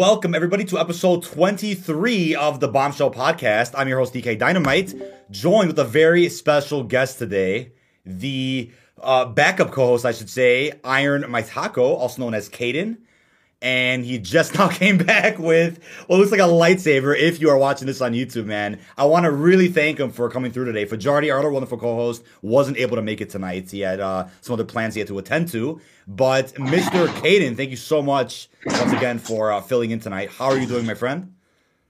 Welcome, everybody, to episode 23 of the Bombshell Podcast. I'm your host, DK Dynamite, joined with a very special guest today, the uh, backup co host, I should say, Iron Maitako, also known as Caden and he just now came back with what looks like a lightsaber. If you are watching this on YouTube, man, I want to really thank him for coming through today. Fajardi, our other wonderful co-host, wasn't able to make it tonight. He had uh, some other plans he had to attend to. But Mr. Caden, thank you so much once again for uh, filling in tonight. How are you doing, my friend?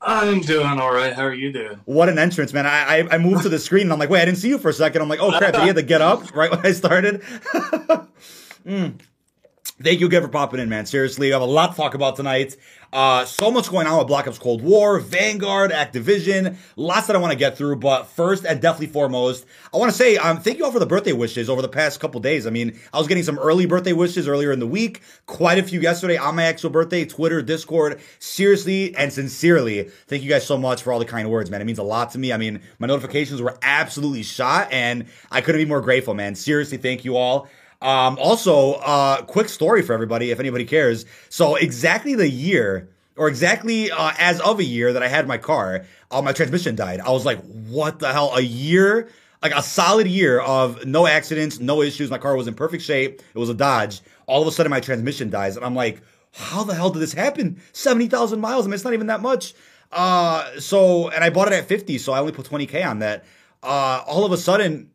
I'm doing all right. How are you doing? What an entrance, man! I, I, I moved to the screen and I'm like, wait, I didn't see you for a second. I'm like, oh crap! Did he have to get up right when I started? mm. Thank you again for popping in, man. Seriously, we have a lot to talk about tonight. Uh, so much going on with Black Ops Cold War, Vanguard, Activision, lots that I want to get through. But first and definitely foremost, I want to say um, thank you all for the birthday wishes over the past couple days. I mean, I was getting some early birthday wishes earlier in the week, quite a few yesterday on my actual birthday, Twitter, Discord. Seriously and sincerely, thank you guys so much for all the kind words, man. It means a lot to me. I mean, my notifications were absolutely shot, and I couldn't be more grateful, man. Seriously, thank you all. Um, also, uh, quick story for everybody, if anybody cares. So exactly the year, or exactly uh, as of a year that I had my car, uh, my transmission died. I was like, what the hell? A year? Like a solid year of no accidents, no issues. My car was in perfect shape. It was a Dodge. All of a sudden, my transmission dies, and I'm like, how the hell did this happen? Seventy thousand miles. I mean, it's not even that much. Uh, so, and I bought it at fifty, so I only put twenty k on that. Uh, all of a sudden,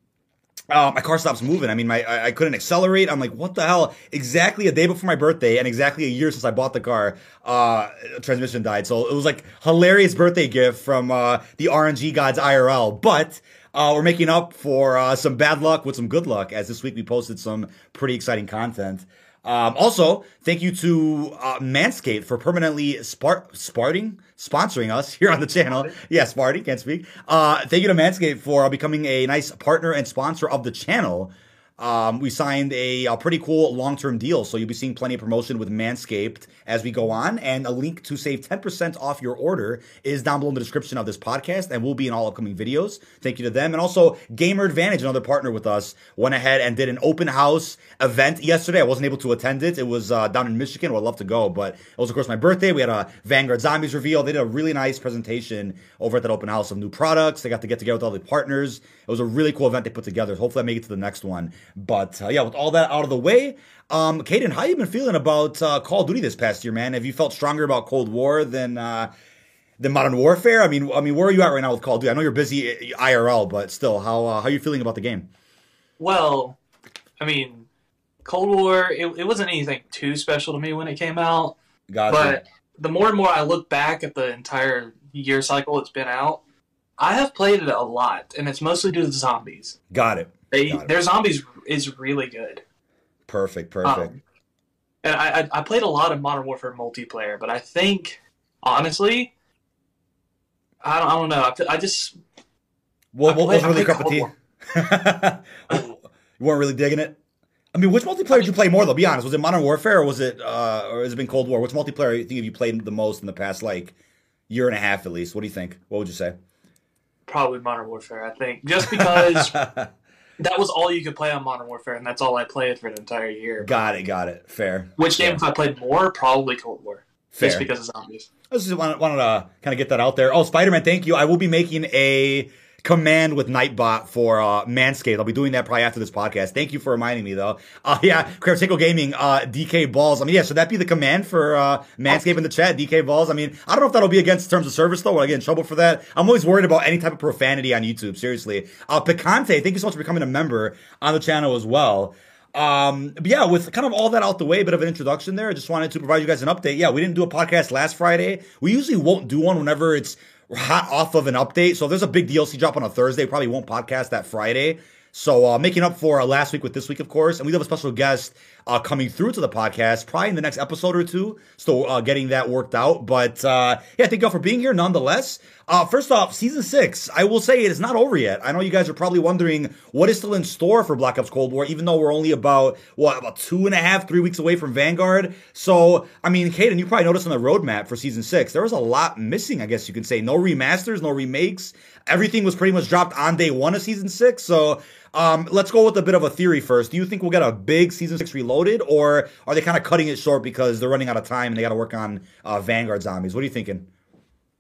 uh, my car stops moving. I mean, my I, I, couldn't accelerate. I'm like, what the hell? Exactly a day before my birthday, and exactly a year since I bought the car, uh, transmission died. So it was like hilarious birthday gift from uh, the RNG gods IRL. But uh, we're making up for uh, some bad luck with some good luck, as this week we posted some pretty exciting content. Um, also, thank you to uh, Manscaped for permanently spart- sparting, sponsoring us here on the channel. Yeah, Sparty, can't speak. Uh, thank you to Manscaped for becoming a nice partner and sponsor of the channel. Um, we signed a, a pretty cool long term deal, so you'll be seeing plenty of promotion with Manscaped as we go on. And a link to save 10% off your order is down below in the description of this podcast and will be in all upcoming videos. Thank you to them. And also, Gamer Advantage, another partner with us, went ahead and did an open house event yesterday. I wasn't able to attend it. It was uh, down in Michigan. I'd love to go, but it was, of course, my birthday. We had a Vanguard Zombies reveal. They did a really nice presentation over at that open house of new products. They got to get together with all the partners. It was a really cool event they put together. Hopefully, I make it to the next one. But uh, yeah, with all that out of the way, um, Caden, how you been feeling about uh, Call of Duty this past year, man? Have you felt stronger about Cold War than uh, than Modern Warfare? I mean, I mean, where are you at right now with Call of Duty? I know you're busy uh, IRL, but still, how uh, how are you feeling about the game? Well, I mean, Cold War, it, it wasn't anything too special to me when it came out. Gotcha. But the more and more I look back at the entire year cycle it's been out, I have played it a lot, and it's mostly due to the zombies. Got it. They, Got it. Their zombies is really good. Perfect, perfect. Um, and I, I played a lot of Modern Warfare multiplayer, but I think honestly, I don't, I don't know. I, I just what, what was really cup of tea? you weren't really digging it. I mean, which multiplayer did you play more though? Be honest. Was it Modern Warfare or was it uh, or has it been Cold War? Which multiplayer do you think have you played the most in the past like year and a half at least? What do you think? What would you say? Probably Modern Warfare. I think just because that was all you could play on Modern Warfare, and that's all I played for an entire year. Got it, got it. Fair. Which game have I played more? Probably Cold War. Fair. Just because of zombies. I just wanted, wanted to uh, kind of get that out there. Oh, Spider Man, thank you. I will be making a command with Nightbot for uh, Manscaped. I'll be doing that probably after this podcast. Thank you for reminding me, though. Uh, yeah, Kravchenko Gaming, uh, DK Balls. I mean, yeah, should that be the command for uh, Manscaped in the chat, DK Balls? I mean, I don't know if that'll be against terms of service, though. Will I get in trouble for that? I'm always worried about any type of profanity on YouTube, seriously. Uh, Picante, thank you so much for becoming a member on the channel as well. Um, but yeah, with kind of all that out the way, a bit of an introduction there. I just wanted to provide you guys an update. Yeah, we didn't do a podcast last Friday. We usually won't do one whenever it's hot off of an update. So if there's a big DLC drop on a Thursday, probably won't podcast that Friday. So uh, making up for uh, last week with this week, of course, and we have a special guest uh, coming through to the podcast probably in the next episode or two. Still uh, getting that worked out, but uh, yeah, thank you all for being here. Nonetheless, uh, first off, season six, I will say it is not over yet. I know you guys are probably wondering what is still in store for Black Ops Cold War, even though we're only about what about two and a half, three weeks away from Vanguard. So I mean, Caden, you probably noticed on the roadmap for season six, there was a lot missing. I guess you could say no remasters, no remakes. Everything was pretty much dropped on day one of season six. So Um, let's go with a bit of a theory first. Do you think we'll get a big season six reloaded, or are they kind of cutting it short because they're running out of time and they got to work on uh, Vanguard zombies? What are you thinking?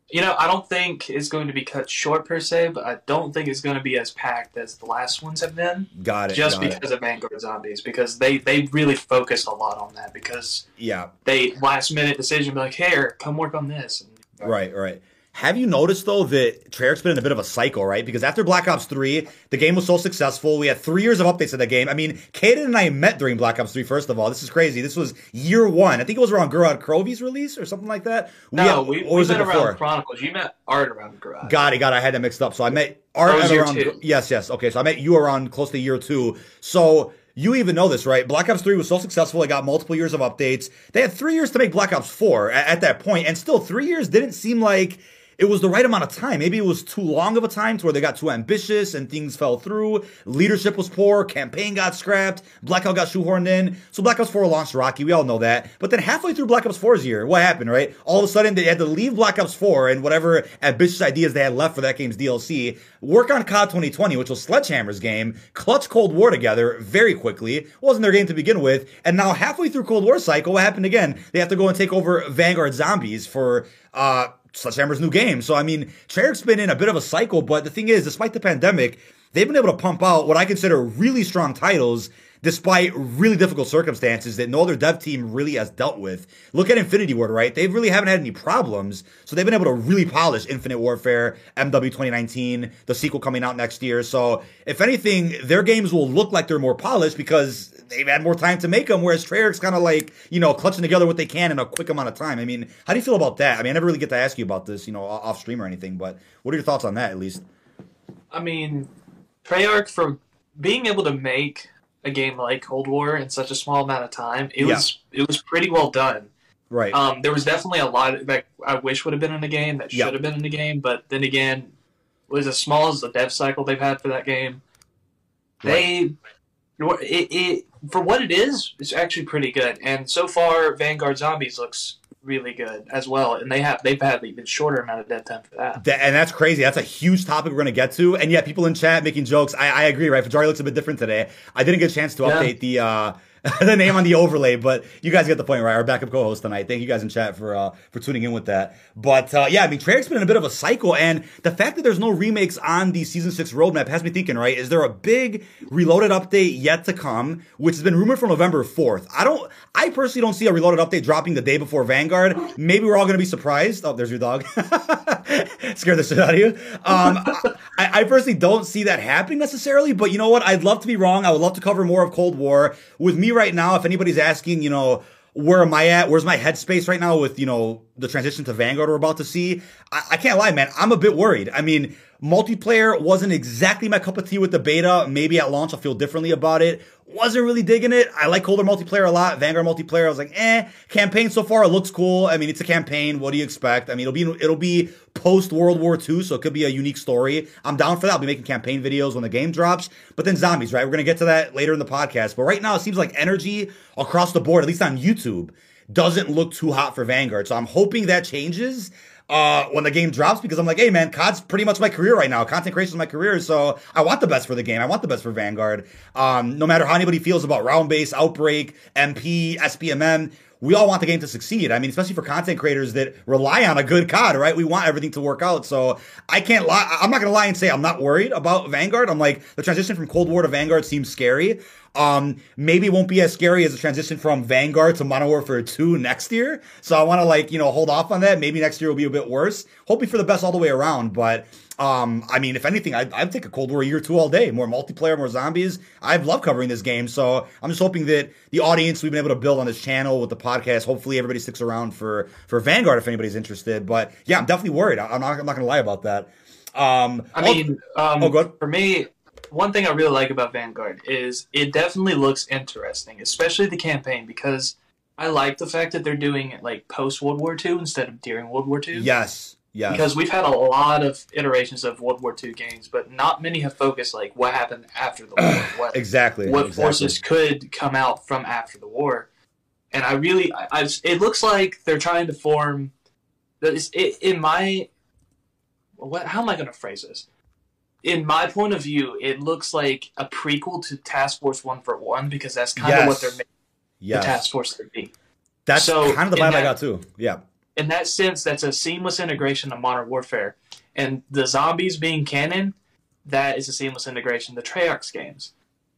You know, I don't think it's going to be cut short per se, but I don't think it's going to be as packed as the last ones have been. Got it. Just got because it. of Vanguard zombies, because they they really focused a lot on that because yeah, they last minute decision be like, here, come work on this. And, right, right. Have you noticed though that Treyarch's been in a bit of a cycle, right? Because after Black Ops 3, the game was so successful. We had three years of updates to the game. I mean, Caden and I met during Black Ops 3, first of all. This is crazy. This was year one. I think it was around Gorod Krovi's release or something like that. We no, had, we, we was met around Chronicles. You met Art around Garage. Got it, got it. I had that mixed up. So I met Art around. Two. Yes, yes. Okay, so I met you around close to year two. So you even know this, right? Black Ops 3 was so successful, it got multiple years of updates. They had three years to make Black Ops 4 at, at that point, and still three years didn't seem like it was the right amount of time. Maybe it was too long of a time to where they got too ambitious and things fell through. Leadership was poor. Campaign got scrapped. Blackout got shoehorned in. So Black Ops 4 launched Rocky. We all know that. But then halfway through Black Ops 4's year, what happened, right? All of a sudden they had to leave Black Ops 4 and whatever ambitious ideas they had left for that game's DLC, work on COD 2020, which was Sledgehammer's game, clutch Cold War together very quickly. Wasn't their game to begin with. And now halfway through Cold War cycle, what happened again? They have to go and take over Vanguard Zombies for, uh, Sledgehammer's new game. So, I mean, Treyarch's been in a bit of a cycle, but the thing is, despite the pandemic, they've been able to pump out what I consider really strong titles despite really difficult circumstances that no other dev team really has dealt with. Look at Infinity Ward, right? They really haven't had any problems. So they've been able to really polish Infinite Warfare, MW 2019, the sequel coming out next year. So if anything, their games will look like they're more polished because they've had more time to make them, whereas Treyarch's kind of like, you know, clutching together what they can in a quick amount of time. I mean, how do you feel about that? I mean, I never really get to ask you about this, you know, off stream or anything, but what are your thoughts on that at least? I mean, Treyarch, for being able to make a game like Cold War in such a small amount of time, it yeah. was it was pretty well done. Right. Um, there was definitely a lot that I wish would have been in the game that should have been in the game, but then again, was as small as the dev cycle they've had for that game. They, right. it, it for what it is, it's actually pretty good. And so far, Vanguard Zombies looks really good as well, and they have they've had even shorter amount of dead time for that. And that's crazy. That's a huge topic we're going to get to. And yeah, people in chat making jokes. I, I agree. Right, Fajari looks a bit different today. I didn't get a chance to yeah. update the. Uh, the name on the overlay, but you guys get the point, right? Our backup co-host tonight. Thank you guys in chat for uh, for tuning in with that. But uh, yeah, I mean, Treyarch's been in a bit of a cycle, and the fact that there's no remakes on the season six roadmap has me thinking, right? Is there a big reloaded update yet to come, which has been rumored for November fourth? I don't. I personally don't see a reloaded update dropping the day before Vanguard. Maybe we're all going to be surprised. Oh, there's your dog. Scared the shit out of you. Um, I, I personally don't see that happening necessarily, but you know what? I'd love to be wrong. I would love to cover more of Cold War with me right now, if anybody's asking, you know, where am I at? Where's my headspace right now with, you know, the transition to Vanguard we're about to see? I, I can't lie, man. I'm a bit worried. I mean, multiplayer wasn't exactly my cup of tea with the beta. Maybe at launch I'll feel differently about it wasn't really digging it. I like Colder multiplayer a lot. Vanguard multiplayer, I was like, eh. Campaign so far, it looks cool. I mean, it's a campaign. What do you expect? I mean, it'll be it'll be post World War II, so it could be a unique story. I'm down for that. I'll be making campaign videos when the game drops. But then zombies, right? We're gonna get to that later in the podcast. But right now, it seems like energy across the board, at least on YouTube, doesn't look too hot for Vanguard. So I'm hoping that changes uh, when the game drops because I'm like, hey man, COD's pretty much my career right now. Content creation is my career, so I want the best for the game. I want the best for Vanguard. Um, no matter how anybody feels about round base, outbreak, MP, SBMM, we all want the game to succeed. I mean, especially for content creators that rely on a good COD, right? We want everything to work out. So I can't lie. I'm not going to lie and say I'm not worried about Vanguard. I'm like, the transition from Cold War to Vanguard seems scary. Um, maybe it won't be as scary as the transition from Vanguard to Modern Warfare 2 next year. So I want to like, you know, hold off on that. Maybe next year will be a bit worse. Hoping for the best all the way around. But, um, I mean, if anything, I'd, I'd take a Cold War year two all day. More multiplayer, more zombies. I've loved covering this game. So I'm just hoping that the audience we've been able to build on this channel with the podcast, hopefully everybody sticks around for, for Vanguard if anybody's interested. But yeah, I'm definitely worried. I'm not, I'm not going to lie about that. Um, I mean, um, oh, for me, one thing I really like about Vanguard is it definitely looks interesting, especially the campaign, because I like the fact that they're doing it like post World War II instead of during World War II. Yes. Yes. Because we've had a lot of iterations of World War II games, but not many have focused like what happened after the war. What, exactly. What exactly. forces could come out from after the war. And I really, I, I it looks like they're trying to form. It, in my, what? How am I going to phrase this? in my point of view, it looks like a prequel to Task Force One for One because that's kind yes. of what they're making yes. the Task Force to be. That's so kind of the vibe that, I got too. Yeah. In that sense, that's a seamless integration of Modern Warfare, and the zombies being canon, that is a seamless integration. of The Treyarch games.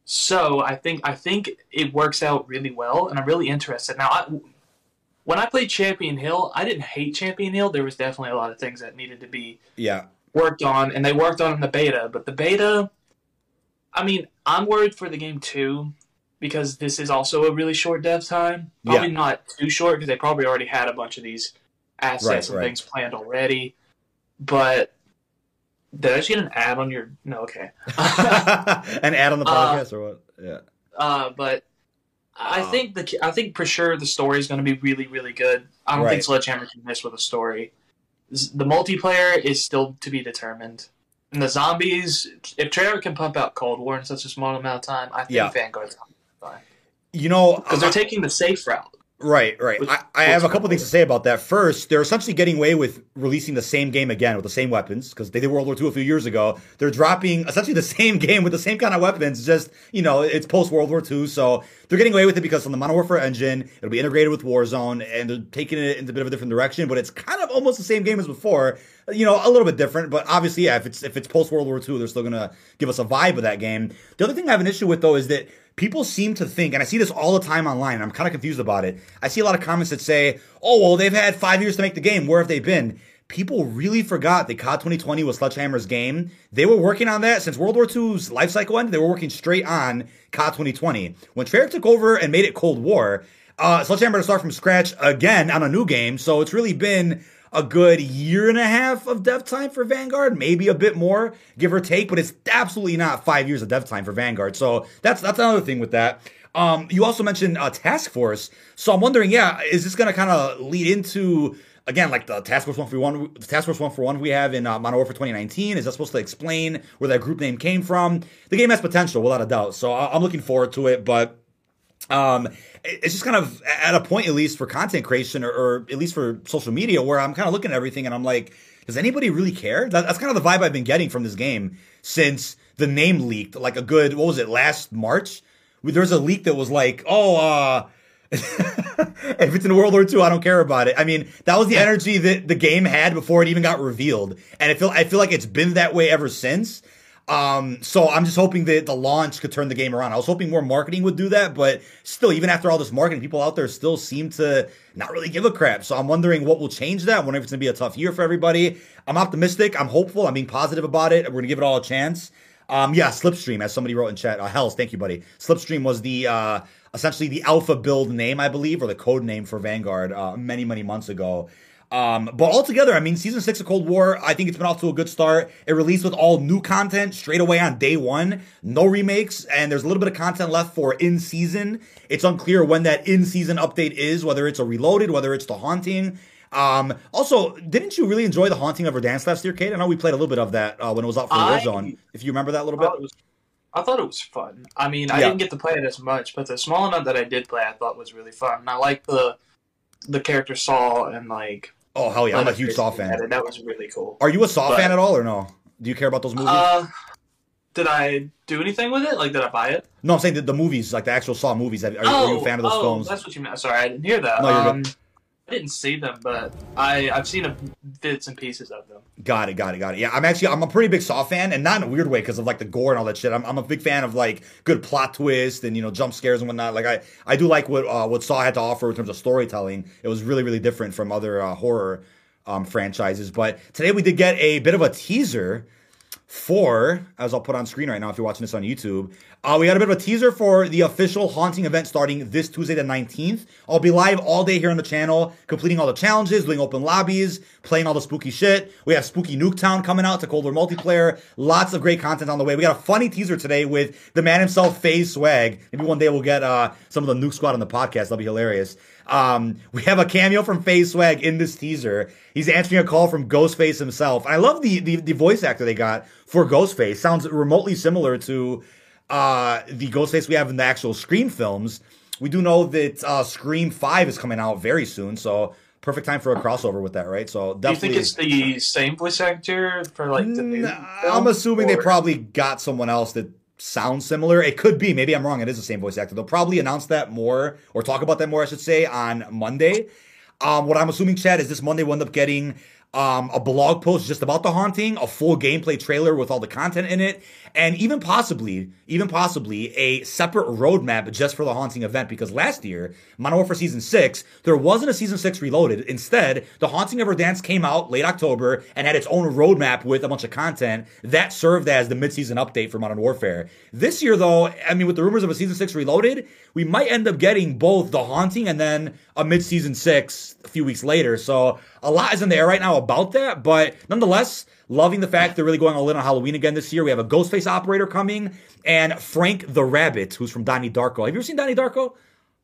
So I think I think it works out really well, and I'm really interested. Now, I, when I played Champion Hill, I didn't hate Champion Hill. There was definitely a lot of things that needed to be yeah worked on, and they worked on in the beta. But the beta, I mean, I'm worried for the game too because this is also a really short dev time. Probably yeah. not too short because they probably already had a bunch of these assets right, and right. things planned already. But did I just get an ad on your? No, okay. an ad on the uh, podcast uh, or what? Yeah. Uh, but I uh, think the I think for sure the story is going to be really really good. I don't right. think Sledgehammer can miss with a story. The multiplayer is still to be determined. And the zombies, if Treyarch can pump out Cold War in such a small amount of time, I think yeah. Vanguard's fine. You know, because they're taking the safe route. Right, right. I, I have a couple things to say about that. First, they're essentially getting away with releasing the same game again with the same weapons because they did World War II a few years ago. They're dropping essentially the same game with the same kind of weapons, just, you know, it's post World War II. So they're getting away with it because on the Modern Warfare engine, it'll be integrated with Warzone and they're taking it in a bit of a different direction, but it's kind of almost the same game as before. You know, a little bit different, but obviously, yeah, if it's if it's post World War II, they're still gonna give us a vibe of that game. The other thing I have an issue with though is that people seem to think, and I see this all the time online, I'm kind of confused about it. I see a lot of comments that say, oh, well, they've had five years to make the game. Where have they been? People really forgot that COD 2020 was Sledgehammer's game. They were working on that since World War II's life cycle ended. They were working straight on COD 2020. When Treyarch took over and made it Cold War, uh, Sledgehammer to start from scratch again on a new game. So it's really been a good year and a half of dev time for Vanguard, maybe a bit more, give or take, but it's absolutely not five years of dev time for Vanguard. So that's that's another thing with that. Um, you also mentioned uh, Task Force, so I'm wondering, yeah, is this going to kind of lead into again like the Task Force One for One, the Task Force One for One we have in uh, Modern Warfare 2019? Is that supposed to explain where that group name came from? The game has potential, without a doubt. So I'm looking forward to it, but um, it's just kind of at a point, at least for content creation or, or, at least for social media, where I'm kind of looking at everything and I'm like, does anybody really care? That, that's kind of the vibe I've been getting from this game since the name leaked. Like a good, what was it, last March? There was a leak that was like, oh, uh, if it's in World War II, I don't care about it. I mean, that was the energy that the game had before it even got revealed, and I feel I feel like it's been that way ever since. Um, so I'm just hoping that the launch could turn the game around. I was hoping more marketing would do that, but still, even after all this marketing, people out there still seem to not really give a crap. So I'm wondering what will change that. Wondering if it's gonna be a tough year for everybody. I'm optimistic. I'm hopeful. I'm being positive about it. We're gonna give it all a chance. Um, yeah, Slipstream, as somebody wrote in chat. Uh, Hells, thank you, buddy. Slipstream was the uh, essentially the alpha build name, I believe, or the code name for Vanguard uh, many, many months ago. Um, but altogether, I mean, season six of Cold War, I think it's been off to a good start. It released with all new content straight away on day one, no remakes, and there's a little bit of content left for in season. It's unclear when that in season update is, whether it's a reloaded, whether it's the haunting. Um, also, didn't you really enjoy the haunting of Verdansk last year, Kate? I know we played a little bit of that uh, when it was out for Warzone. If you remember that a little bit. Was, I thought it was fun. I mean, I yeah. didn't get to play it as much, but the small amount that I did play, I thought was really fun. And I like the the character Saw and like Oh hell yeah! I'm a huge Saw fan. That was really cool. Are you a Saw but, fan at all, or no? Do you care about those movies? Uh, did I do anything with it? Like, did I buy it? No, I'm saying the, the movies, like the actual Saw movies. Are, oh, are you a fan of those oh, films? That's what you meant. Sorry, I didn't hear that. No, you're um, good. I didn't see them, but I I've seen a, bits and pieces of them. Got it, got it, got it. Yeah, I'm actually I'm a pretty big Saw fan, and not in a weird way because of like the gore and all that shit. I'm, I'm a big fan of like good plot twist and you know jump scares and whatnot. Like I I do like what uh, what Saw had to offer in terms of storytelling. It was really really different from other uh, horror um, franchises. But today we did get a bit of a teaser for, as I'll put on screen right now if you're watching this on YouTube, uh, we got a bit of a teaser for the official Haunting event starting this Tuesday the 19th. I'll be live all day here on the channel, completing all the challenges, doing open lobbies, playing all the spooky shit. We have Spooky Nuketown coming out to Cold War multiplayer. Lots of great content on the way. We got a funny teaser today with the man himself, FaZe Swag. Maybe one day we'll get uh, some of the Nuke Squad on the podcast. That'll be hilarious. Um, we have a cameo from FaZe Swag in this teaser. He's answering a call from Ghostface himself. I love the, the, the voice actor they got for Ghostface. Sounds remotely similar to uh, the Ghostface we have in the actual Scream films. We do know that uh, Scream 5 is coming out very soon, so perfect time for a crossover with that, right? So definitely. Do you think it's the same voice actor for like the new? I'm assuming or? they probably got someone else that sounds similar. It could be. Maybe I'm wrong. It is the same voice actor. They'll probably announce that more or talk about that more, I should say, on Monday. Um, what I'm assuming, Chad, is this Monday we'll end up getting um, a blog post just about the haunting, a full gameplay trailer with all the content in it, and even possibly, even possibly a separate roadmap just for the haunting event. Because last year, Modern Warfare Season 6, there wasn't a Season 6 reloaded. Instead, the Haunting of Dance came out late October and had its own roadmap with a bunch of content that served as the mid-season update for Modern Warfare. This year, though, I mean, with the rumors of a Season 6 reloaded, we might end up getting both the haunting and then a mid-season 6 a few weeks later. So a lot is in the air right now about that, but nonetheless, Loving the fact they're really going all in on Halloween again this year. We have a Ghostface operator coming and Frank the Rabbit, who's from Donnie Darko. Have you ever seen Donnie Darko?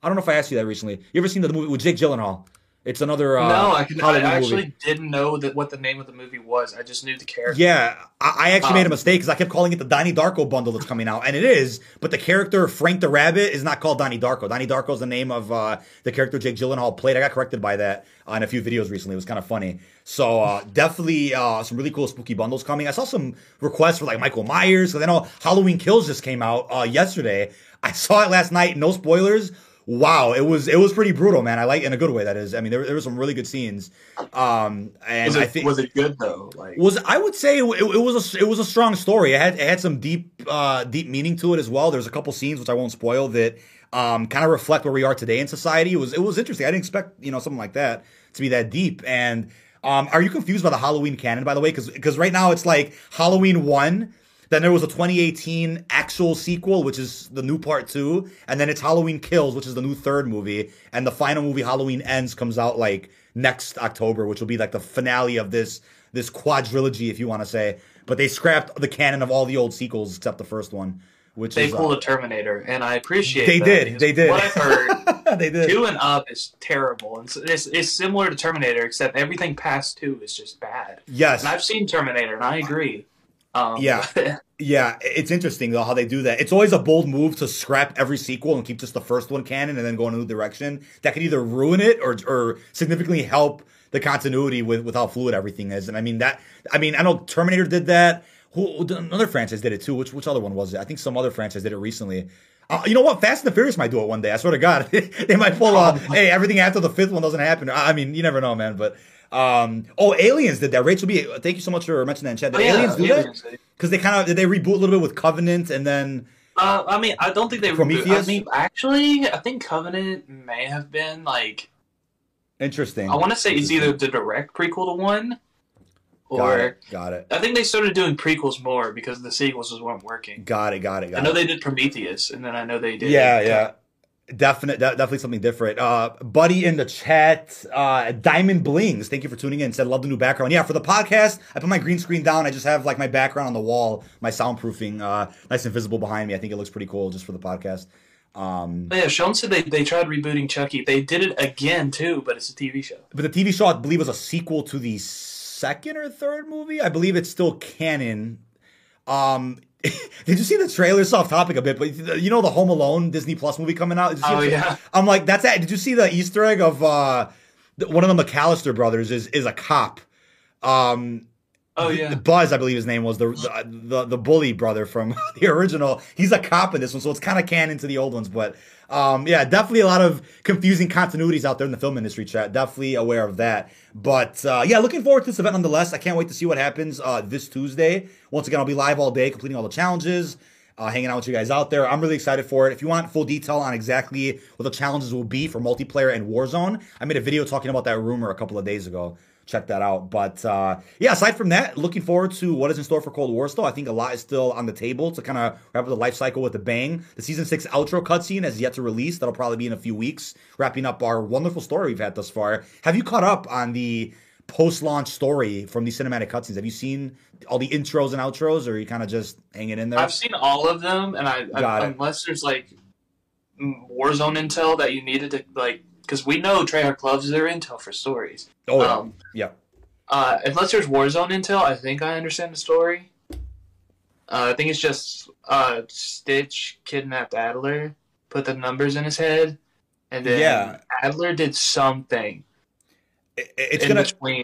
I don't know if I asked you that recently. You ever seen the movie with Jake Gyllenhaal? It's another. Uh, no, I, I actually movie. didn't know that what the name of the movie was. I just knew the character. Yeah, I, I actually um, made a um, mistake because I kept calling it the Donnie Darko bundle that's coming out, and it is. But the character Frank the Rabbit is not called Donnie Darko. Donnie Darko is the name of uh, the character Jake Gyllenhaal played. I got corrected by that on a few videos recently. It was kind of funny. So uh, definitely uh, some really cool spooky bundles coming. I saw some requests for like Michael Myers because I know Halloween Kills just came out uh, yesterday. I saw it last night. No spoilers wow, it was it was pretty brutal, man. I like in a good way. That is, I mean, there, there were some really good scenes. Um, and was it, I think was it good though? Like was I would say it, it, was a it was a strong story. It had it had some deep uh, deep meaning to it as well. There's a couple scenes which I won't spoil that um, kind of reflect where we are today in society. It was it was interesting. I didn't expect you know something like that to be that deep and. Um, are you confused by the Halloween canon, by the way? Because because right now it's like Halloween one, then there was a 2018 actual sequel, which is the new part two, and then it's Halloween Kills, which is the new third movie, and the final movie Halloween Ends comes out like next October, which will be like the finale of this this quadrilogy, if you want to say. But they scrapped the canon of all the old sequels except the first one. Which they is, pulled uh, a Terminator, and I appreciate. They did. They did. What I've heard, they did. Two and up is terrible, and it's, it's similar to Terminator, except everything past two is just bad. Yes, and I've seen Terminator, and I agree. Um, yeah, yeah, it's interesting though how they do that. It's always a bold move to scrap every sequel and keep just the first one canon and then go in a new direction. That could either ruin it or or significantly help the continuity with with how fluid everything is. And I mean that. I mean I know Terminator did that. Who another franchise did it too? Which which other one was it? I think some other franchise did it recently. Uh, you know what? Fast and the Furious might do it one day. I swear to God, they might pull off. hey, everything after the fifth one doesn't happen. I mean, you never know, man. But um, oh, Aliens did that. Rachel B. Thank you so much for mentioning that in chat. Did oh, yeah, Aliens do aliens, that? Because they kind of did they reboot a little bit with Covenant and then. Uh, I mean, I don't think they Prometheus. I mean, actually, I think Covenant may have been like. Interesting. I want to say it's either the direct prequel to one, or got it, got it. I think they started doing prequels more because the sequels just weren't working. Got it. Got it. Got I know it. they did Prometheus, and then I know they did. Yeah, yeah. Definite, definitely something different. Uh, buddy in the chat, uh, Diamond Blings, thank you for tuning in. Said love the new background. Yeah, for the podcast, I put my green screen down. I just have like my background on the wall, my soundproofing, uh, nice and visible behind me. I think it looks pretty cool just for the podcast. Um, yeah, Sean said they, they tried rebooting Chucky. They did it again too, but it's a TV show. But the TV show, I believe, was a sequel to the second or third movie. I believe it's still canon. Um, did you see the trailer? It's off topic a bit, but you know the Home Alone Disney Plus movie coming out. oh yeah. I'm like, that's that. Did you see the Easter egg of uh, one of the McCallister brothers is is a cop. Um, oh yeah. Buzz, I believe his name was the the the, the bully brother from the original. He's a cop in this one, so it's kind of canon to the old ones, but um, yeah, definitely a lot of confusing continuities out there in the film industry. Chat, definitely aware of that. But uh, yeah, looking forward to this event nonetheless. I can't wait to see what happens uh, this Tuesday. Once again, I'll be live all day, completing all the challenges. Uh, hanging out with you guys out there. I'm really excited for it. If you want full detail on exactly what the challenges will be for multiplayer and Warzone, I made a video talking about that rumor a couple of days ago check that out. But uh, yeah, aside from that, looking forward to what is in store for Cold War still. I think a lot is still on the table to kind of wrap up the life cycle with a bang. The season six outro cutscene has yet to release. That'll probably be in a few weeks, wrapping up our wonderful story we've had thus far. Have you caught up on the post-launch story from these cinematic cutscenes? Have you seen all the intros and outros, or are you kind of just hanging in there? I've seen all of them, and I, I unless there's like Warzone intel that you needed to like because we know Treyarch loves their intel for stories. Oh yeah, um, yeah. Uh, unless there's Warzone intel, I think I understand the story. Uh, I think it's just uh, Stitch kidnapped Adler, put the numbers in his head, and then yeah. Adler did something. it, it's gonna. Between.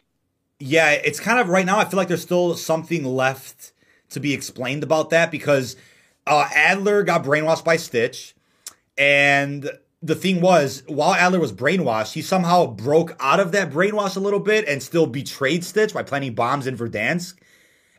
Yeah, it's kind of right now. I feel like there's still something left to be explained about that because uh, Adler got brainwashed by Stitch, and the thing was, while Adler was brainwashed, he somehow broke out of that brainwash a little bit and still betrayed Stitch by planting bombs in Verdansk.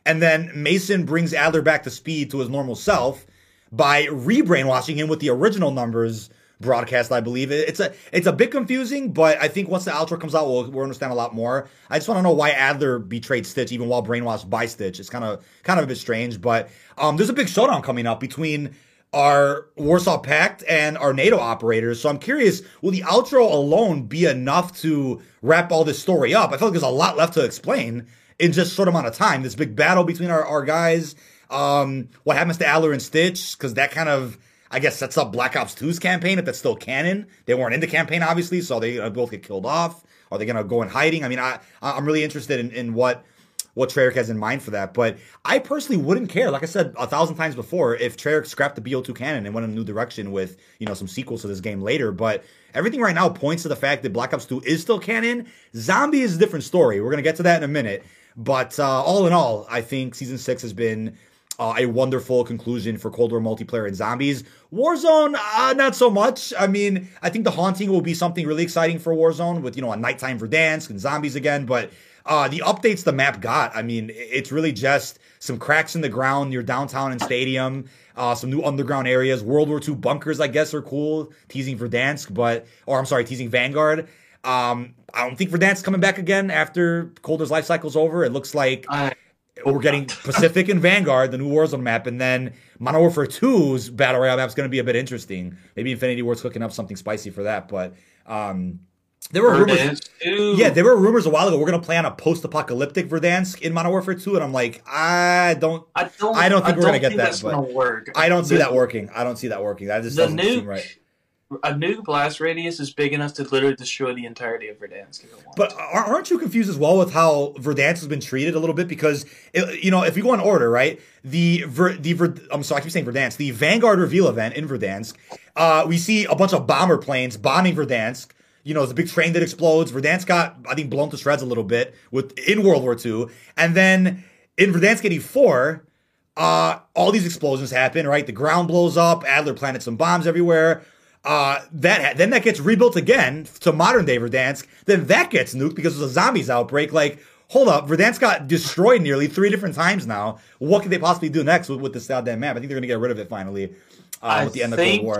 And then Mason brings Adler back to speed to his normal self by re-brainwashing him with the original numbers broadcast, I believe. It's a it's a bit confusing, but I think once the outro comes out, we'll, we'll understand a lot more. I just want to know why Adler betrayed Stitch even while brainwashed by Stitch. It's kind of kind of a bit strange, but um, there's a big showdown coming up between our Warsaw Pact and our NATO operators. So I'm curious, will the outro alone be enough to wrap all this story up? I feel like there's a lot left to explain in just short amount of time. This big battle between our, our guys, um, what happens to Adler and Stitch, because that kind of, I guess, sets up Black Ops 2's campaign if that's still canon. They weren't in the campaign, obviously, so they both get killed off. Are they going to go in hiding? I mean, I, I'm really interested in, in what what Treyarch has in mind for that. But I personally wouldn't care, like I said a thousand times before, if Treyarch scrapped the BO2 canon and went in a new direction with, you know, some sequels to this game later. But everything right now points to the fact that Black Ops 2 is still canon. Zombie is a different story. We're to get to that in a minute. But uh, all in all, I think Season 6 has been uh, a wonderful conclusion for Cold War multiplayer and zombies. Warzone, uh, not so much. I mean, I think the haunting will be something really exciting for Warzone with, you know, a nighttime Verdansk and zombies again. But uh, the updates the map got, I mean, it's really just some cracks in the ground near downtown and stadium, uh, some new underground areas. World War II bunkers, I guess, are cool, teasing Verdansk, but, or I'm sorry, teasing Vanguard. Um, I don't think Verdansk coming back again after Cold War's life cycle's over. It looks like we're getting Pacific and Vanguard, the new Warzone map, and then Modern Warfare 2's Battle Royale map is going to be a bit interesting. Maybe Infinity Ward's cooking up something spicy for that, but um, there were rumors. Yeah, there were rumors a while ago. We're gonna play on a post-apocalyptic Verdansk in Modern Warfare 2, and I'm like, I don't, I don't, I don't think I we're don't gonna get that. But work. I don't see that working. I don't see that working. That just doesn't nuke, seem right. A nuke blast radius is big enough to literally destroy the entirety of Verdansk. But aren't you confused as well with how Verdansk has been treated a little bit? Because it, you know, if we go in order, right? The Ver, the Ver, I'm sorry, I keep saying Verdansk. The Vanguard reveal event in Verdansk, uh, we see a bunch of bomber planes bombing Verdansk you know, it's a big train that explodes. Verdansk got, I think, blown to shreds a little bit with in World War II. And then in Verdansk 84, uh, all these explosions happen, right? The ground blows up. Adler planted some bombs everywhere. Uh, that then that gets rebuilt again to modern day Verdansk. Then that gets nuked because there's a zombies outbreak. Like, hold up, Verdansk got destroyed nearly three different times now. What could they possibly do next with, with this goddamn map? I think they're gonna get rid of it finally uh, with the end of the War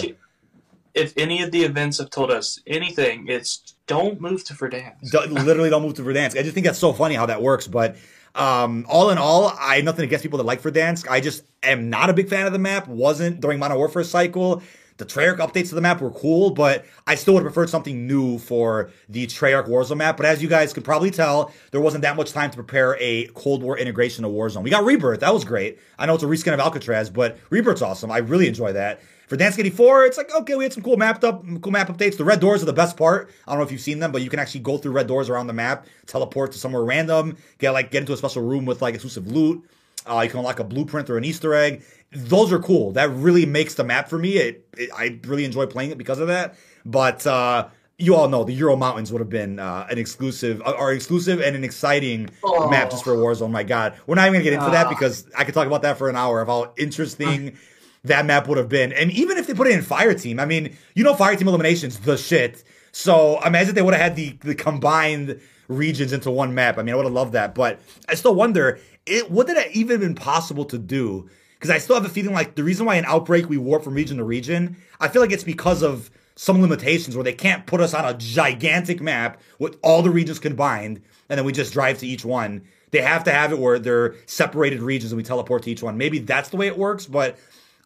if any of the events have told us anything, it's don't move to Verdansk. literally, don't move to Verdansk. I just think that's so funny how that works. But um, all in all, I have nothing against people that like Verdansk. I just am not a big fan of the map. Wasn't during Modern Warfare cycle. The Treyarch updates to the map were cool, but I still would have preferred something new for the Treyarch Warzone map. But as you guys could probably tell, there wasn't that much time to prepare a Cold War integration of Warzone. We got Rebirth. That was great. I know it's a reskin of Alcatraz, but Rebirth's awesome. I really enjoy that. Verdansk 84, it's like, okay, we had some cool mapped up, cool map updates. The red doors are the best part. I don't know if you've seen them, but you can actually go through red doors around the map, teleport to somewhere random, get like get into a special room with like exclusive loot. Uh, you can unlock a blueprint or an Easter egg. Those are cool. That really makes the map for me. It, it I really enjoy playing it because of that. But uh, you all know the Ural Mountains would have been uh, an exclusive, uh, or exclusive and an exciting oh. map just for Warzone. My God, we're not even gonna get into that because I could talk about that for an hour of how interesting that map would have been. And even if they put it in Fire Team, I mean, you know, Fire Team Elimination's the shit. So imagine they would have had the, the combined regions into one map. I mean, I would have loved that. But I still wonder, it would it have even been possible to do? Because I still have a feeling like the reason why in Outbreak we warp from region to region, I feel like it's because of some limitations where they can't put us on a gigantic map with all the regions combined, and then we just drive to each one. They have to have it where they're separated regions and we teleport to each one. Maybe that's the way it works, but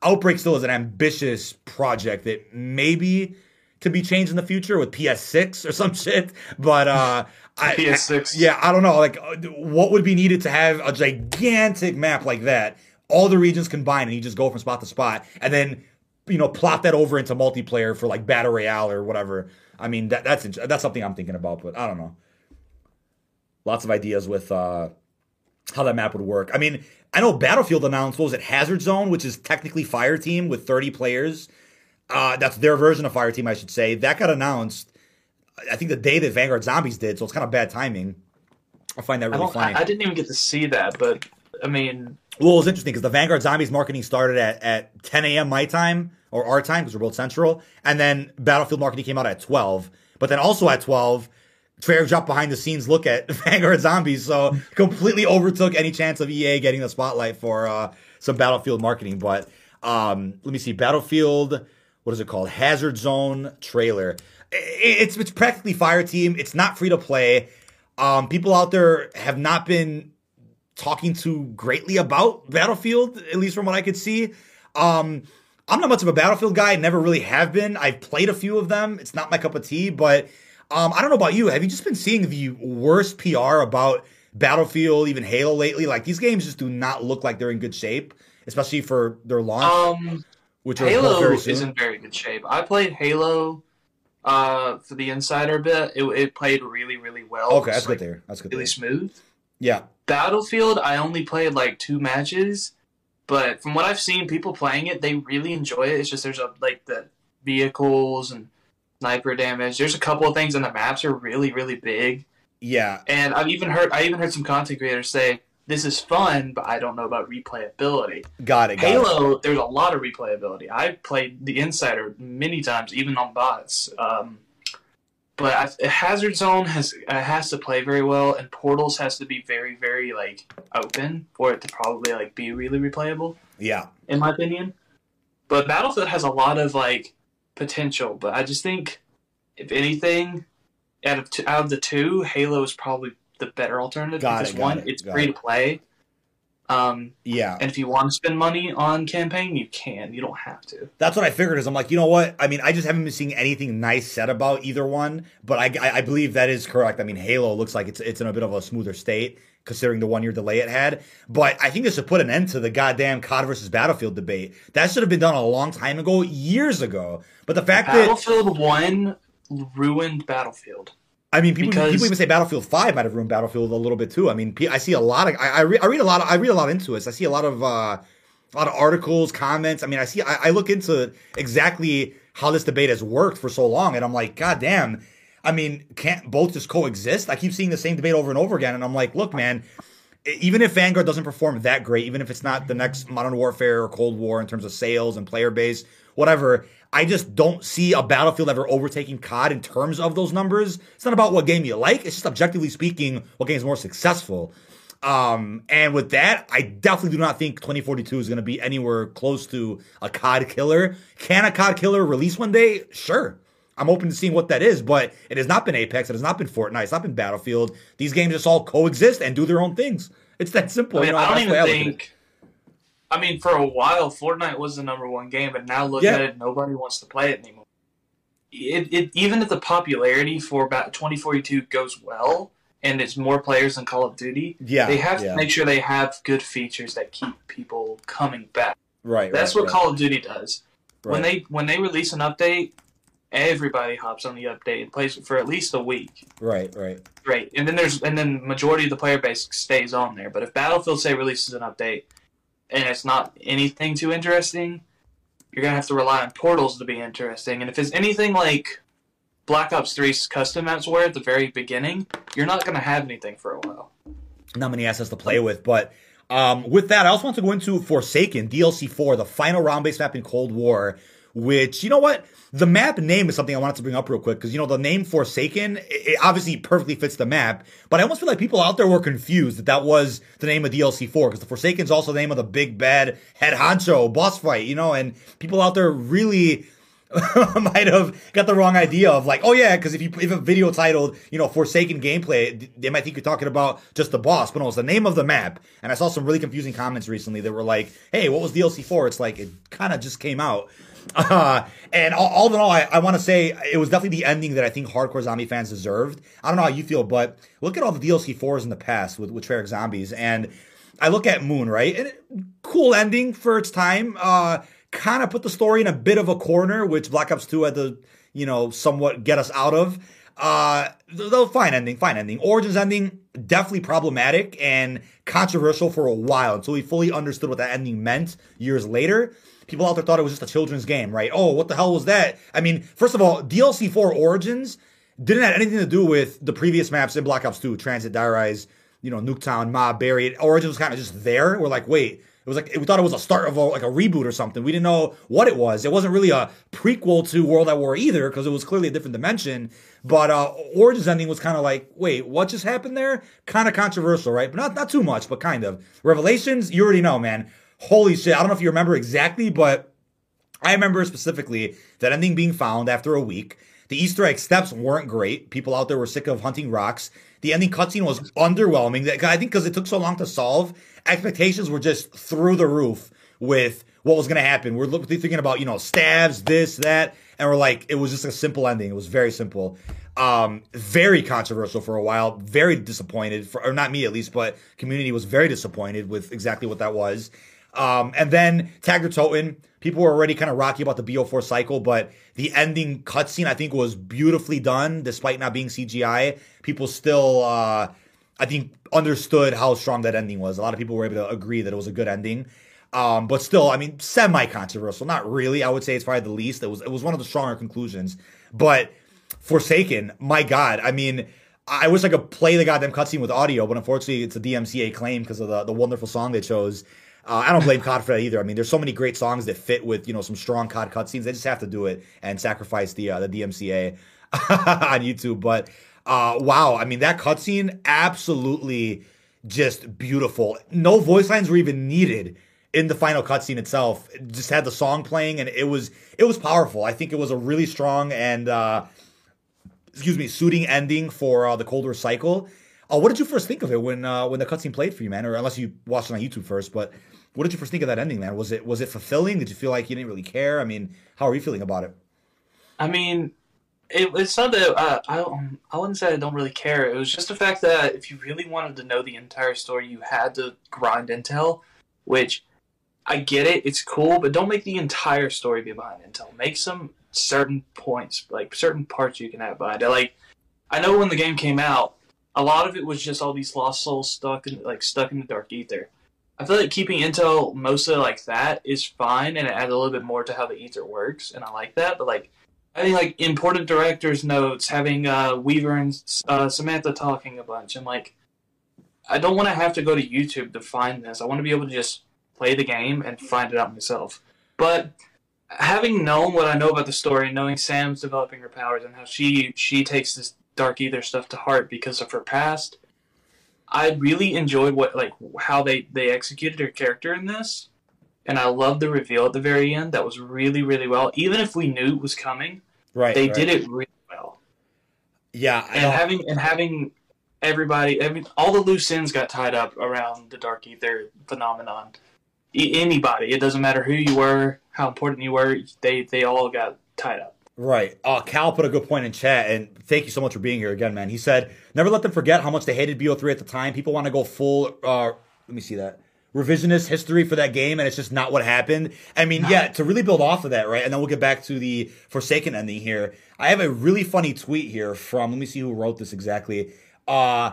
Outbreak still is an ambitious project that maybe could be changed in the future with PS6 or some shit. But uh, I, PS6, I, yeah, I don't know. Like, uh, what would be needed to have a gigantic map like that? All the regions combined, and you just go from spot to spot, and then you know plot that over into multiplayer for like battle royale or whatever. I mean, that, that's that's something I'm thinking about, but I don't know. Lots of ideas with uh, how that map would work. I mean, I know Battlefield announced what was it, Hazard Zone, which is technically Fire Team with 30 players. Uh, that's their version of Fire Team, I should say. That got announced I think the day that Vanguard Zombies did, so it's kind of bad timing. I find that really I funny. I, I, didn't even get to see that, but I mean, well, it was interesting because the Vanguard Zombies marketing started at, at 10 a.m. my time or our time because we're both central, and then Battlefield marketing came out at 12. But then also at 12, Treyarch dropped behind the scenes look at Vanguard Zombies, so completely overtook any chance of EA getting the spotlight for uh, some Battlefield marketing. But um, let me see, Battlefield, what is it called? Hazard Zone trailer. It's it's practically Fire Team. It's not free to play. Um, people out there have not been talking too greatly about Battlefield, at least from what I could see. Um, I'm not much of a Battlefield guy. Never really have been. I've played a few of them. It's not my cup of tea, but um, I don't know about you. Have you just been seeing the worst PR about Battlefield, even Halo lately? Like these games just do not look like they're in good shape, especially for their launch. Um, which Halo very is in very good shape. I played Halo uh, for the Insider bit. It, it played really, really well. Okay, that's good there. That's good. Really smooth. Yeah. Battlefield, I only played like two matches, but from what I've seen, people playing it, they really enjoy it. It's just there's a like the vehicles and sniper damage. There's a couple of things, and the maps are really, really big. Yeah. And I've even heard I even heard some content creators say this is fun, but I don't know about replayability. Got it. Got Halo, it. there's a lot of replayability. I've played the Insider many times, even on bots. Um, but I, Hazard Zone has uh, has to play very well, and Portals has to be very, very like open for it to probably like be really replayable. Yeah, in my opinion. But Battlefield has a lot of like potential, but I just think if anything, out of two, out of the two, Halo is probably the better alternative got because it, one, it, it's free it. to play. Um, yeah, and if you want to spend money on campaign, you can. You don't have to. That's what I figured. Is I'm like, you know what? I mean, I just haven't been seeing anything nice said about either one. But I, I believe that is correct. I mean, Halo looks like it's it's in a bit of a smoother state considering the one year delay it had. But I think this should put an end to the goddamn COD versus Battlefield debate. That should have been done a long time ago, years ago. But the fact Battlefield that Battlefield One ruined Battlefield. I mean, people, because, people even say Battlefield Five might have ruined Battlefield a little bit too. I mean, I see a lot of I, I, re, I read a lot of, I read a lot into it. I see a lot of uh, a lot of articles, comments. I mean, I see I, I look into exactly how this debate has worked for so long, and I'm like, God damn. I mean, can't both just coexist? I keep seeing the same debate over and over again, and I'm like, look, man, even if Vanguard doesn't perform that great, even if it's not the next Modern Warfare or Cold War in terms of sales and player base, whatever, I just don't see a Battlefield ever overtaking COD in terms of those numbers. It's not about what game you like. It's just objectively speaking, what game is more successful. Um, and with that, I definitely do not think 2042 is going to be anywhere close to a COD killer. Can a COD killer release one day? Sure. I'm open to seeing what that is, but it has not been Apex. It has not been Fortnite. It's not been Battlefield. These games just all coexist and do their own things. It's that simple. I, mean, you know, I don't even think I mean, for a while, Fortnite was the number one game, but now look yeah. at it, nobody wants to play it anymore. It, it even if the popularity for about 2042 goes well, and it's more players than Call of Duty, yeah, they have yeah. to make sure they have good features that keep people coming back. Right. That's right, what right. Call of Duty does. Right. When they when they release an update, everybody hops on the update and plays it for at least a week. Right, right. Right. And then there's and then majority of the player base stays on there. But if Battlefield say releases an update and it's not anything too interesting, you're gonna have to rely on portals to be interesting. And if it's anything like Black Ops 3's custom maps were at the very beginning, you're not gonna have anything for a while. Not many assets to play with, but um, with that, I also want to go into Forsaken DLC 4, the final round-based map in Cold War, which you know what the map name is something I wanted to bring up real quick because you know the name Forsaken it obviously perfectly fits the map, but I almost feel like people out there were confused that that was the name of DLC four because the Forsaken is also the name of the big bad head honcho boss fight, you know, and people out there really might have got the wrong idea of like, oh yeah, because if you if a video titled you know Forsaken gameplay, they might think you're talking about just the boss, but no, it's the name of the map. And I saw some really confusing comments recently that were like, hey, what was DLC four? It's like it kind of just came out. Uh, and all, all, in all, I, I want to say it was definitely the ending that I think hardcore zombie fans deserved. I don't know how you feel, but look at all the DLC fours in the past with with Treyarch Zombies, and I look at Moon, right? And it, cool ending for its time. Uh, kind of put the story in a bit of a corner, which Black Ops Two had to, you know, somewhat get us out of. Uh, though fine ending, fine ending. Origins ending definitely problematic and controversial for a while until we fully understood what that ending meant years later people out there thought it was just a children's game, right? Oh, what the hell was that? I mean, first of all, DLC 4 Origins didn't have anything to do with the previous maps in Black Ops 2, Transit, Die Rise, you know, Nuketown, Mob, Buried. Origins was kind of just there. We're like, wait, it was like we thought it was a start of a, like a reboot or something. We didn't know what it was. It wasn't really a prequel to World at War either because it was clearly a different dimension. But uh, Origins ending was kind of like, wait, what just happened there? Kind of controversial, right? But not not too much, but kind of. Revelations, you already know, man. Holy shit! I don't know if you remember exactly, but I remember specifically that ending being found after a week. The Easter egg steps weren't great. People out there were sick of hunting rocks. The ending cutscene was underwhelming. I think because it took so long to solve, expectations were just through the roof with what was going to happen. We're thinking about, you know, stabs, this, that, and we're like, it was just a simple ending. It was very simple. Um, very controversial for a while. Very disappointed, for, or not me at least, but community was very disappointed with exactly what that was. Um, and then Tag der Toten, people were already kind of rocky about the BO4 cycle, but the ending cutscene I think was beautifully done, despite not being CGI. People still, uh, I think, understood how strong that ending was. A lot of people were able to agree that it was a good ending. Um, but still, I mean, semi-controversial. Not really. I would say it's probably the least. It was it was one of the stronger conclusions. But Forsaken, my God, I mean, I wish I could play the goddamn cutscene with audio, but unfortunately, it's a DMCA claim because of the the wonderful song they chose. Uh, I don't blame COD for that either. I mean, there's so many great songs that fit with you know some strong COD cutscenes. They just have to do it and sacrifice the uh, the DMCA on YouTube. But uh, wow, I mean that cutscene absolutely just beautiful. No voice lines were even needed in the final cutscene itself. It just had the song playing, and it was it was powerful. I think it was a really strong and uh, excuse me, suiting ending for uh, the Cold War cycle. Uh, what did you first think of it when uh, when the cutscene played for you, man? Or unless you watched it on YouTube first, but what did you first think of that ending, man? Was it was it fulfilling? Did you feel like you didn't really care? I mean, how are you feeling about it? I mean, it, it's not that uh, I I wouldn't say I don't really care. It was just the fact that if you really wanted to know the entire story, you had to grind intel, which I get it. It's cool, but don't make the entire story be behind intel. Make some certain points, like certain parts you can have behind it. Like I know when the game came out, a lot of it was just all these lost souls stuck in like stuck in the dark ether. I feel like keeping intel mostly like that is fine, and it adds a little bit more to how the ether works, and I like that. But like, I think like important directors' notes, having uh, Weaver and uh, Samantha talking a bunch, and like, I don't want to have to go to YouTube to find this. I want to be able to just play the game and find it out myself. But having known what I know about the story, knowing Sam's developing her powers and how she she takes this dark ether stuff to heart because of her past I really enjoyed what like how they they executed her character in this, and I love the reveal at the very end. That was really really well. Even if we knew it was coming, right? They right. did it really well. Yeah, and having and having everybody, every all the loose ends got tied up around the Dark Ether phenomenon. anybody, it doesn't matter who you were, how important you were, they they all got tied up. Right. Uh, Cal put a good point in chat, and thank you so much for being here again, man. He said, "Never let them forget how much they hated BO3 at the time. People want to go full. Uh, let me see that revisionist history for that game, and it's just not what happened. I mean, yeah, to really build off of that, right? And then we'll get back to the Forsaken ending here. I have a really funny tweet here from. Let me see who wrote this exactly. Uh,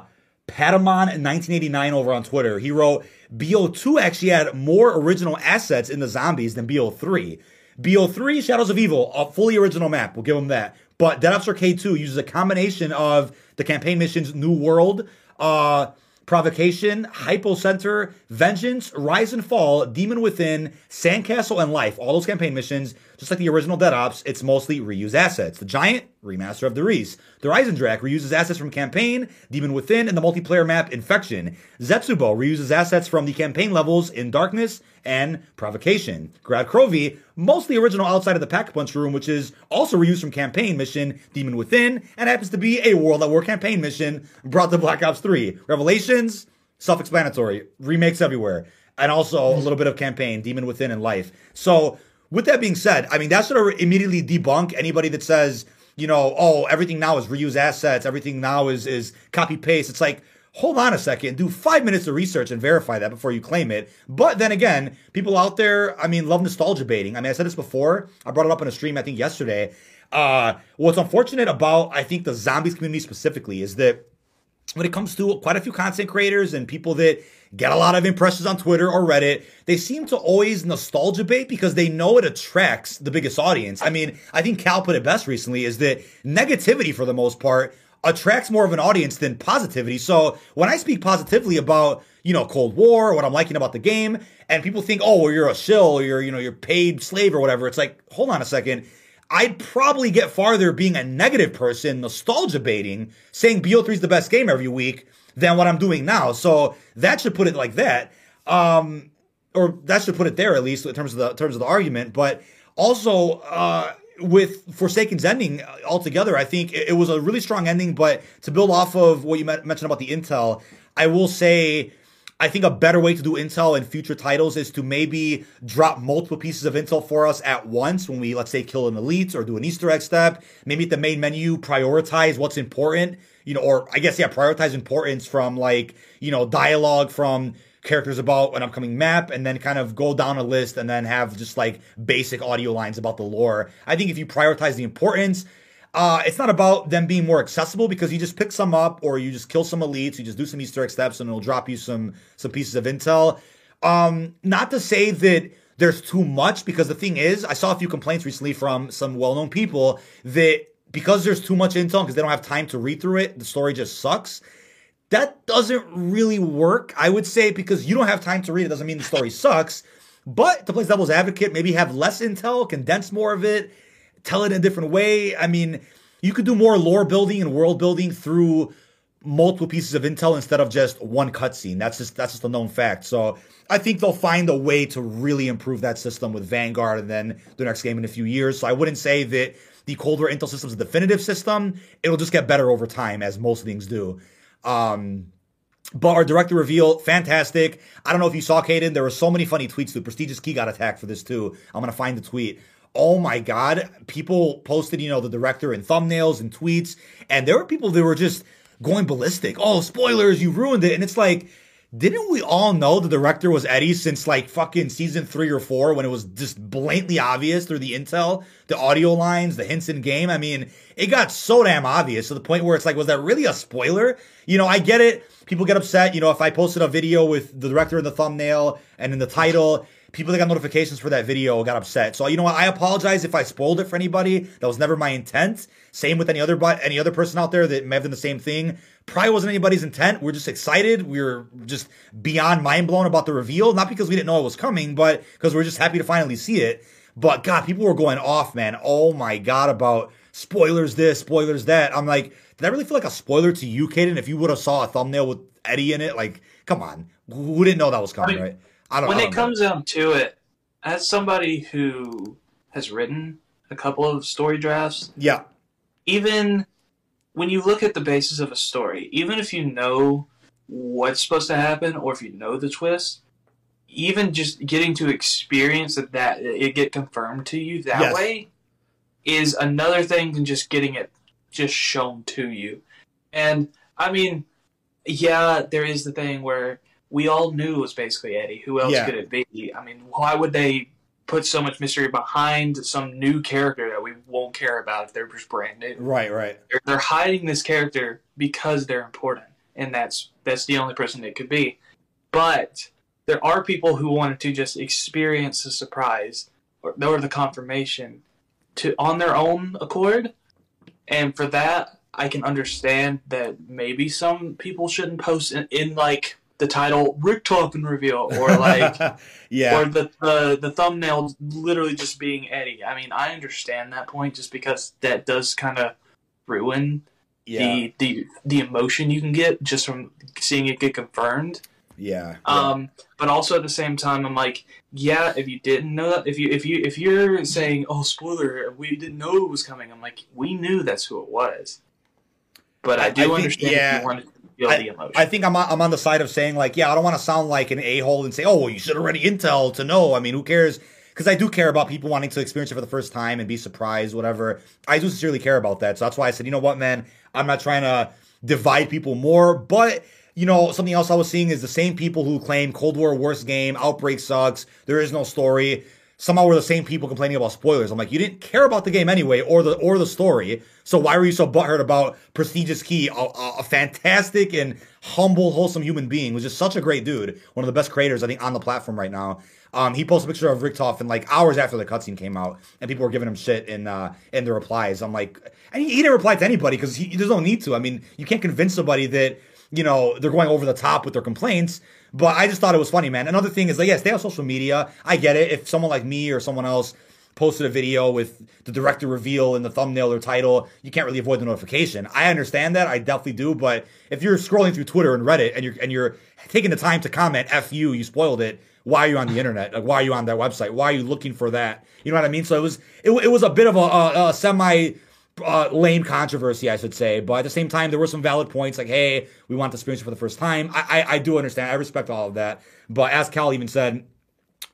Patamon 1989 over on Twitter. He wrote, BO2 actually had more original assets in the zombies than BO3. BO3, Shadows of Evil, a fully original map. We'll give them that. But Dead Ops Arcade 2 uses a combination of the campaign missions New World, uh, Provocation, Hypocenter, Vengeance, Rise and Fall, Demon Within, Sandcastle, and Life. All those campaign missions, just like the original Dead Ops, it's mostly reused assets. The Giant, remaster of Der Riese. The Eisendrache reuses assets from campaign, Demon Within, and the multiplayer map Infection. Zetsubou reuses assets from the campaign levels in Darkness and Provocation. Gorod Krovi, mostly original outside of the Pack Punch room, which is also reused from campaign mission Demon Within, and happens to be a World at War campaign mission brought to Black Ops 3. Revelations, self-explanatory, remakes everywhere, and also a little bit of campaign, Demon Within and Life. So, with that being said, I mean that of immediately debunk anybody that says, you know, oh, everything now is reuse assets, everything now is is copy paste. It's like hold on a second, do five minutes of research and verify that before you claim it. But then again, people out there, I mean, love nostalgia baiting. I mean, I said this before. I brought it up in a stream, I think, yesterday. Uh, what's unfortunate about, I think, the zombies community specifically is that when it comes to quite a few content creators and people that get a lot of impressions on Twitter or Reddit, they seem to always nostalgia bait because they know it attracts the biggest audience. I mean, I think Cal put it best recently is that negativity for the most part attracts more of an audience than positivity. So when I speak positively about, you know, Cold War, what I'm liking about the game, and people think, oh, well, you're a shill, or you're, you know, you're paid slave or whatever. It's like, hold on a second. I'd probably get farther being a negative person, nostalgia baiting, saying BO3 is the best game every week than what I'm doing now. So that should put it like that. Um, or that should put it there at least in terms of the in terms of the argument. But also, uh, with Forsaken's ending altogether, I think it, was a really strong ending. But to build off of what you mentioned about the intel, I will say. I think a better way to do intel in future titles is to maybe drop multiple pieces of intel for us at once when we, let's say, kill an elite or do an Easter egg step. Maybe at the main menu, prioritize what's important, you know, or I guess, yeah, prioritize importance from like, you know, dialogue from characters about an upcoming map and then kind of go down a list and then have just like basic audio lines about the lore. I think if you prioritize the importance, uh, it's not about them being more accessible because you just pick some up or you just kill some elites, you just do some Easter egg steps and it'll drop you some some pieces of intel. Um, not to say that there's too much because the thing is, I saw a few complaints recently from some well-known people that because there's too much intel because they don't have time to read through it, the story just sucks that doesn't really work, I would say, because you don't have time to read it doesn't mean the story sucks. But to play devil's advocate, maybe have less intel, condense more of it, tell it in a different way. I mean, you could do more lore building and world building through multiple pieces of intel instead of just one cutscene. That's just that's just a known fact. So I think they'll find a way to really improve that system with Vanguard and then the next game in a few years. So I wouldn't say that the Cold War intel system is a definitive system. It'll just get better over time, as most things do. Um, but our director reveal, fantastic. I don't know if you saw Caden. There were so many funny tweets. The prestigious key got attacked for this too. I'm gonna find the tweet. Oh my god, people posted, you know, the director in thumbnails and tweets, and there were people that were just going ballistic. Oh, spoilers, you ruined it. And it's like, didn't we all know the director was Eddie since like fucking season three or four when it was just blatantly obvious through the intel, the audio lines, the hints in game? I mean, it got so damn obvious to the point where it's like, was that really a spoiler? You know, I get it. People get upset. You know, if I posted a video with the director in the thumbnail and in the title, people that got notifications for that video got upset. So you know what? I apologize if I spoiled it for anybody. That was never my intent. Same with any other but any other person out there that may have done the same thing. Probably wasn't anybody's intent. We're just excited. We are just beyond mind blown about the reveal. Not because we didn't know it was coming, but because we're just happy to finally see it. But God, people were going off, man. Oh my God, about spoilers this, spoilers that. I'm like, did I really feel like a spoiler to you, Caden? If you would have saw a thumbnail with Eddie in it, like, come on, who didn't know that was coming, I mean, right? I don't. When I don't it know. comes down to it, as somebody who has written a couple of story drafts, yeah, even when you look at the basis of a story, even if you know what's supposed to happen or if you know the twist, even just getting to experience that, that it get confirmed to you that yes. way is another thing than just getting it just shown to you. And I mean, yeah, there is the thing where we all knew it was basically Eddie. Who else yeah. could it be? I mean, why would they put so much mystery behind some new character that we won't care about if they're just brand new. Right, right. They're, they're hiding this character because they're important, and that's that's the only person it could be. But there are people who wanted to just experience the surprise or, or the confirmation to on their own accord, and for that, I can understand that maybe some people shouldn't post in, in like the title Richtofen Reveal or like yeah or the, the the thumbnail literally just being Eddie. I mean, I understand that point just because that does kind of ruin yeah. the the the emotion you can get just from seeing it get confirmed. Yeah, Um, but also at the same time, I'm like, yeah, if you didn't know that, if you if you if you're saying, oh, spoiler, we didn't know it was coming, I'm like, we knew that's who it was. But I, do I think, understand yeah. if you wanted feel I, the emotion. I think I'm on, I'm on the side of saying like, yeah, I don't want to sound like an a hole and say, oh, well, you should already intel to know. I mean, who cares? Because I do care about people wanting to experience it for the first time and be surprised, whatever. I do sincerely care about that. So that's why I said, you know what, man, I'm not trying to divide people more, but you know, something else I was seeing is the same people who claim Cold War worst game, Outbreak sucks, there is no story somehow we're the same people complaining about spoilers. I'm like, you didn't care about the game anyway, or the or the story. So why were you so butthurt about Prestigious Key, a, a, fantastic and humble, wholesome human being, was just such a great dude, one of the best creators I think on the platform right now. Um, he posted a picture of Richtofen like hours after the cutscene came out, and people were giving him shit in uh, in the replies. I'm like, and he, he didn't reply to anybody because there's no need to. I mean, you can't convince somebody that you know they're going over the top with their complaints. But I just thought it was funny, man. Another thing is like, yeah, stay on social media. I get it. If someone like me or someone else posted a video with the director reveal in the thumbnail or title, you can't really avoid the notification. I understand that. I definitely do. But if you're scrolling through Twitter and Reddit and you're and you're taking the time to comment, "F you, you spoiled it." Why are you on the internet? Like, why are you on that website? Why are you looking for that? You know what I mean? So it was it, it was a bit of a, a, a semi uh, lame controversy, I should say. But at the same time, there were some valid points like, hey, we want to experience for the first time. I, I, I do understand. I respect all of that. But as Cal even said,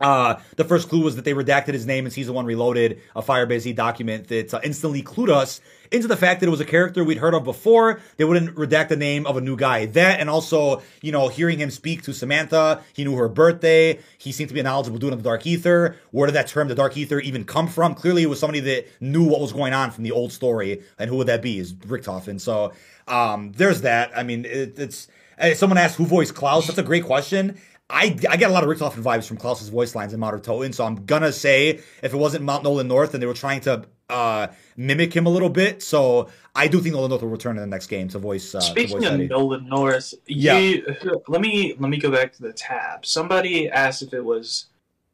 uh, the first clue was that they redacted his name in season one reloaded, a Firebase document that uh, instantly clued us into the fact that it was a character we'd heard of before. They wouldn't redact the name of a new guy. That and also, you know, hearing him speak to Samantha, he knew her birthday. He seemed to be a knowledgeable dude of the Dark Ether. Where did that term, the Dark Ether, even come from? Clearly, it was somebody that knew what was going on from the old story. And who would that be? Is Richtofen. So um, there's that. I mean, it, it's. Someone asked who voiced Klaus. That's a great question. I, I get a lot of Richtofen vibes from Klaus's voice lines in Modern Toten, so I'm gonna say if it wasn't Mount Nolan North and they were trying to uh, mimic him a little bit, so I do think Nolan North will return in the next game to voice. Uh, Speaking to voice of. Nolan North, yeah. You, let me let me go back to the tab. Somebody asked if it was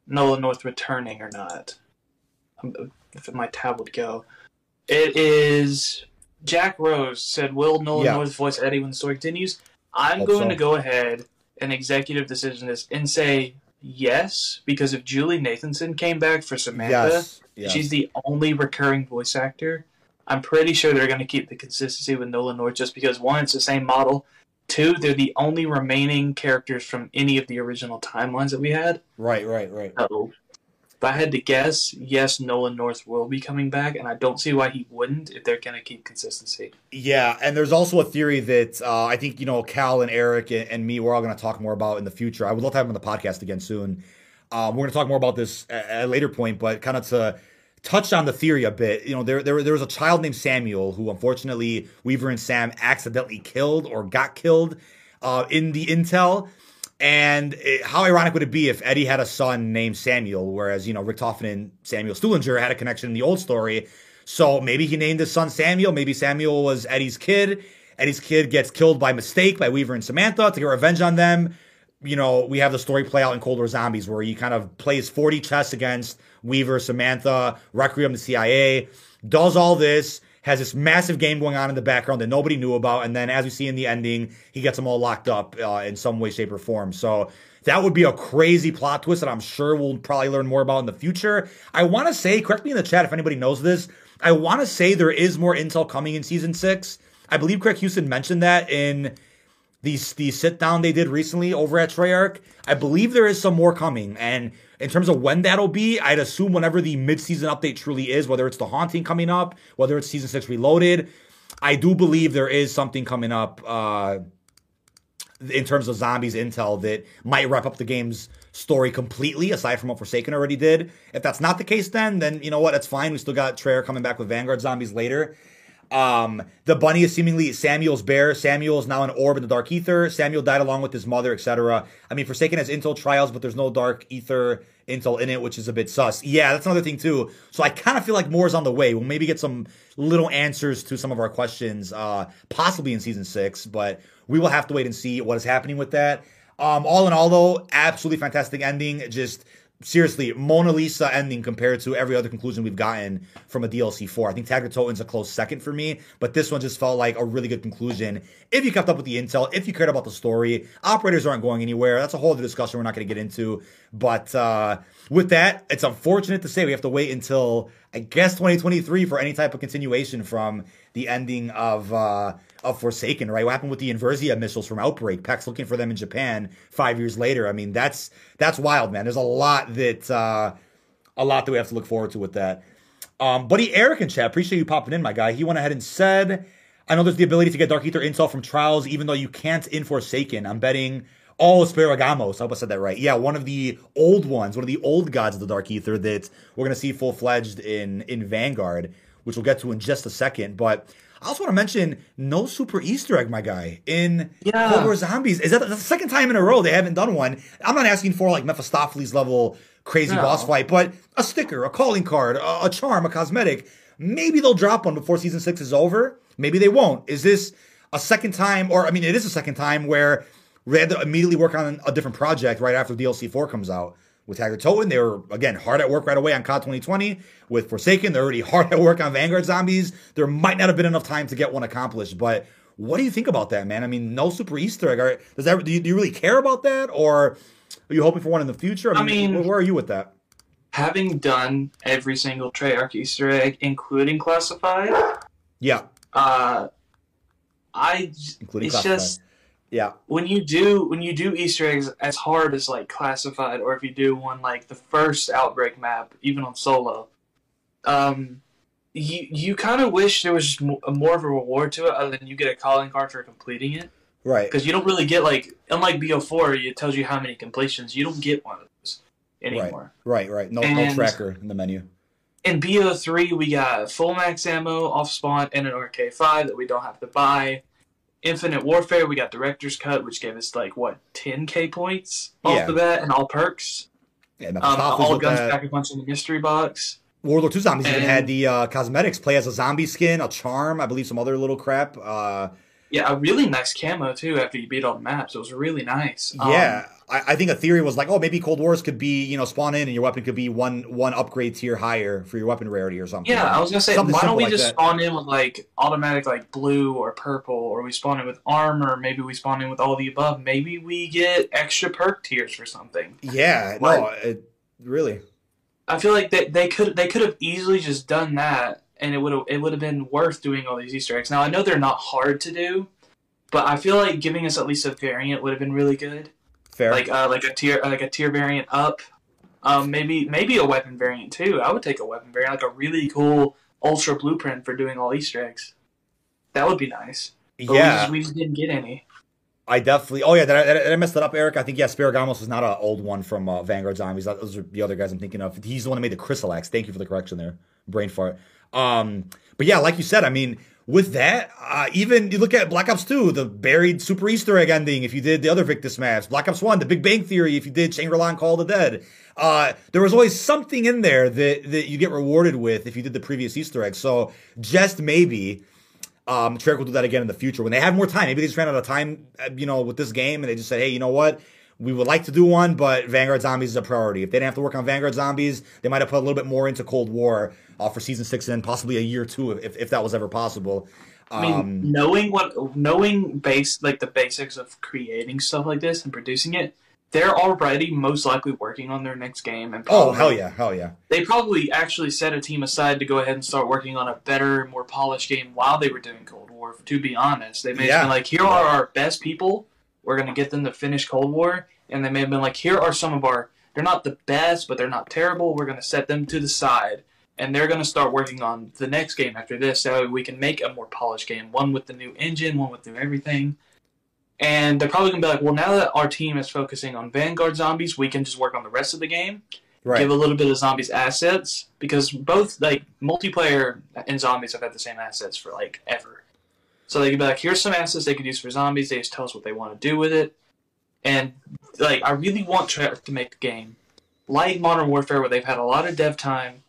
Nolan North returning or not. Um, if my tab would go, it is. Jack Rose said, "Will Nolan yeah. North voice Eddie when the story continues?" I'm Hope going so. to go ahead and executive decision this and say yes because if Julie Nathanson came back for Samantha, yes, she's the only recurring voice actor. I'm pretty sure they're going to keep the consistency with Nolan North just because one, it's the same model. Two, they're the only remaining characters from any of the original timelines that we had. Right, right, right. So if I had to guess, yes, Nolan North will be coming back, and I don't see why he wouldn't if they're going to keep consistency. Yeah, and there's also a theory that uh, I think you know Cal and Eric and, and me we're all going to talk more about in the future. I would love to have him on the podcast again soon. Um, we're going to talk more about this at, a later point, but kind of to touch on the theory a bit. You know, there, there there was a child named Samuel who unfortunately Weaver and Sam accidentally killed or got killed uh, in the intel. And it, how ironic would it be if Eddie had a son named Samuel, whereas, you know, Richtofen and Samuel Stuhlinger had a connection in the old story. So maybe he named his son Samuel. Maybe Samuel was Eddie's kid. Eddie's kid gets killed by mistake by Weaver and Samantha to get revenge on them. You know, we have the story play out in Cold War Zombies where he kind of plays 4D chess against Weaver, Samantha, Requiem, the CIA, does all this has this massive game going on in the background that nobody knew about. And then, as we see in the ending, he gets them all locked up uh, in some way, shape, or form. So that would be a crazy plot twist that I'm sure we'll probably learn more about in the future. I want to say, correct me in the chat if anybody knows this. I want to say there is more intel coming in season six. I believe Craig Houston mentioned that in the, the sit down they did recently over at Treyarch. I believe there is some more coming. And in terms of when that'll be, I'd assume whenever the mid-season update truly is, whether it's the haunting coming up, whether it's season six reloaded. I do believe there is something coming up uh, in terms of zombies intel that might wrap up the game's story completely, aside from what Forsaken already did. If that's not the case, then then you know what, that's fine. We still got Treyarch coming back with Vanguard zombies later. Um, the bunny is seemingly Samuel's bear. Samuel is now an orb in the dark ether. Samuel died along with his mother, etc. I mean, Forsaken has intel trials, but there's no dark ether intel in it, which is a bit sus. Yeah, that's another thing too. So I kind of feel like more is on the way. We'll maybe get some little answers to some of our questions, uh, possibly in season six, but we will have to wait and see what is happening with that. Um, all in all, though, absolutely fantastic ending. Just seriously, Mona Lisa ending compared to every other conclusion we've gotten from a DLC 4. I think Tag Toten's a close second for me, but this one just felt like a really good conclusion. If you kept up with the intel, if you cared about the story, operators aren't going anywhere. That's a whole other discussion we're not going to get into. But uh, with that, it's unfortunate to say we have to wait until, I guess, 2023 for any type of continuation from the ending of uh, of Forsaken, right? What happened with the Inversia missiles from Outbreak? Peck's looking for them in Japan five years later. I mean, that's that's wild, man. There's a lot that uh, a lot that we have to look forward to with that. Um, Buddy Eric in chat, appreciate you popping in, my guy. He went ahead and said, I know there's the ability to get Dark Ether intel from trials, even though you can't in Forsaken. I'm betting Oh, Sparagamos. I hope I said that right. Yeah, one of the old ones, one of the old gods of the Dark Ether that we're gonna see full fledged in in Vanguard, which we'll get to in just a second. But I also want to mention no super Easter egg, my guy, in yeah. Cold War Zombies. Is that the second time in a row they haven't done one? I'm not asking for like Mephistopheles level crazy no. boss fight, but a sticker, a calling card, a, a charm, a cosmetic. Maybe they'll drop one before season six is over. Maybe they won't. Is this a second time, or I mean, it is a second time where they had to immediately work on a different project right after DLC 4 comes out. With Tag der Toten, they were, again, hard at work right away on COD 2020. With Forsaken, they're already hard at work on Vanguard Zombies. There might not have been enough time to get one accomplished, but what do you think about that, man? I mean, no super Easter egg. Does that, do you, do you really care about that, or are you hoping for one in the future? I mean, I mean where are you with that? Having done every single Treyarch Easter egg, including classified, yeah, uh, I including it's classified. just yeah. When you do when you do Easter eggs as hard as like classified, or if you do one like the first outbreak map, even on solo, um, you you kind of wish there was more, of a reward to it, other than you get a calling card for completing it. Right. Because you don't really get like unlike BO4, it tells you how many completions. You don't get one of those anymore. Right. Right. right. No, and, no tracker in the menu. In BO3, we got full max ammo off spawn and an RK5 that we don't have to buy. Infinite Warfare, we got Director's Cut, which gave us like what 10k points off yeah. the bat and all perks. Yeah, um, all guns pack a punch in the mystery box. World War II zombies and, even had the uh, cosmetics play as a zombie skin, a charm, I believe some other little crap. Uh, yeah, a really nice camo too. After you beat all the maps, it was really nice. Yeah, um, I, I, think a theory was like, oh, maybe Cold Wars could be, you know, spawn in and your weapon could be one one upgrade tier higher for your weapon rarity or something. Yeah, I was gonna say, something why don't we like just that. spawn in with like automatic like blue or purple, or we spawn in with armor, maybe we spawn in with all the above. Maybe we get extra perk tiers for something. Yeah, no, it, really. I feel like they, they could they could have easily just done that, and it would have it would have been worth doing all these Easter eggs. Now I know they're not hard to do, but I feel like giving us at least a variant would have been really good. Fair. Like uh, like a tier like a tier variant up. Um, maybe maybe a weapon variant too. I would take a weapon variant, like a really cool ultra blueprint for doing all Easter eggs. That would be nice. But yeah, we just, we just, didn't get any. I definitely. Oh yeah, did I, did I mess that up, Eric? I think yeah, Sparagamos is not an old one from uh, Vanguard Zombies. Those are the other guys I'm thinking of. He's the one that made the Crystal Thank you for the correction there. Brain fart. Um, but yeah, like you said, I mean, with that, uh, even you look at Black Ops 2, the buried super Easter egg ending, if you did the other Victis maps, Black Ops 1, the Big Bang Theory, if you did Shangri-La and Call of the Dead, uh, there was always something in there that, that you get rewarded with if you did the previous Easter egg. So just maybe, um, Treyarch will do that again in the future when they have more time. Maybe they just ran out of time, uh, you know, with this game and they just said, hey, you know what? We would like to do one, but Vanguard Zombies is a priority. If they didn't have to work on Vanguard Zombies, they might have put a little bit more into Cold War uh, for season six and possibly a year two if, if that was ever possible. I mean, um, knowing what, knowing base like the basics of creating stuff like this and producing it, they're already most likely working on their next game. And probably, oh hell yeah, hell yeah! They probably actually set a team aside to go ahead and start working on a better, more polished game while they were doing Cold War. To be honest, they may yeah. have been like, "Here are our best people. We're going to get them to finish Cold War," and they may have been like, "Here are some of our. They're not the best, but they're not terrible. We're going to set them to the side." and they're going to start working on the next game after this so we can make a more polished game one with the new engine one with new everything and they're probably going to be like well now that our team is focusing on vanguard zombies we can just work on the rest of the game right. give a little bit of zombies assets because both like multiplayer and zombies have had the same assets for like ever so they could be like here's some assets they could use for zombies they just tell us what they want to do with it and like i really want to make the game like modern warfare where they've had a lot of dev time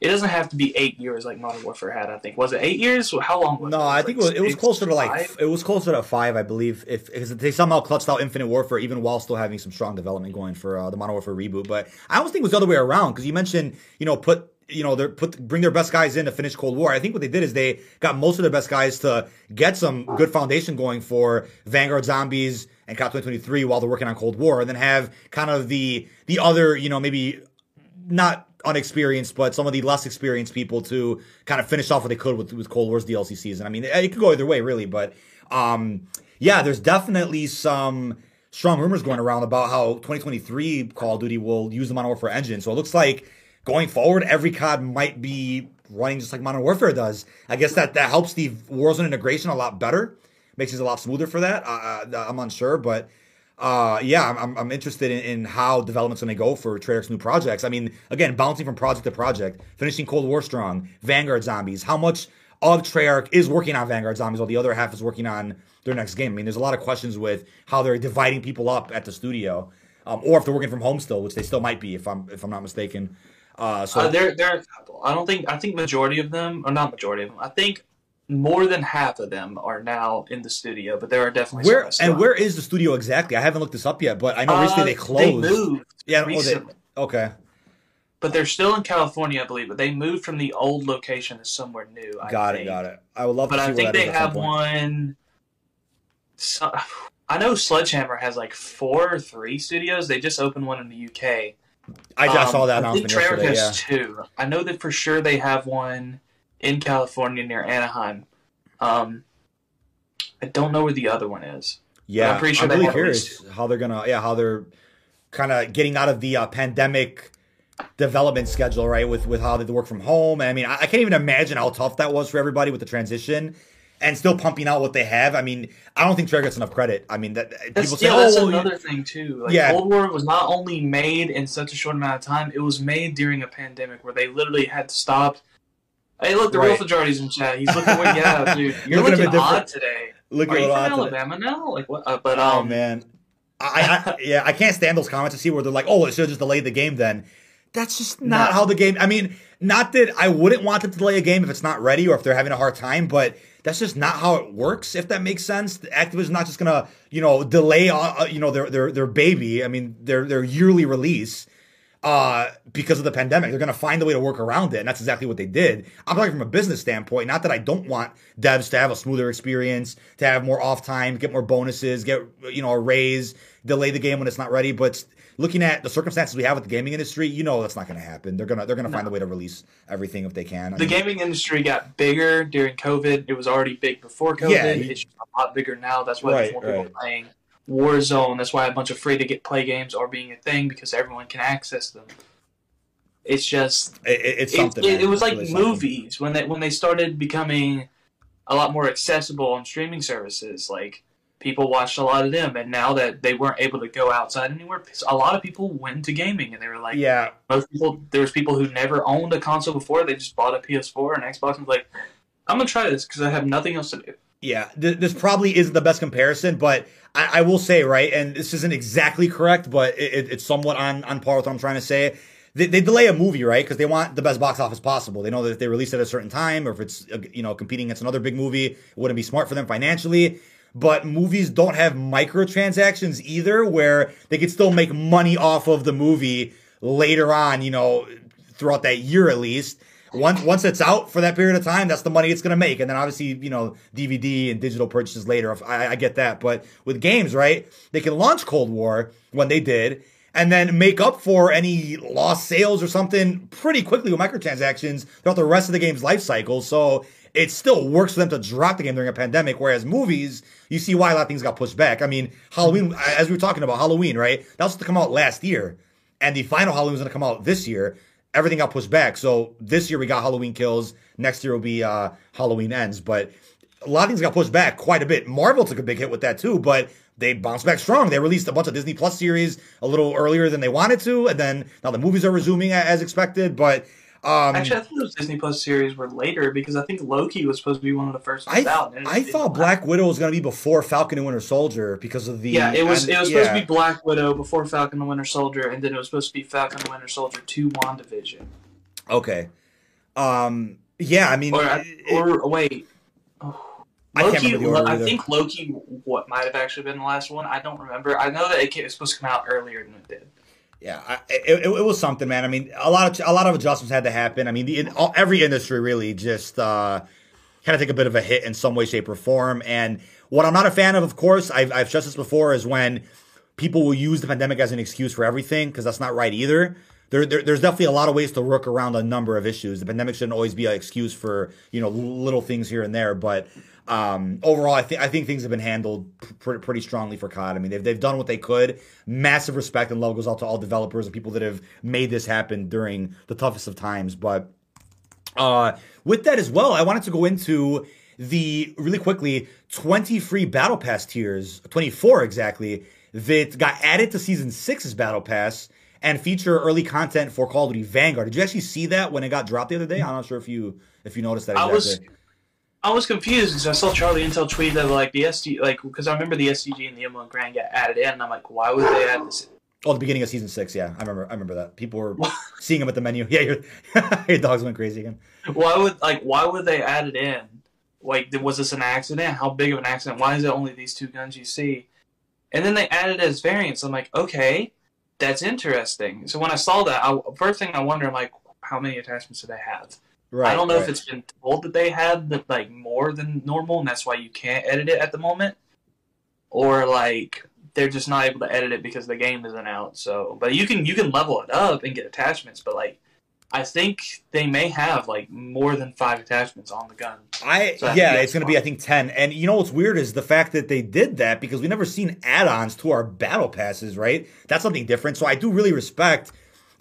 it doesn't have to be eight years like Modern Warfare had. I think was it eight years? How long? Was no, it? I think like it, was, it was closer to like five? it was closer to five, I believe. If because they somehow clutched out Infinite Warfare even while still having some strong development going for uh, the Modern Warfare reboot. But I always think it was the other way around because you mentioned you know put you know, they put bring their best guys in to finish Cold War. I think what they did is they got most of their best guys to get some good foundation going for Vanguard Zombies and COD 2023 while they're working on Cold War, and then have kind of the the other, you know, maybe not unexperienced, but some of the less experienced people to kind of finish off what they could with, with Cold War's DLC season. I mean, it, it could go either way, really, but um, yeah, there's definitely some strong rumors going around about how 2023 Call of Duty will use the Modern Warfare engine. So it looks like going forward, every COD might be running just like Modern Warfare does. I guess that that helps the Warzone integration a lot better, makes it a lot smoother for that. Uh, I'm unsure, but uh, yeah, I'm, I'm interested in, in how development's going to go for Treyarch's new projects. I mean, again, bouncing from project to project, finishing Cold War strong, Vanguard Zombies. How much of Treyarch is working on Vanguard Zombies while the other half is working on their next game? I mean, there's a lot of questions with how they're dividing people up at the studio, um, or if they're working from home still, which they still might be, if I'm if I'm not mistaken. Uh, so uh, there, there are a couple. I don't think I think majority of them, or not majority of them. I think more than half of them are now in the studio, but there are definitely where and where is the studio exactly? I haven't looked this up yet, but I know uh, recently they closed. They moved. Yeah, recently. Oh, they, okay. But they're still in California, I believe. But they moved from the old location to somewhere new. I got think. it, got it. I would love. But I think they have one. So, I know Sledgehammer has like four or three studios. They just opened one in the UK. I, um, I saw that um, I think yesterday. Has yeah. two. I know that for sure they have one in California near Anaheim. Um, I don't know where the other one is. Yeah, I'm pretty sure. I'm really curious how they're gonna. Yeah, how they're kind of getting out of the uh, pandemic development schedule, right? With with how they work from home. I mean, I, I can't even imagine how tough that was for everybody with the transition and still pumping out what they have. I mean, I don't think Treyarch gets enough credit. I mean, that that's, people say, yeah, oh, that's another you... thing too. Like, yeah, Cold War was not only made in such a short amount of time; it was made during a pandemic where they literally had to stop Hey, look, the right. real Fajari's in chat. He's looking yeah, dude. You're looking, looking odd today. Looking Are you from Alabama today. now? Like what? Uh, but oh, um, oh man, I, I yeah, I can't stand those comments to see where they're like, oh, it should have just delayed the game. Then that's just not how the game. I mean, not that I wouldn't want them to delay a game if it's not ready or if they're having a hard time, but that's just not how it works. If that makes sense, Activision's not just gonna you know delay uh, you know their their their baby. I mean their their yearly release uh, because of the pandemic. They're going to find a way to work around it. And that's exactly what they did. I'm talking from a business standpoint. Not that I don't want devs to have a smoother experience, to have more off time, get more bonuses, get, you know, a raise, delay the game when it's not ready. But looking at the circumstances we have with the gaming industry, you know that's not going to happen. They're gonna they're gonna no. find a way to release everything if they can. I the mean, gaming industry got bigger during COVID. It was already big before COVID. Yeah, it's a lot bigger now. That's why right, there's more people playing. Warzone. That's why a bunch of free to get play games are being a thing because everyone can access them. It's just it, it's something. It, it, it was like really movies something. when they when they started becoming a lot more accessible on streaming services. Like people watched a lot of them, and now that they weren't able to go outside anywhere, a lot of people went to gaming, and they were like, yeah. Most people, there's people who never owned a console before. They just bought a PS4 and Xbox, and was like, I'm gonna try this because I have nothing else to do. Yeah, th- this probably isn't the best comparison, but I, I, will say, right, and this isn't exactly correct, but it, it, it's somewhat on, on par with what I'm trying to say. They, they delay a movie, right, because they want the best box office possible. They know that if they release it at a certain time, or if it's uh, you know competing against another big movie, it wouldn't be smart for them financially. But movies don't have microtransactions either, where they could still make money off of the movie later on, you know, throughout that year at least once once it's out for that period of time, that's the money it's going to make. And then obviously, you know, DVD and digital purchases later. I, I get that, but with games, right? They can launch Cold War when they did, and then make up for any lost sales or something pretty quickly with microtransactions throughout the rest of the game's life cycle. So it still works for them to drop the game during a pandemic. Whereas movies, you see why a lot of things got pushed back. I mean, Halloween, as we were talking about Halloween, right? That was to come out last year, and the final Halloween was going to come out this year everything got pushed back. So this year we got Halloween Kills. Next year will be uh, Halloween Ends. But a lot of things got pushed back quite a bit. Marvel took a big hit with that too, but they bounced back strong. They released a bunch of Disney Plus series a little earlier than they wanted to, and then now the movies are resuming as expected. But um, Actually, I think those Disney Plus series were later because I think Loki was supposed to be one of the first ones I, out. I thought Black Widow was going to be before Falcon and Winter Soldier because of the yeah. It was it was yeah. supposed to be Black Widow before Falcon and Winter Soldier, and then it was supposed to be Falcon and Winter Soldier two Wandavision. Okay. Um. Yeah. I mean, or, it, or wait. Loki, I, I think Loki, what might have actually been the last one. I don't remember. I know that it was supposed to come out earlier than it did. Yeah, I, it, it, was something, man. I mean, a lot of a lot of adjustments had to happen. I mean, the, all, every industry really just uh, kind of take a bit of a hit in some way, shape, or form. And what I'm not a fan of, of course, I've, I've stressed this before, is when people will use the pandemic as an excuse for everything because that's not right either there, there, there's definitely a lot of ways to work around a number of issues. The pandemic shouldn't always be an excuse for you know little things here and there, but um, overall, I think I think things have been handled pr- pretty strongly for COD. I mean, they've they've done what they could. Massive respect and love goes out to all developers and people that have made this happen during the toughest of times. But uh, with that as well, I wanted to go into the really quickly 20 free battle pass tiers 24 exactly that got added to season six's battle pass and feature early content for Call of Duty Vanguard. Did you actually see that when it got dropped the other day? I'm not sure if you if you noticed that. Exactly. I was I was confused because I saw Charlie Intel tweet that like the SD like because I remember the STG and the M1 Garand got added in, and I'm like, why would they add this? Oh, the beginning of season six. Yeah, I remember. I remember that people were seeing him at the menu. Yeah, your, your dogs went crazy again. Why would like why would they add it in? Like, was this an accident? How big of an accident? Why is it only these two guns you see? And then they added as variants. I'm like, okay, that's interesting. So when I saw that, I, first thing I wonder, I'm like, how many attachments do they have? Right, I don't know right. if it's been told that they had like more than normal, and that's why you can't edit it at the moment, or like they're just not able to edit it because the game isn't out. So, but you can you can level it up and get attachments, but like I think they may have like more than five attachments on the gun. I so yeah, it's going to be I think ten. And you know what's weird is the fact that they did that because we never seen add-ons to our battle passes, right? That's something different. So I do really respect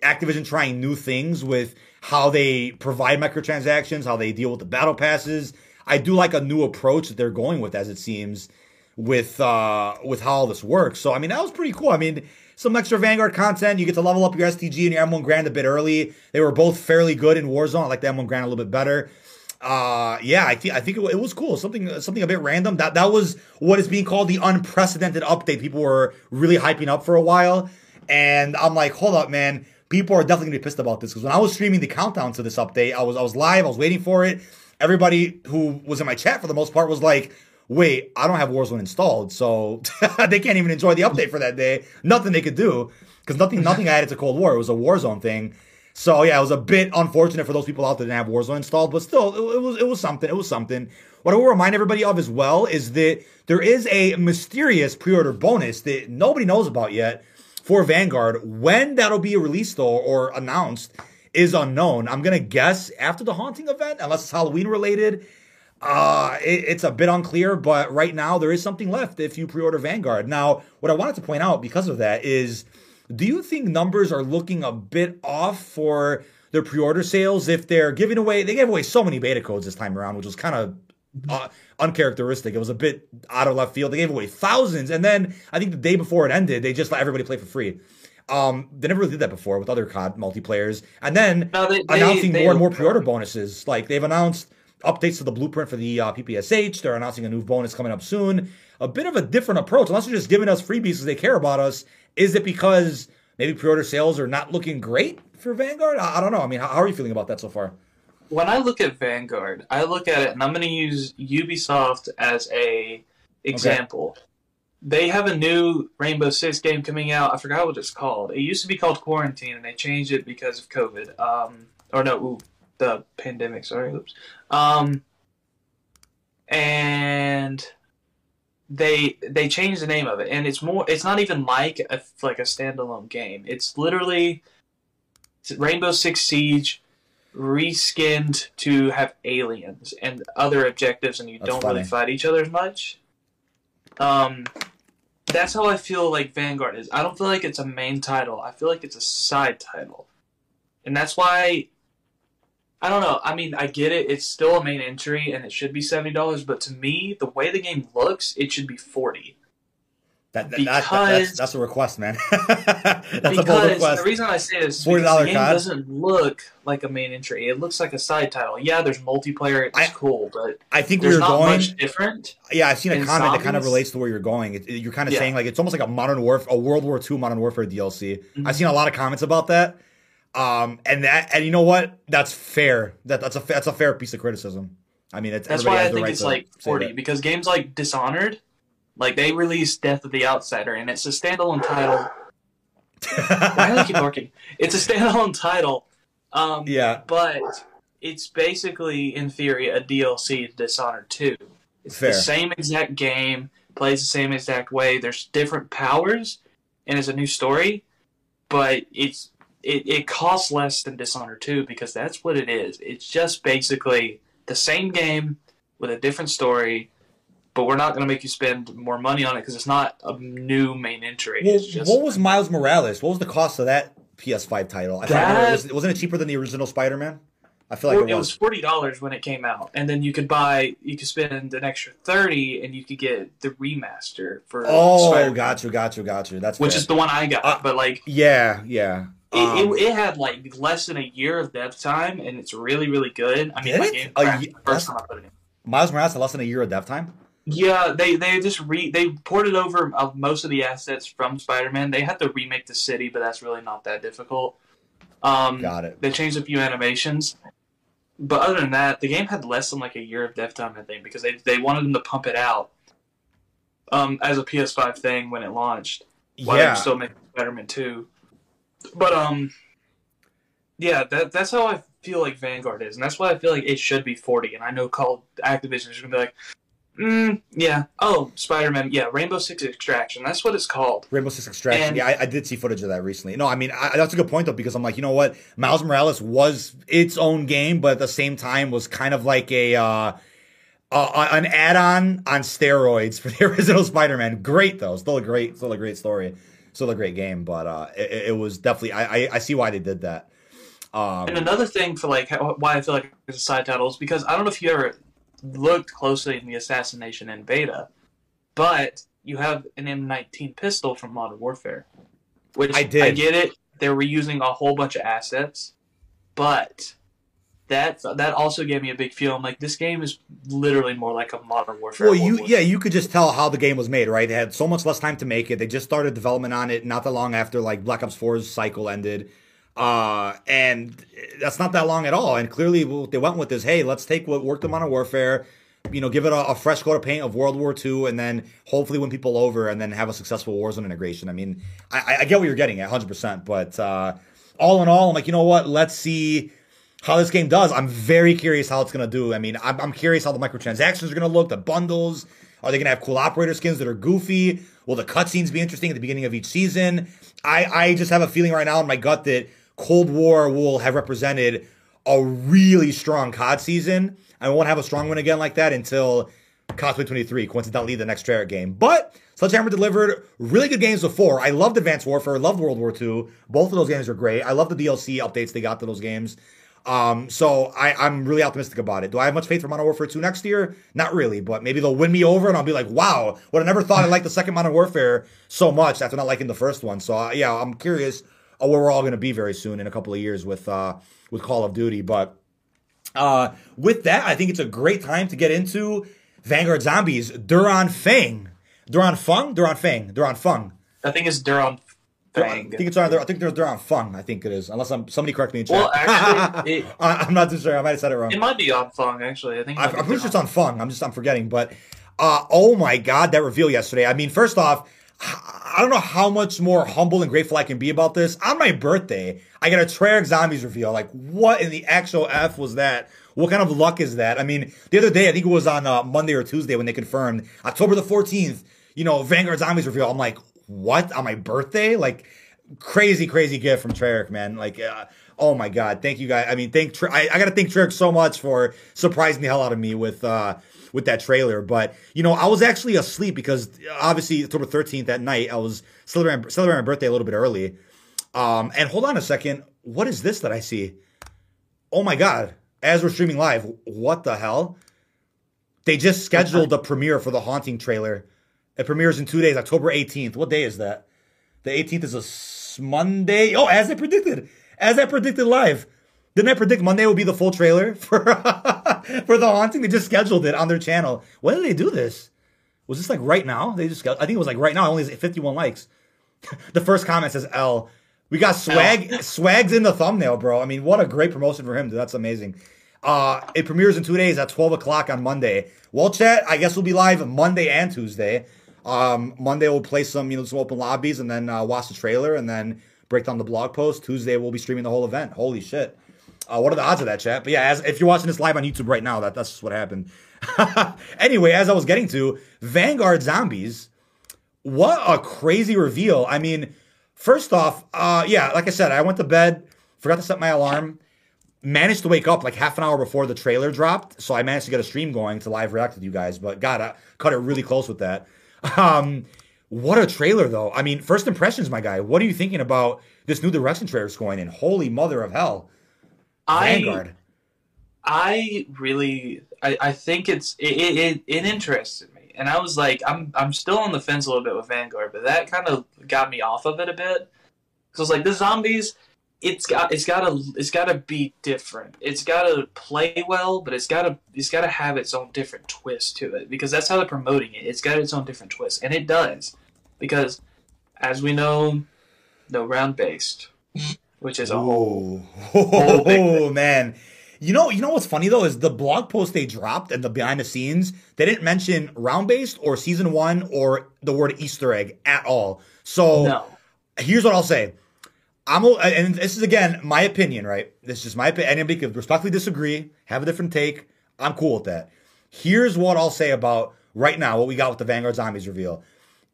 Activision trying new things with how they provide microtransactions, how they deal with the battle passes. I do like a new approach that they're going with, as it seems, with uh with how all this works. So I mean, that was pretty cool. I mean, some extra Vanguard content. You get to level up your STG and your M1 Grand a bit early. They were both fairly good in Warzone. I like the M1 Grand a little bit better. Uh, yeah, I think I think it, it, was cool. Something something a bit random. That that was what is being called the unprecedented update. People were really hyping up for a while, and I'm like, hold up, man people are definitely gonna be pissed about this because when I was streaming the countdown to this update, I was I was live, I was waiting for it. Everybody who was in my chat for the most part was like, "Wait, I don't have Warzone installed, so they can't even enjoy the update for that day. Nothing they could do because nothing nothing added to Cold War. It was a Warzone thing." So yeah, it was a bit unfortunate for those people out there that didn't have Warzone installed, but still, it, it was it was something. It was something. What I will remind everybody of as well is that there is a mysterious pre-order bonus that nobody knows about yet for Vanguard. When that'll be released though or announced is unknown. I'm gonna guess after the haunting event, unless it's Halloween related. Uh, it, it's a bit unclear, but right now there is something left if you pre-order Vanguard. Now, what I wanted to point out because of that is, do you think numbers are looking a bit off for their pre-order sales if they're giving away? They gave away so many beta codes this time around, which was kind of uh, uncharacteristic. It was a bit out of left field. They gave away thousands, and then I think the day before it ended, they just let everybody play for free. Um, they never really did that before with other COD multiplayers, and then no, they, announcing they, more and more pre-order bonuses. Like they've announced updates to the blueprint for the uh, PPSH. They're announcing a new bonus coming up soon. A bit of a different approach. Unless they're just giving us freebies because they care about us. Is it because maybe pre-order sales are not looking great for Vanguard? I, I don't know. I mean, how, how are you feeling about that so far? When I look at Vanguard, I look at it and I'm going to use Ubisoft as a example. Okay. They have a new Rainbow Six game coming out. I forgot what it's called. It used to be called Quarantine, and they changed it because of COVID. Um, or no, ooh, the pandemic. Sorry, oops. Um, and they they changed the name of it, and it's more. It's not even like a like a standalone game. It's literally Rainbow Six Siege reskinned to have aliens and other objectives, and you that's don't funny. really fight each other as much. Um, that's how I feel like Vanguard is. I don't feel like it's a main title. I feel like it's a side title, and that's why. I don't know. I mean, I get it. It's still a main entry, and it should be seventy dollars. But to me, the way the game looks, it should be forty. That, that, because, that, that's, that's a request, man. that's because a bold request. The reason I say this is because the game doesn't look like a main entry. It looks like a side title. Yeah, there's multiplayer. It's I, cool, but I think there's not going, much different. Yeah, I've seen a comment zombies. that kind of relates to where you're going. It, you're kind of yeah. saying like it's almost like a modern warfare, a World War II Modern Warfare DLC. Mm-hmm. I've seen a lot of comments about that. Um, and that, and you know what? That's fair. That that's a that's a fair piece of criticism. I mean, it's, that's why I think right it's like forty because games like Dishonored like they released Death of the Outsider, and it's a standalone title. Why do I keep barking? It's a standalone title. Um, yeah, but it's basically, in theory, a DLC to Dishonored Two. It's Fair. the same exact game, plays the same exact way. There's different powers, and it's a new story, but it's it, it costs less than Dishonored 2 because that's what it is. It's just basically the same game with a different story but we're not going to make you spend more money on it because it's not a new main entry. Well, just, what was Miles Morales? What was the cost of that PS5 title? I that, it was, wasn't it cheaper than the original Spider-Man? I feel like it, it was forty dollars when it came out, and then you could buy, you could spend an extra thirty, and you could get the remaster for. Oh, Spider-Man, got you, got you, got you. That's which fair. is the one I got. Uh, but like, yeah, yeah. It, um, it, it, had like less than a year of dev time, and it's really, really good. I mean, my game a, first time I put it in. Miles Morales had less than a year of dev time. Yeah, they they just re they ported over most of the assets from Spider Man. They had to remake the city, but that's really not that difficult. Um, Got it. They changed a few animations, but other than that, the game had less than like a year of dev time, I think, because they they wanted them to pump it out um, as a PS5 thing when it launched. While yeah. they still making Spider-Man 2. But um, yeah, that that's how I feel like Vanguard is, and that's why I feel like it should be 40. And I know Call Activision is gonna be like, Mm, yeah. Oh, Spider Man. Yeah, Rainbow Six Extraction. That's what it's called. Rainbow Six Extraction. And, yeah, I, I, did see footage of that recently. No, I mean I, that's a good point though because I'm like, you know what, Miles Morales was its own game, but at the same time was kind of like a uh, uh, an add-on on steroids for the original Spider Man. Great though, still a great, still a great story, still a great game. But uh, it, it was definitely I, I, I see why they did that. Um, and another thing for like why I feel like it's a side title is because I don't know if you ever looked closely in the assassination in beta, but you have an M19 pistol from Modern Warfare, which I did. I get it. They were using a whole bunch of assets, but that that also gave me a big feel. I'm like, this game is literally more like a Modern Warfare. Well, you yeah, you could just tell how the game was made, right? They had so much less time to make it. They just started development on it not that long after like Black Ops 4's cycle ended. Uh, and that's not that long at all. And clearly, what they went with is, hey, let's take what worked in Modern Warfare, you know, give it a, a, fresh coat of paint of World War II, and then hopefully win people over, and then have a successful Warzone integration. I mean, I, I get what you're getting at, 100%. But uh, all in all, I'm like, you know what? Let's see how this game does. I'm very curious how it's going to do. I mean, I'm, I'm curious how the microtransactions are going to look, the bundles. Are they going to have cool operator skins that are goofy? Will the cutscenes be interesting at the beginning of each season? I, I just have a feeling right now in my gut that Cold War will have represented a really strong COD season. I won't have a strong one again like that until COD 23, coincidentally, the next Treyarch game. But Sledgehammer delivered really good games before. I loved Advanced Warfare, loved World War II. Both of those games are great. I love the DLC updates they got to those games. Um, so I, I'm really optimistic about it. Do I have much faith for Modern Warfare 2 next year? Not really, but maybe they'll win me over and I'll be like, wow, would I never thought I liked the second Modern Warfare so much after not liking the first one. So uh, yeah, I'm curious uh, where we're all going to be very soon in a couple of years with uh, with Call of Duty. But uh, with that, I think it's a great time to get into Vanguard Zombies. Duran Feng, Duran Fung, Duran Feng, Duran Fung. I think it's Duran. I think it's on. I think on Fung. I think it is. Unless I'm somebody correct me in chat. Well, actually, it, I'm not too sure. I might have said it wrong. It might be on Fung. Actually, I think. I'm pretty sure it's on Fung. I'm just I'm forgetting. But uh, oh my god, that reveal yesterday. I mean, first off, I don't know how much more humble and grateful I can be about this. On my birthday, I got a Treyarch Zombies reveal. Like, what in the actual F was that? What kind of luck is that? I mean, the other day, I think it was on uh, Monday or Tuesday when they confirmed October the 14th, you know, Vanguard Zombies reveal. I'm like, what? On my birthday? Like, crazy, crazy gift from Treyarch, man. Like, uh, oh my God. Thank you guys. I mean, thank, I, I got to thank Treyarch so much for surprising the hell out of me with, uh, with that trailer. But you know, I was actually asleep because obviously October 13th that night I was celebrating, celebrating my birthday a little bit early. Um, and hold on a second, what is this that I see? Oh my god! As we're streaming live, what the hell? They just scheduled the premiere for the Haunting trailer. It premieres in two days, October 18th. What day is that? The 18th is a Monday. Oh, as I predicted, as I predicted live. Didn't I predict Monday would be the full trailer for for the haunting? They just scheduled it on their channel. When did they do this? Was this like right now? They just got, I think it was like right now. Only 51 likes. the first comment says L. We got swag swags in the thumbnail, bro. I mean, what a great promotion for him. Dude. That's amazing. Uh, it premieres in two days at 12 o'clock on Monday. Well, chat, I guess we'll be live Monday and Tuesday. Um, Monday we'll play some, you know, some open lobbies and then uh, watch the trailer and then break down the blog post. Tuesday we'll be streaming the whole event. Holy shit. Uh, what are the odds of that, chat? But yeah, as, if you're watching this live on YouTube right now, that that's what happened. anyway, as I was getting to Vanguard Zombies, what a crazy reveal! I mean, first off, uh, yeah, like I said, I went to bed, forgot to set my alarm, managed to wake up like half an hour before the trailer dropped, so I managed to get a stream going to live react with you guys. But God, I cut it really close with that. Um, what a trailer, though. I mean, first impressions, my guy. What are you thinking about this new direction trailer's going in? Holy mother of hell! Vanguard. I really, I, I think it's it, it it interested me, and I was like, I'm I'm still on the fence a little bit with Vanguard, but that kind of got me off of it a bit. Because I was like, the zombies, it's got it's got to it's got to be different. It's got to play well, but it's got to it's got to have its own different twist to it because that's how they're promoting it. It's got its own different twist, and it does because, as we know, no round based, which is a whole, whole oh man. You know, you know what's funny though is the blog post they dropped and the behind the scenes they didn't mention round based or season one or the word Easter egg at all. So no. here's what I'll say. I'm and this is again my opinion, right? This is just my opinion. Anybody could respectfully disagree, have a different take. I'm cool with that. Here's what I'll say about right now what we got with the Vanguard Zombies reveal.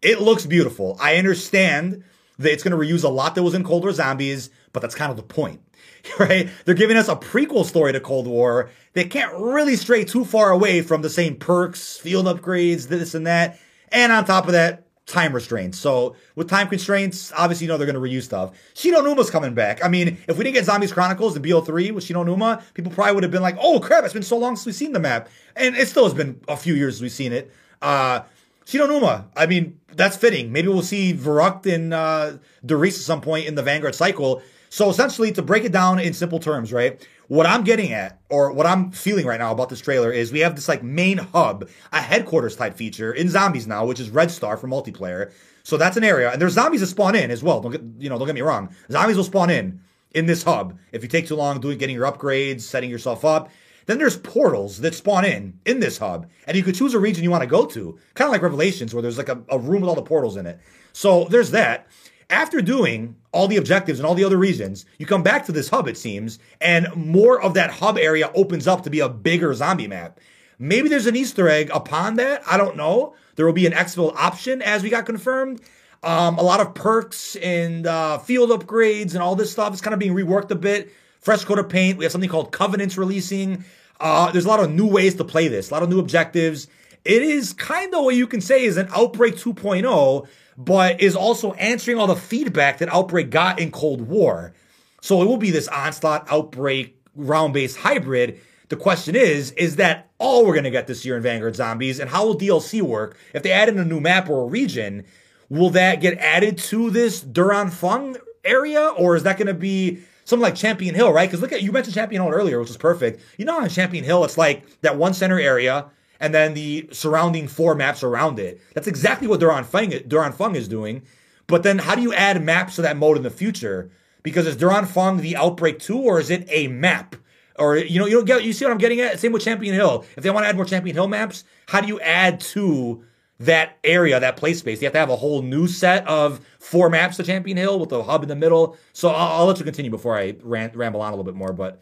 It looks beautiful. I understand that it's going to reuse a lot that was in Cold War Zombies, but that's kind of the point. right? They're giving us a prequel story to Cold War. They can't really stray too far away from the same perks, field upgrades, this and that. And on top of that, time restraints. So with time constraints, obviously you know they're going to reuse stuff. Shi No Numa's coming back. I mean, if we didn't get Zombies Chronicles and BO3 with Shi No Numa, people probably would have been like, "Oh crap, it's been so long since we've seen the map," and it still has been a few years since we've seen it. Uh, Shi No Numa. I mean, that's fitting. Maybe we'll see Verrückt and uh, Der Riese at some point in the Vanguard cycle. So essentially, to break it down in simple terms, right? What I'm getting at, or what I'm feeling right now about this trailer, is we have this like main hub, a headquarters type feature in zombies now, which is Red Star for multiplayer. So that's an area, and there's zombies that spawn in as well. Don't get you know, don't get me wrong. Zombies will spawn in in this hub if you take too long doing getting your upgrades, setting yourself up. Then there's portals that spawn in in this hub, and you could choose a region you want to go to, kind of like Revelations, where there's like a, a room with all the portals in it. So there's that. After doing all the objectives and all the other reasons, you come back to this hub, it seems, and more of that hub area opens up to be a bigger zombie map. Maybe there's an Easter egg upon that. I don't know. There will be an exfil option as we got confirmed. Um, a lot of perks and uh, field upgrades and all this stuff is kind of being reworked a bit. Fresh coat of paint. We have something called Covenants releasing. Uh, there's a lot of new ways to play this, a lot of new objectives. It is kind of what you can say is an Outbreak 2.0 but is also answering all the feedback that Outbreak got in Cold War. So it will be this onslaught Outbreak round based hybrid. The question is, is that all we're going to get this year in Vanguard Zombies? And how will DLC work? If they add in a new map or a region, will that get added to this Duran Fung area? Or is that going to be something like Champion Hill, right? Because look at, you mentioned Champion Hill earlier, which is perfect. You know, on Champion Hill, it's like that one center area and then the surrounding four maps around it. That's exactly what Duran Fung, Duran Fung is doing. But then how do you add maps to that mode in the future? Because is Duran Fung the Outbreak 2 or is it a map? Or you know, you don't get you see what I'm getting at? Same with Champion Hill. If they want to add more Champion Hill maps, how do you add to that area, that play space? You have to have a whole new set of four maps to Champion Hill with the hub in the middle. So I'll, I'll let you continue before I ramble on a little bit more. But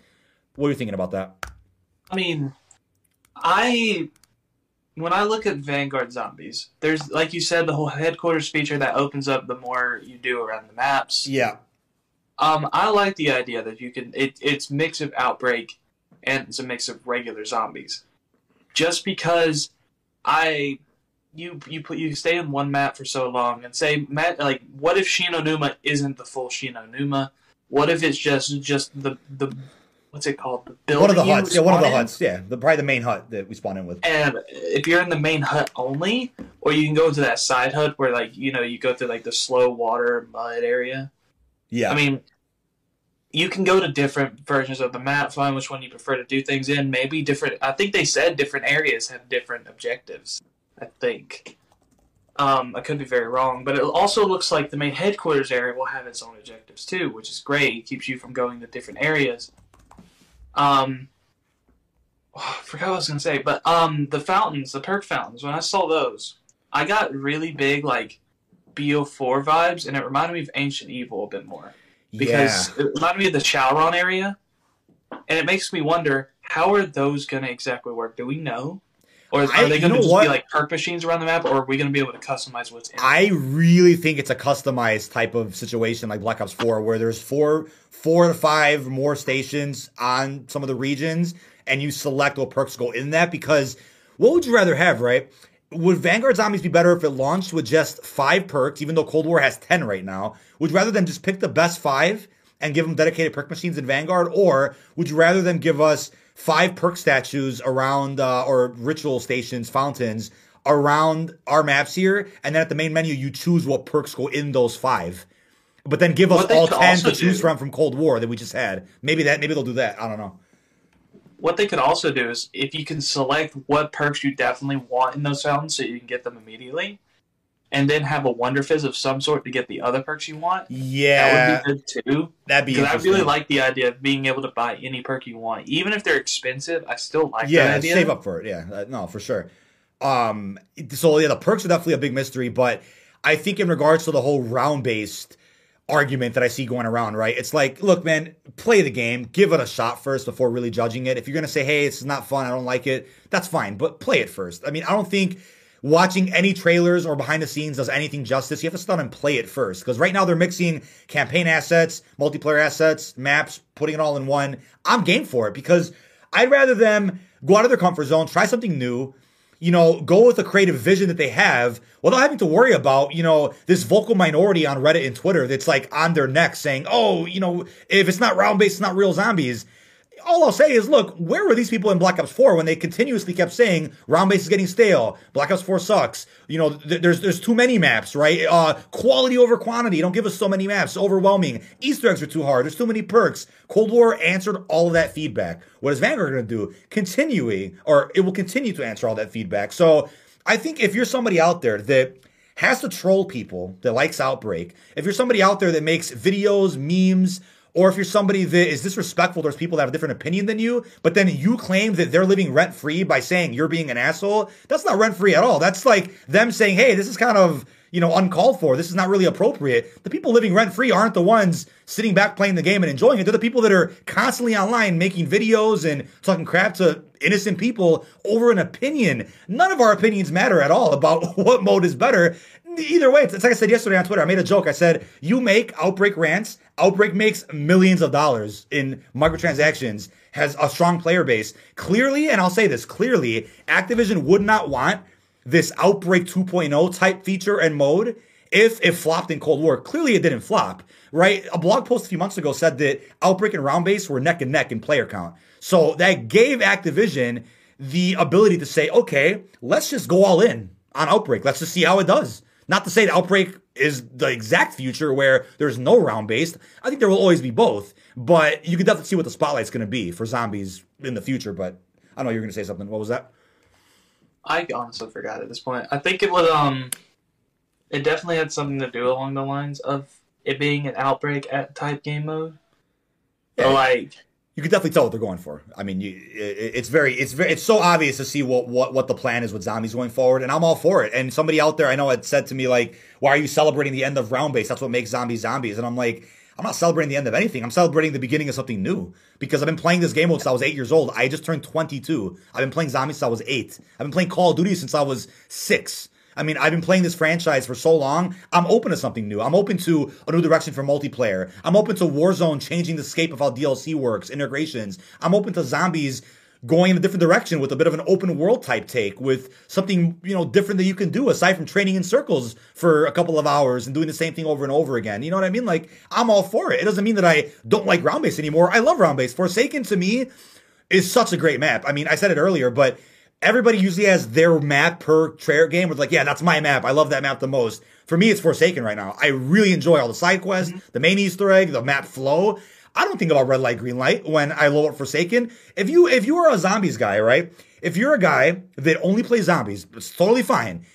what are you thinking about that? I mean, I when I look at Vanguard Zombies, there's like you said, the whole headquarters feature that opens up the more you do around the maps. Yeah. Um, I like the idea that you can it, it's mix of outbreak and it's a mix of regular zombies. Just because I you you put you stay in one map for so long and say Matt like what if Shi No Numa isn't the full Shi No Numa? What if it's just just the the what's it called? The building. One of the huts. Yeah, one of the in. huts. Yeah, the probably the main hut that we spawn in with. And if you're in the main hut only, or you can go into that side hut where like you know you go through like the slow water mud area. Yeah. I mean, you can go to different versions of the map. Find which one you prefer to do things in. Maybe different. I think they said different areas have different objectives. I think. Um, I could be very wrong, but it also looks like the main headquarters area will have its own objectives too, which is great. It keeps you from going to different areas. Um, oh, I forgot what I was gonna say, but um, the fountains, the perk fountains. When I saw those, I got really big like BO4 vibes, and it reminded me of Ancient Evil a bit more because yeah. it reminded me of the Chauron area, and it makes me wonder how are those gonna exactly work? Do we know? Or are they going to just what? be like perk machines around the map, or are we going to be able to customize what's in? I really think it's a customized type of situation like Black Ops Four, where there's four, four to five more stations on some of the regions, and you select what perks go in that. Because what would you rather have, right? Would Vanguard Zombies be better if it launched with just five perks, even though Cold War has ten right now? Would you rather than just pick the best five and give them dedicated perk machines in Vanguard, or would you rather them give us five perk statues around uh, or ritual stations, fountains around our maps here, and then at the main menu you choose what perks go in those five. But then give us all ten to choose do, from from Cold War that we just had. Maybe that maybe they'll do that. I don't know. What they could also do is if you can select what perks you definitely want in those fountains so you can get them immediately, and then have a Wonder Fizz of some sort to get the other perks you want. Yeah, that would be good too. That'd be. Because I really like the idea of being able to buy any perk you want, even if they're expensive. I still like. Yeah, save up for it. Yeah, uh, no, for sure. Um, so yeah, the perks are definitely a big mystery, but I think in regards to the whole round based argument that I see going around, right? It's like, look, man, play the game, give it a shot first before really judging it. If you're gonna say, hey, it's not fun, I don't like it, that's fine, but play it first. I mean, I don't think watching any trailers or behind the scenes does anything justice. You have to start and play it first. Because right now they're mixing campaign assets, multiplayer assets, maps, putting it all in one. I'm game for it because I'd rather them go out of their comfort zone, try something new, you know, go with a creative vision that they have without having to worry about, you know, this vocal minority on Reddit and Twitter that's like on their neck saying, oh, you know, if it's not round based, it's not real zombies all I'll say is, look, where were these people in Black Ops 4 when they continuously kept saying round base is getting stale, Black Ops 4 sucks, you know, th- there's there's too many maps, right? Uh, quality over quantity, don't give us so many maps, overwhelming. Easter eggs are too hard, there's too many perks. Cold War answered all of that feedback. What is Vanguard going to do? Continuing, or it will continue to answer all that feedback. So I think if you're somebody out there that has to troll people that likes Outbreak, if you're somebody out there that makes videos, memes, or if you're somebody that is disrespectful towards people that have a different opinion than you, but then you claim that they're living rent free by saying you're being an asshole, that's not rent free at all. That's like them saying, hey, this is kind of, you know, uncalled for. This is not really appropriate. The people living rent free aren't the ones sitting back playing the game and enjoying it. They're the people that are constantly online making videos and talking crap to innocent people over an opinion. None of our opinions matter at all about what mode is better. Either way, it's, it's like I said yesterday on Twitter. I made a joke. I said, you make Outbreak rants Outbreak makes millions of dollars in microtransactions, has a strong player base. Clearly, and I'll say this clearly, Activision would not want this Outbreak 2.0 type feature and mode if it flopped in Cold War. Clearly, it didn't flop, right? A blog post a few months ago said that Outbreak and Round Base were neck and neck in player count. So that gave Activision the ability to say, okay, let's just go all in on Outbreak. Let's just see how it does. Not to say that Outbreak is the exact future where there's no round based. I think there will always be both, but you can definitely see what the spotlight's going to be for zombies in the future. But I know you were going to say something. What was that? I honestly forgot at this point. I think it was um, it definitely had something to do along the lines of it being an outbreak at type game mode. Yeah. like you can definitely tell what they're going for. I mean, you, it, it's very, it's very, it's so obvious to see what, what, what the plan is with zombies going forward, and I'm all for it. And somebody out there I know had said to me like, "Why are you celebrating the end of round base? That's what makes zombies zombies." And I'm like, I'm not celebrating the end of anything. I'm celebrating the beginning of something new because I've been playing this game since I was eight years old. I just turned 22. I've been playing zombies since I was eight. I've been playing Call of Duty since I was six. I mean, I've been playing this franchise for so long. I'm open to something new. I'm open to a new direction for multiplayer. I'm open to Warzone changing the scape of how DLC works, integrations. I'm open to zombies going in a different direction with a bit of an open world type take with something you know different that you can do aside from training in circles for a couple of hours and doing the same thing over and over again you know what i mean like i'm all for it it doesn't mean that i don't like round base anymore i love round base forsaken to me is such a great map i mean i said it earlier but everybody usually has their map per trailer game. With like, yeah, that's my map. I love that map the most. For me, it's Forsaken right now. I really enjoy all the side quests, mm-hmm. the main Easter egg, the map flow. I don't think about red light, green light when I load up Forsaken. If you if you are a zombies guy, right? If you're a guy that only plays zombies, it's totally fine.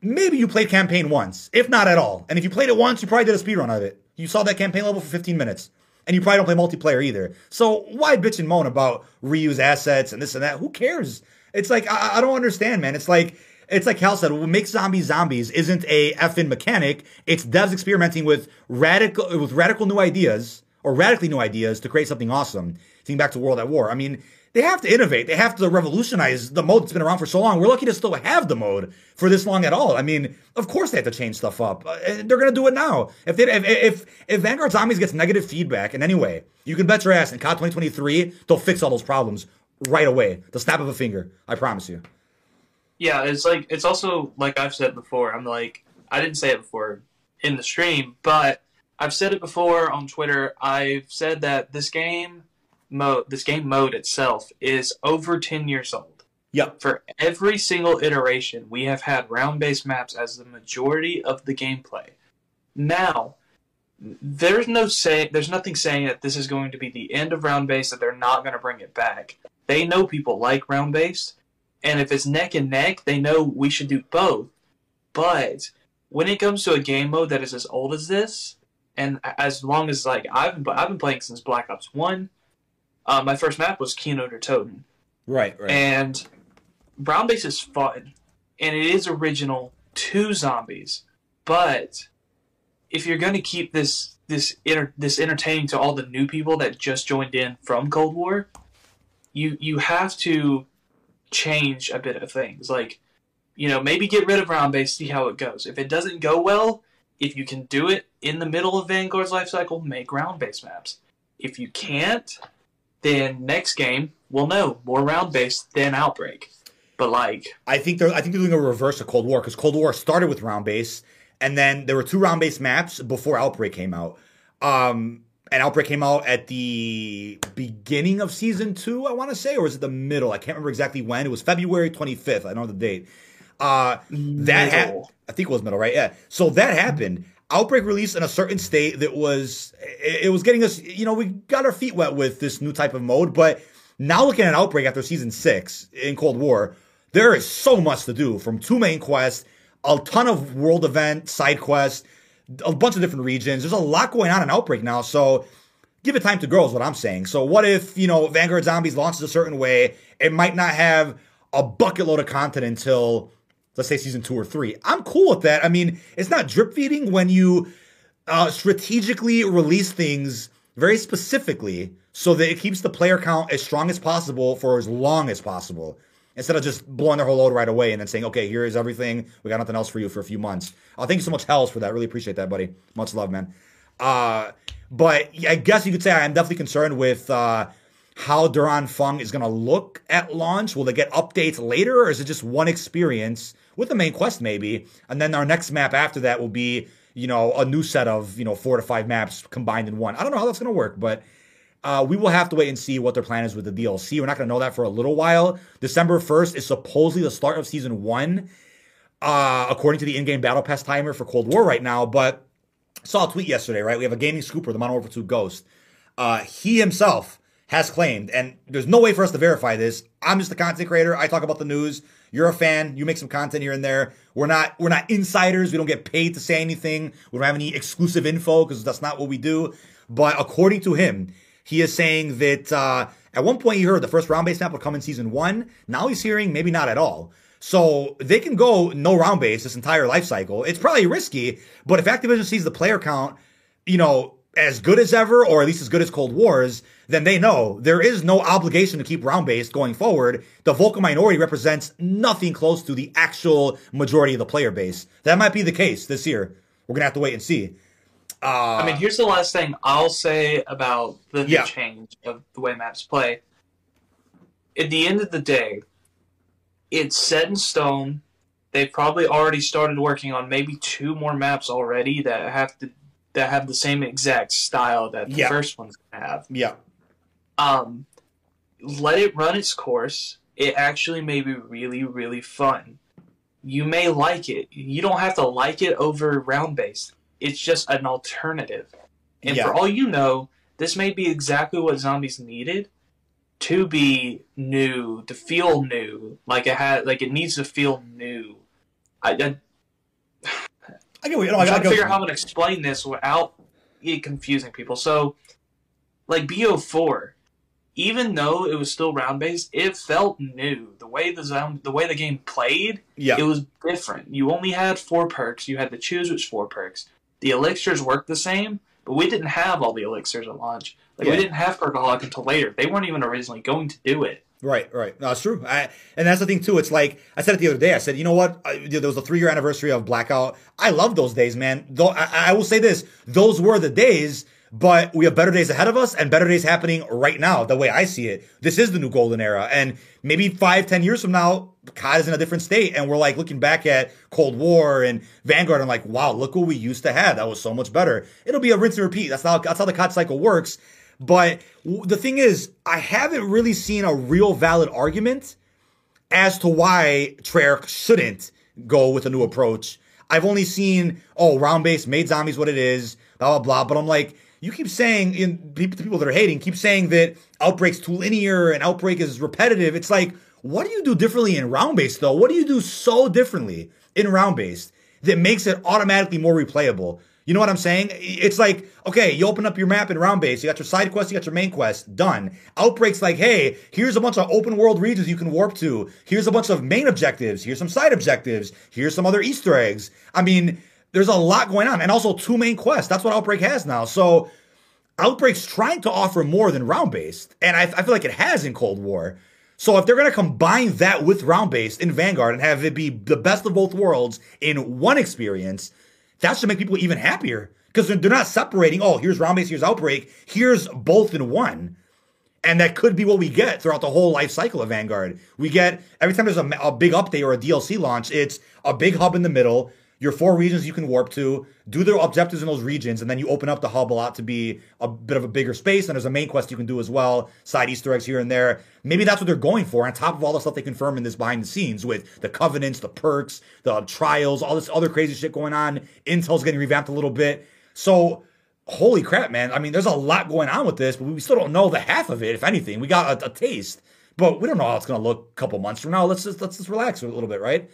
Maybe you played campaign once, if not at all. And if you played it once, you probably did a speed run of it. You saw that campaign level for 15 minutes. And you probably don't play multiplayer either. So why bitch and moan about reuse assets and this and that? Who cares? It's like I, I don't understand, man. It's like it's like Hal said, what makes zombies zombies isn't a effing mechanic. It's devs experimenting with radical with radical new ideas or radically new ideas to create something awesome. Thinking back to World at War. I mean, they have to innovate. They have to revolutionize the mode that's been around for so long. We're lucky to still have the mode for this long at all. I mean, of course they have to change stuff up. Uh, they're to do it now. If, they, if, if if Vanguard Zombies gets negative feedback in any way, you can bet your ass in COD 2023 they'll fix all those problems right away. The snap of a finger. I promise you. Yeah, it's like it's also like I've said before. I'm like I didn't say it before in the stream, but I've said it before on Twitter. I've said that this game mode, this game mode itself, is over ten years old. Yep. For every single iteration, we have had round-based maps as the majority of the gameplay. Now, there's no say, there's nothing saying that this is going to be the end of round-based that they're not going to bring it back. They know people like round-based, and if it's neck and neck, they know we should do both. But when it comes to a game mode that is as old as this, and as long as like I've been, I've been playing since Black Ops One. Uh, my first map was Kino der Toten. Right, right. And Brown Base is fun, and it is original to zombies. But if you're going to keep this this inter- this entertaining to all the new people that just joined in from Cold War, you you have to change a bit of things. Like, you know, maybe get rid of round base, see how it goes. If it doesn't go well, if you can do it in the middle of Vanguard's life cycle, make round base maps. If you can't, then next game we'll know more round base than Outbreak. But like, I think they're I think they're doing a reverse of Cold War because Cold War started with round base, and then there were two round base maps before Outbreak came out. Um, and Outbreak came out at the beginning of season two, I want to say, or was it the middle? I can't remember exactly when. It was February 25th. I don't know the date. Uh, that ha- I think it was middle, right? Yeah. So that happened. Outbreak released in a certain state that was it was getting us, you know, we got our feet wet with this new type of mode. But now looking at Outbreak after season six in Cold War, there is so much to do from two main quests, a ton of world event side quests, a bunch of different regions. There's a lot going on in Outbreak now. So give it time to grow is what I'm saying. So what if, you know, Vanguard Zombies launches a certain way? It might not have a bucket load of content until let's say season two or three. I'm cool with that. I mean, it's not drip feeding when you uh, strategically release things very specifically so that it keeps the player count as strong as possible for as long as possible instead of just blowing their whole load right away and then saying, okay, here is everything. We got nothing else for you for a few months. Uh, thank you so much, Hells, for that. Really appreciate that, buddy. Much love, man. Uh, but I guess you could say I'm definitely concerned with uh, how Duran Fung is going to look at launch. Will they get updates later, or is it just one experience with the main quest maybe, and then our next map after that will be you know a new set of you know four to five maps combined in one. I don't know how that's going to work, but. Uh, we will have to wait and see what their plan is with the DLC. We're not going to know that for a little while. December 1st is supposedly the start of season one, uh, according to the in game battle pass timer for Cold War right now. But saw a tweet yesterday, right? We have a gaming scooper, the Modern Warfare 2 Ghost. Uh, he himself has claimed, and there's no way for us to verify this. I'm just a content creator. I talk about the news. You're a fan. You make some content here and there. We're not we're not insiders. We don't get paid to say anything. We don't have any exclusive info because that's not what we do. But according to him, he is saying that uh, at one point he heard the first round base map would come in season one. Now he's hearing maybe not at all. So they can go no round base this entire life cycle. It's probably risky, but if Activision sees the player count, you know, as good as ever, or at least as good as Cold Wars, then they know there is no obligation to keep round based going forward. The vocal minority represents nothing close to the actual majority of the player base. That might be the case this year. We're gonna have to wait and see. Uh, I mean, here's the last thing I'll say about the, the yeah. change of the way maps play. At the end of the day, it's set in stone. They've probably already started working on maybe two more maps already that have to that have the same exact style that the yeah. first ones gonna have. Yeah. Um, let it run its course. It actually may be really, really fun. You may like it. You don't have to like it over round based. It's just an alternative. And yeah. for all you know, this may be exactly what zombies needed to be new, to feel new. Like it had, like it needs to feel new. I, I I get what know. I'm trying to figure out how I'm to explain this without it confusing people. So, like BO4, even though it was still round based, it felt new. The way the zone, the way the game played, yeah. it was different. You only had four perks. You had to choose which four perks. The elixirs worked the same, but we didn't have all the elixirs at launch. Like yeah. we didn't have Perkaholic until later. They weren't even originally going to do it. Right, right. No, it's true. I, and that's the thing too. It's like I said it the other day. I said, you know what? I, there was a three year anniversary of Blackout. I love those days, man. Though I, I will say this: those were the days. But we have better days ahead of us and better days happening right now. The way I see it, this is the new golden era. And maybe five, ten years from now, COD is in a different state, and we're like looking back at Cold War and Vanguard, and like, wow, look what we used to have. That was so much better. It'll be a rinse and repeat. That's how that's how the COD cycle works. But the thing is, I haven't really seen a real valid argument as to why Treyarch shouldn't go with a new approach. I've only seen, oh, round base made zombies what it is, blah, blah, blah. But I'm like, you keep saying, in the people that are hating, keep saying that Outbreak's too linear and Outbreak is repetitive. It's like, what do you do differently in round based though? What do you do so differently in round based that makes it automatically more replayable? You know what I'm saying? It's like, okay, you open up your map in round base, you got your side quest, you got your main quest, done. Outbreak's like, hey, here's a bunch of open world regions you can warp to. Here's a bunch of main objectives. Here's some side objectives. Here's some other Easter eggs. I mean, there's a lot going on. And also two main quests. That's what Outbreak has now. So Outbreak's trying to offer more than round based. And I, I feel like it has in Cold War. So if they're going to combine that with round based in Vanguard and have it be the best of both worlds in one experience, that should make people even happier because they're, not separating. Oh, here's round based, here's outbreak, here's both in one. And that could be what we get throughout the whole life cycle of Vanguard. We get every time there's a, a big update or a DLC launch, it's a big hub in the middle your four regions you can warp to, do their objectives in those regions, and then you open up the hub a lot to be a bit of a bigger space. And there's a main quest you can do as well, side Easter eggs here and there. Maybe that's what they're going for, on top of all the stuff they confirm in this behind the scenes with the covenants, the perks, the trials, all this other crazy shit going on. Intel's getting revamped a little bit. So holy crap, man. I mean, there's a lot going on with this, but we still don't know the half of it, if anything. We got a, a taste. But we don't know how it's gonna look a couple months from now. Let's just let's just relax a little bit, right?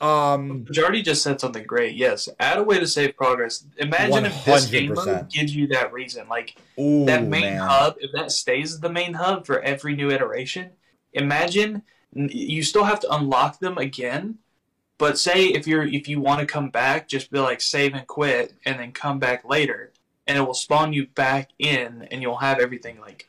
Um, Jardy just said something great. Yes, add a way to save progress. Imagine 100%. if this game mode gives you that reason, like Ooh, that main man. hub. If that stays the main hub for every new iteration, imagine you still have to unlock them again. But say if you're if you want to come back, just be like save and quit, and then come back later, and it will spawn you back in, and you'll have everything like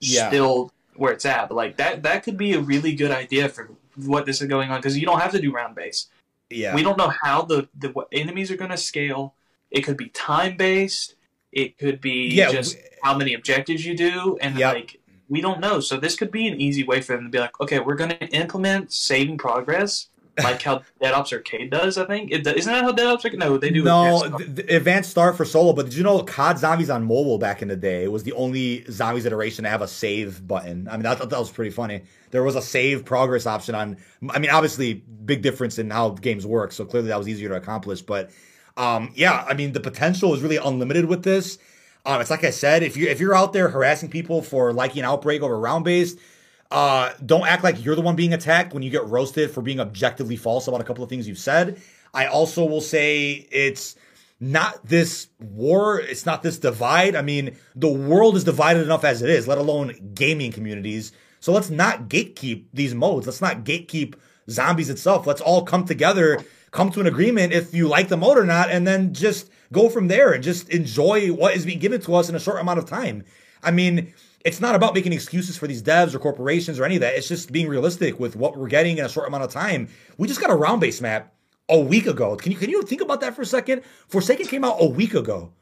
yeah. still where it's at. But like that that could be a really good idea for what this is going on because you don't have to do round base. Yeah. We don't know how the the enemies are going to scale. It could be time based. It could be yeah, just we, how many objectives you do, and yep. like we don't know. So this could be an easy way for them to be like, okay, we're going to implement saving progress like how Dead Ops Arcade does. I think is isn't that how Dead Ops? Arcade? No, they do. No, advanced, the, advanced Start for solo. But did you know COD Zombies on mobile back in the day was the only Zombies iteration to have a save button? I mean, I thought that was pretty funny. There was a save progress option on. I mean, obviously, big difference in how games work. So clearly, that was easier to accomplish. But um, yeah, I mean, the potential is really unlimited with this. Um, it's like I said, if you if you're out there harassing people for liking Outbreak over round based uh, don't act like you're the one being attacked when you get roasted for being objectively false about a couple of things you've said. I also will say it's not this war, it's not this divide. I mean, the world is divided enough as it is, let alone gaming communities. So let's not gatekeep these modes. Let's not gatekeep zombies itself. Let's all come together, come to an agreement if you like the mode or not, and then just go from there and just enjoy what is being given to us in a short amount of time. I mean, it's not about making excuses for these devs or corporations or any of that. It's just being realistic with what we're getting in a short amount of time. We just got a round base map a week ago. Can you can you think about that for a second? Forsaken came out a week ago.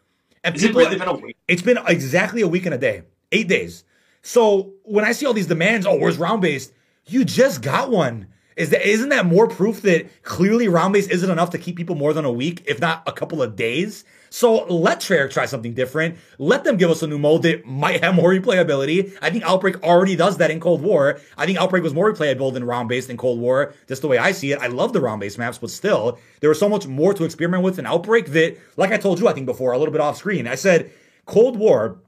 And Is people, it really been a week? It's been exactly a week and a day. Eight days. So when I see all these demands, oh, where's round based? You just got one. Is that isn't that more proof that clearly round base isn't enough to keep people more than a week, if not a couple of days? So let Treyarch try something different. Let them give us a new mode that might have more replayability. I think Outbreak already does that in Cold War. I think Outbreak was more replayable than round based in Cold War, just the way I see it. I love the round based maps, but still, there was so much more to experiment with in Outbreak that, like I told you, I think before, a little bit off screen, I said Cold War,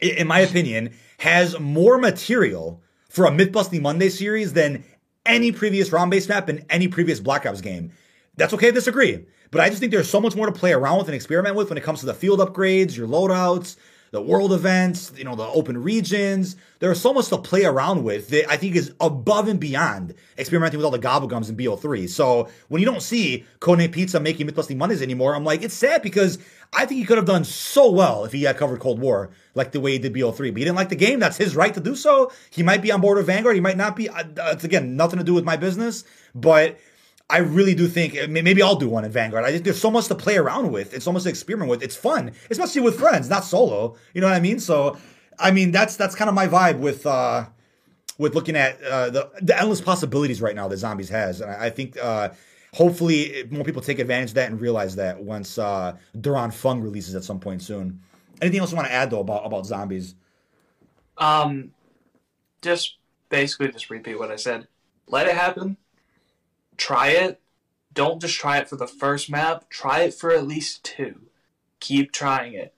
in my opinion, has more material for a Mythbusting Monday series than any previous round based map in any previous Black Ops game. That's okay to disagree. But I just think there's so much more to play around with and experiment with when it comes to the field upgrades, your loadouts, the world events, you know, the open regions. There's so much to play around with that I think is above and beyond experimenting with all the gobblegums in BO3. So when you don't see Codename Pizza making Mythbusting Mondays anymore, I'm like, it's sad because I think he could have done so well if he had covered Cold War like the way he did BO3. But he didn't like the game. That's his right to do so. He might be on board with Vanguard. He might not be. Uh, it's again nothing to do with my business. But I really do think maybe I'll do one in Vanguard. I think there's so much to play around with. It's so much to experiment with. It's fun, especially with friends, not solo. You know what I mean? So, I mean that's that's kind of my vibe with uh, with looking at uh, the the endless possibilities right now that Zombies has, and I, I think uh, hopefully more people take advantage of that and realize that once uh, Duran Fung releases at some point soon. Anything else you want to add though about about Zombies? Um, just basically just repeat what I said. Let it happen. Try it. Don't just try it for the first map. Try it for at least two. Keep trying it.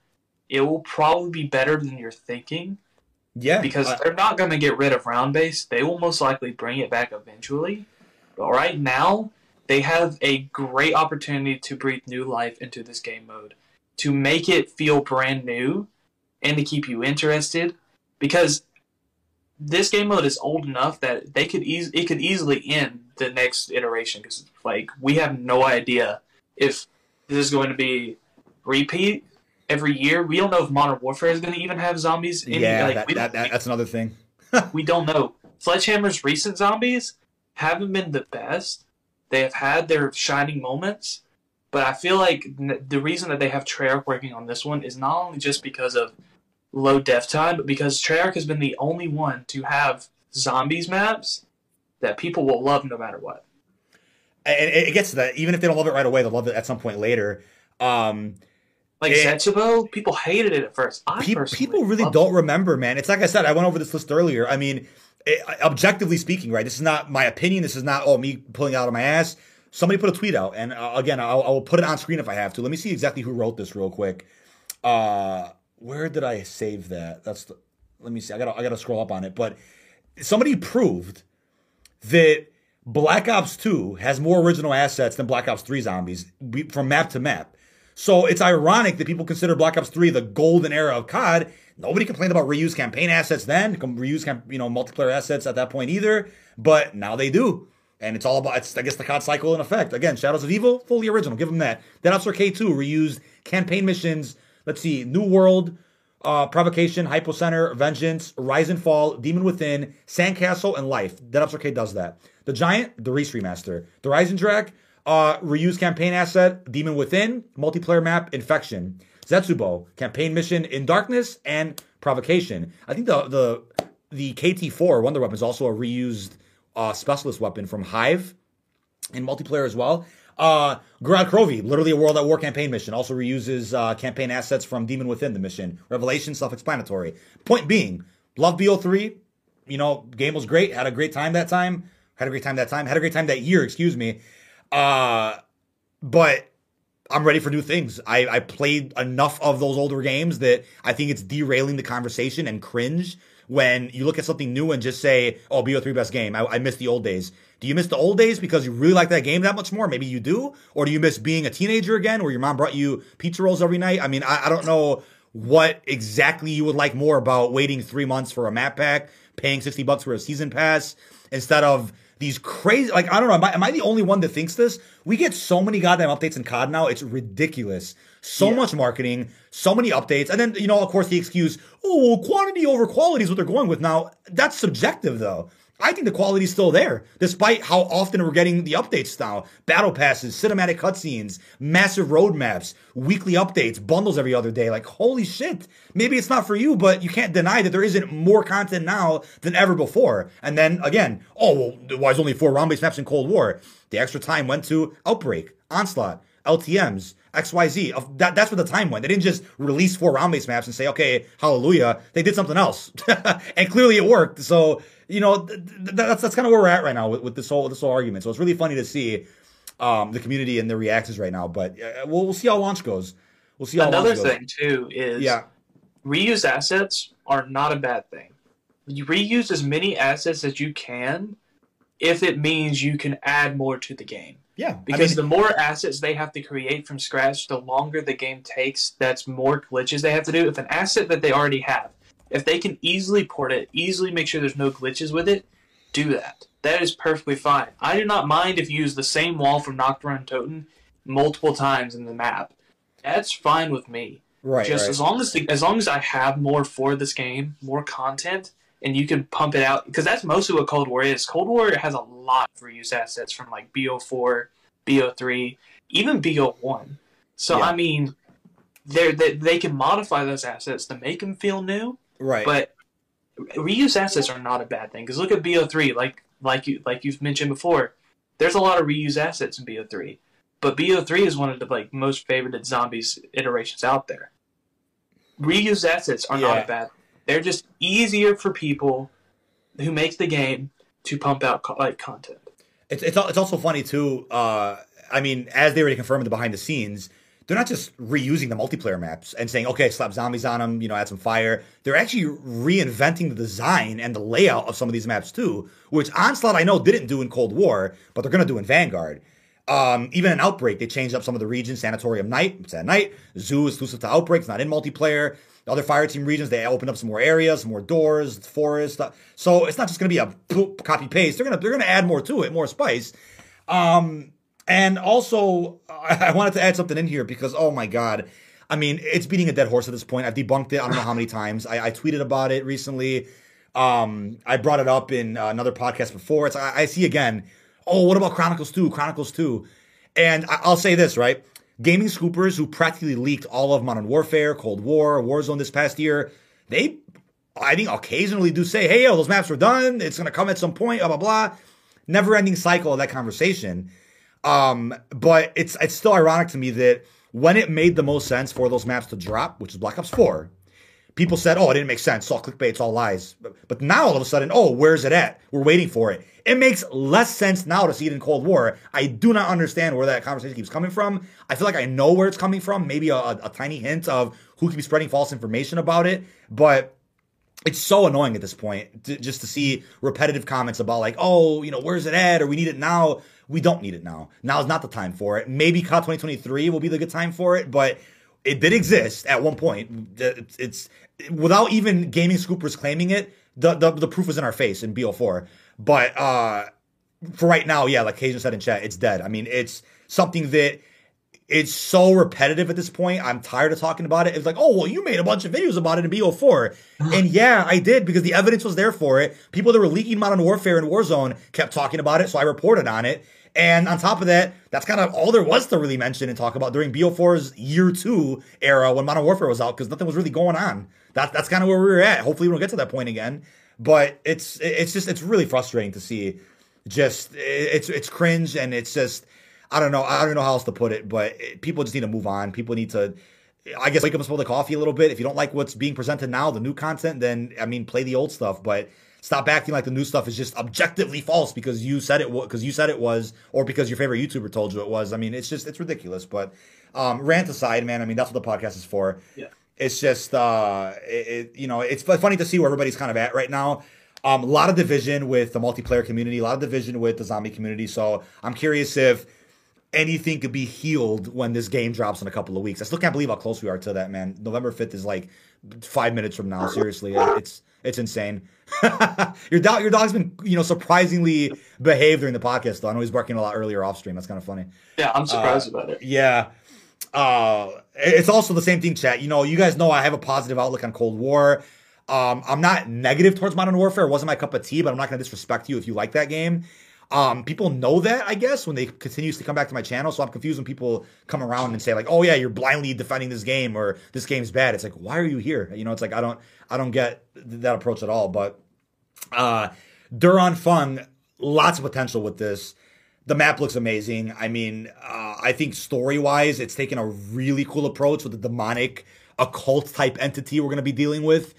It will probably be better than you're thinking. Yeah. Because I, they're not going to get rid of round base. They will most likely bring it back eventually. But right now, they have a great opportunity to breathe new life into this game mode, to make it feel brand new, and to keep you interested. Because this game mode is old enough that they could eas- it could easily end the next iteration because like we have no idea if this is going to be repeat every year. We don't know if Modern Warfare is going to even have zombies. In yeah, like, that, that, that, that's another thing. we don't know. Sledgehammer's recent zombies haven't been the best. They have had their shining moments, but I feel like the reason that they have Treyarch working on this one is not only just because of low death time, but because Treyarch has been the only one to have zombies maps that people will love no matter what. And it gets to that. Even if they don't love it right away, they'll love it at some point later. Um, like it, Zetsubou, people hated it at first. I pe- people really don't it. remember, man. It's like I said, I went over this list earlier. I mean, it, objectively speaking, right? This is not my opinion. This is not oh me pulling out of my ass. Somebody put a tweet out, and uh, again, I'll, I will put it on screen if I have to. Let me see exactly who wrote this real quick. Uh, where did I save that? That's the, let me see. I gotta I gotta scroll up on it. But somebody proved that Black Ops 2 has more original assets than Black Ops 3 zombies from map to map. So it's ironic that people consider Black Ops 3 the golden era of COD. Nobody complained about reused campaign assets then, reused you know multiplayer assets at that point either. But now they do. And it's all about, it's, I guess, the COD cycle in effect. Again, Shadows of Evil, fully original. Give them that. Dead Ops K2 reused campaign missions Let's see. New World, uh, Provocation, Hypocenter, Vengeance, Rise and Fall, Demon Within, Sandcastle, and Life. Dead Ops Arcade does that. The Giant, Der Riese remaster. Der Eisendrache, uh, reuse campaign asset, Demon Within, multiplayer map, Infection. Zetsubou, campaign mission in Darkness, and Provocation. I think the the the KT4 Wonder Weapon is also a reused uh, specialist weapon from Hive in multiplayer as well. Uh, Gorod Krovi, literally a World at War campaign mission, also reuses uh, campaign assets from Demon Within the mission. Revelation, self-explanatory. Point being, love BO3. You know, game was great. Had a great time that time. Had a great time that time. Had a great time that year. Excuse me. Uh, but I'm ready for new things. I, I played enough of those older games that I think it's derailing the conversation and cringe when you look at something new and just say, "Oh, BO3 best game." I, I miss the old days. Do you miss the old days because you really like that game that much more? Maybe you do. Or do you miss being a teenager again where your mom brought you pizza rolls every night? I mean, I, I don't know what exactly you would like more about waiting three months for a map pack, paying 60 bucks for a season pass instead of these crazy like I don't know am I, am I, the only one that thinks this? We get so many goddamn updates in COD now, it's ridiculous. So yeah. much marketing, so many updates, and then you know of course the excuse, oh quantity over quality is what they're going with now. That's subjective though. I think the quality's still there, despite how often we're getting the updates now. Battle passes, cinematic cutscenes, massive roadmaps, weekly updates, bundles every other day. Like, holy shit. Maybe it's not for you, but you can't deny that there isn't more content now than ever before. And then again, oh, well, why is only four round based maps in Cold War? The extra time went to Outbreak, Onslaught, LTMs, XYZ. That, that's where the time went. They didn't just release four round based maps and say, okay, hallelujah. They did something else. and clearly it worked. So, you know, th- th- that's, that's kind of where we're at right now with, with this whole, this whole argument. So it's really funny to see, um, the community and the reactions right now, but uh, we'll, we'll see how launch goes. We'll see how Another thing too is yeah. reused assets are not a bad thing. You reuse as many assets as you can if it means you can add more to the game. Yeah. Because I mean, the more assets they have to create from scratch, the longer the game takes, that's more glitches they have to do. If an asset that they already have, if they can easily port it, easily make sure there's no glitches with it, do that. That is perfectly fine. I do not mind if you use the same wall from Nacht der Untoten multiple times in the map. That's fine with me. Right. Just right. as long as the, as long as I have more for this game, more content, and you can pump it out because that's mostly what Cold War is. Cold War has a lot of reuse assets from like BO4, BO3, even BO1. So yeah. I mean, they they they can modify those assets to make them feel new. Right. But reuse assets are not a bad thing because look at BO3, like like you like you've mentioned before. There's a lot of reuse assets in BO3, but BO3 is one of the like most favorited zombies iterations out there. Reuse assets are yeah. not a bad They're just easier for people who make the game to pump out like content. It's it's it's also funny too. Uh, I mean, as they already confirmed the behind the scenes, they're not just reusing the multiplayer maps and saying, okay, slap zombies on them, you know, add some fire. They're actually reinventing the design and the layout of some of these maps too, which Onslaught I know didn't do in Cold War, but they're gonna do in Vanguard. Um, even in Outbreak, they changed up some of the regions. Sanatorium Night, it's at night. Zoo is exclusive to Outbreak, it's not in multiplayer. The other fire team regions, they opened up some more areas, more doors, forest. So it's not just going to be a copy paste. They're gonna they're gonna add more to it, more spice. Um, and also, I wanted to add something in here because oh my god, I mean it's beating a dead horse at this point. I've debunked it. I don't know how many times. I, I tweeted about it recently. Um, I brought it up in uh, another podcast before. It's I, I see again. Oh, what about Chronicles Two? Chronicles Two, and I, I'll say this right gaming scoopers who practically leaked all of Modern Warfare, Cold War, Warzone this past year, they, I think, occasionally do say, hey, yo, those maps are done. It's going to come at some point, blah, blah, blah. Never ending cycle of that conversation. Um, but it's, it's still ironic to me that when it made the most sense for those maps to drop, which is Black Ops 4, people said, oh, it didn't make sense. It's all clickbait. It's all lies. But, now all of a sudden, oh, where's it at? We're waiting for it. It makes less sense now to see it in Cold War. I do not understand where that conversation keeps coming from. I feel like I know where it's coming from. Maybe a, a, a tiny hint of who could be spreading false information about it. But it's so annoying at this point to, just to see repetitive comments about like, oh, you know, where's it at? Or we need it now. We don't need it now. Now is not the time for it. Maybe COD 2023 will be the good time for it, but it did exist at one point. It's, it's without even gaming scoopers claiming it. The, the the proof is in our face in BO4. But uh, for right now, yeah, like Cajun said in chat, it's dead. I mean, it's something that it's so repetitive at this point. I'm tired of talking about it. It's like, oh, well, you made a bunch of videos about it in BO4. and yeah, I did because the evidence was there for it. People that were leaking Modern Warfare and Warzone kept talking about it, so I reported on it. And on top of that, that's kind of all there was to really mention and talk about during BO4's year two era when Modern Warfare was out because nothing was really going on. That, that's kind of where we were at. Hopefully, we don't get to that point again. But it's it's just it's really frustrating to see. Just it's it's cringe and it's just I don't know I don't know how else to put it. But people just need to move on. People need to. I guess wake up and smell the coffee a little bit. If you don't like what's being presented now, the new content, then I mean, play the old stuff. But stop acting like the new stuff is just objectively false because you said it because you said it was, or because your favorite YouTuber told you it was. I mean, it's just it's ridiculous. But um, rant aside, man. I mean, that's what the podcast is for. Yeah it's just uh, it, it, you know it's funny to see where everybody's kind of at right now. Um, a lot of division with the multiplayer community, a lot of division with the zombie community. So I'm curious if anything could be healed when this game drops in a couple of weeks. I still can't believe how close we are to that, man. November 5th is like five minutes from now. Seriously, it's it's insane. your dog, your dog's been you know surprisingly behaved during the podcast. Though I know he's barking a lot earlier off stream. That's kind of funny. Yeah, I'm surprised uh, about it. Yeah, uh, it's also the same thing, chat. You know, you guys know I have a positive outlook on Cold War. Um, I'm not negative towards Modern Warfare. It wasn't my cup of tea, but I'm not going to disrespect you if you like that game. Um, people know that, I guess, when they continuously come back to my channel. So I'm confused when people come around and say like, "Oh yeah, you're blindly defending this game or this game's bad." It's like, why are you here? You know, it's like I don't, I don't get that approach at all. But uh, Der Anfang, lots of potential with this the map looks amazing. I mean, uh, I think story wise, it's taken a really cool approach with the demonic occult type entity we're going to be dealing with.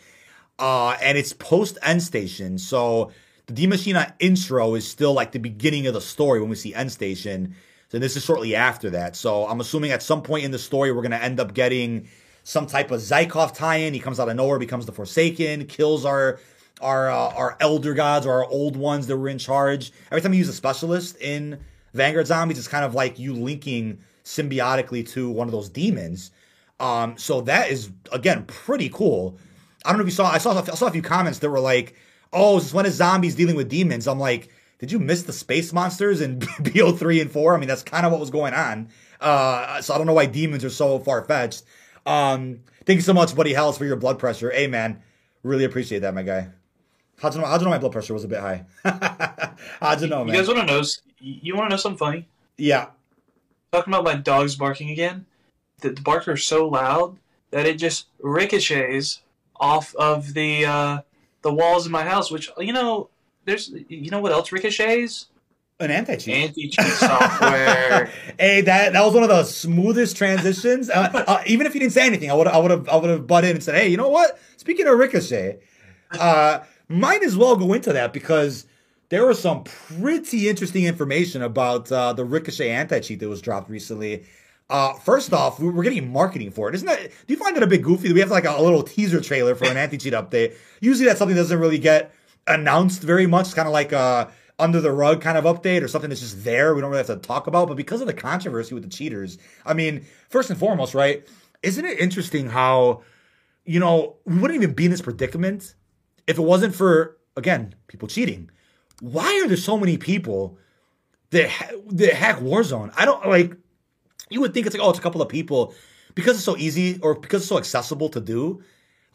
Uh, and it's post Endstation. So the Die Maschine intro is still like the beginning of the story when we see Endstation. So this is shortly after that. So I'm assuming at some point in the story, we're going to end up getting some type of Zykov tie in. He comes out of nowhere, becomes the Forsaken, kills our our uh, our elder gods or our old ones that were in charge. Every time you use a specialist in Vanguard Zombies, it's kind of like you linking symbiotically to one of those demons. Um, so that is again pretty cool. I don't know if you saw. I saw. I saw a few comments that were like, "Oh, is when is zombies dealing with demons?" I'm like, did you miss the space monsters in BO3 and 4? I mean, that's kind of what was going on. Uh, so I don't know why demons are so far fetched. Um, thank you so much, Buddy Hells, for your blood pressure. Hey, man, really appreciate that, my guy. How'd you know? How'd you know my blood pressure was a bit high? how'd you know, man? You guys want to know? You want to know something funny? Yeah. Talking about my dogs barking again. The, the barks are so loud that it just ricochets off of the uh, the walls of my house. Which you know, there's you know what else ricochets? An anti-cheat. Anti-cheat software. hey, that that was one of the smoothest transitions. Uh, uh, even if you didn't say anything, I would I would have I would have butted in and said, "Hey, you know what? Speaking of Ricochet, uh, might as well go into that because there was some pretty interesting information about uh, the Ricochet anti-cheat that was dropped recently. Uh, first off, we're getting marketing for it. Isn't that? Do you find it a bit goofy that we have like a, a little teaser trailer for an anti-cheat update? Usually, that's something that doesn't really get announced very much. It's kind of like a under the rug kind of update or something that's just there. We don't really have to talk about. But because of the controversy with the cheaters, I mean, first and foremost, right? Isn't it interesting how, you know, we wouldn't even be in this predicament if it wasn't for again people cheating. Why are there so many people that ha- that hack Warzone? I don't like. You would think it's like oh, it's a couple of people because it's so easy or because it's so accessible to do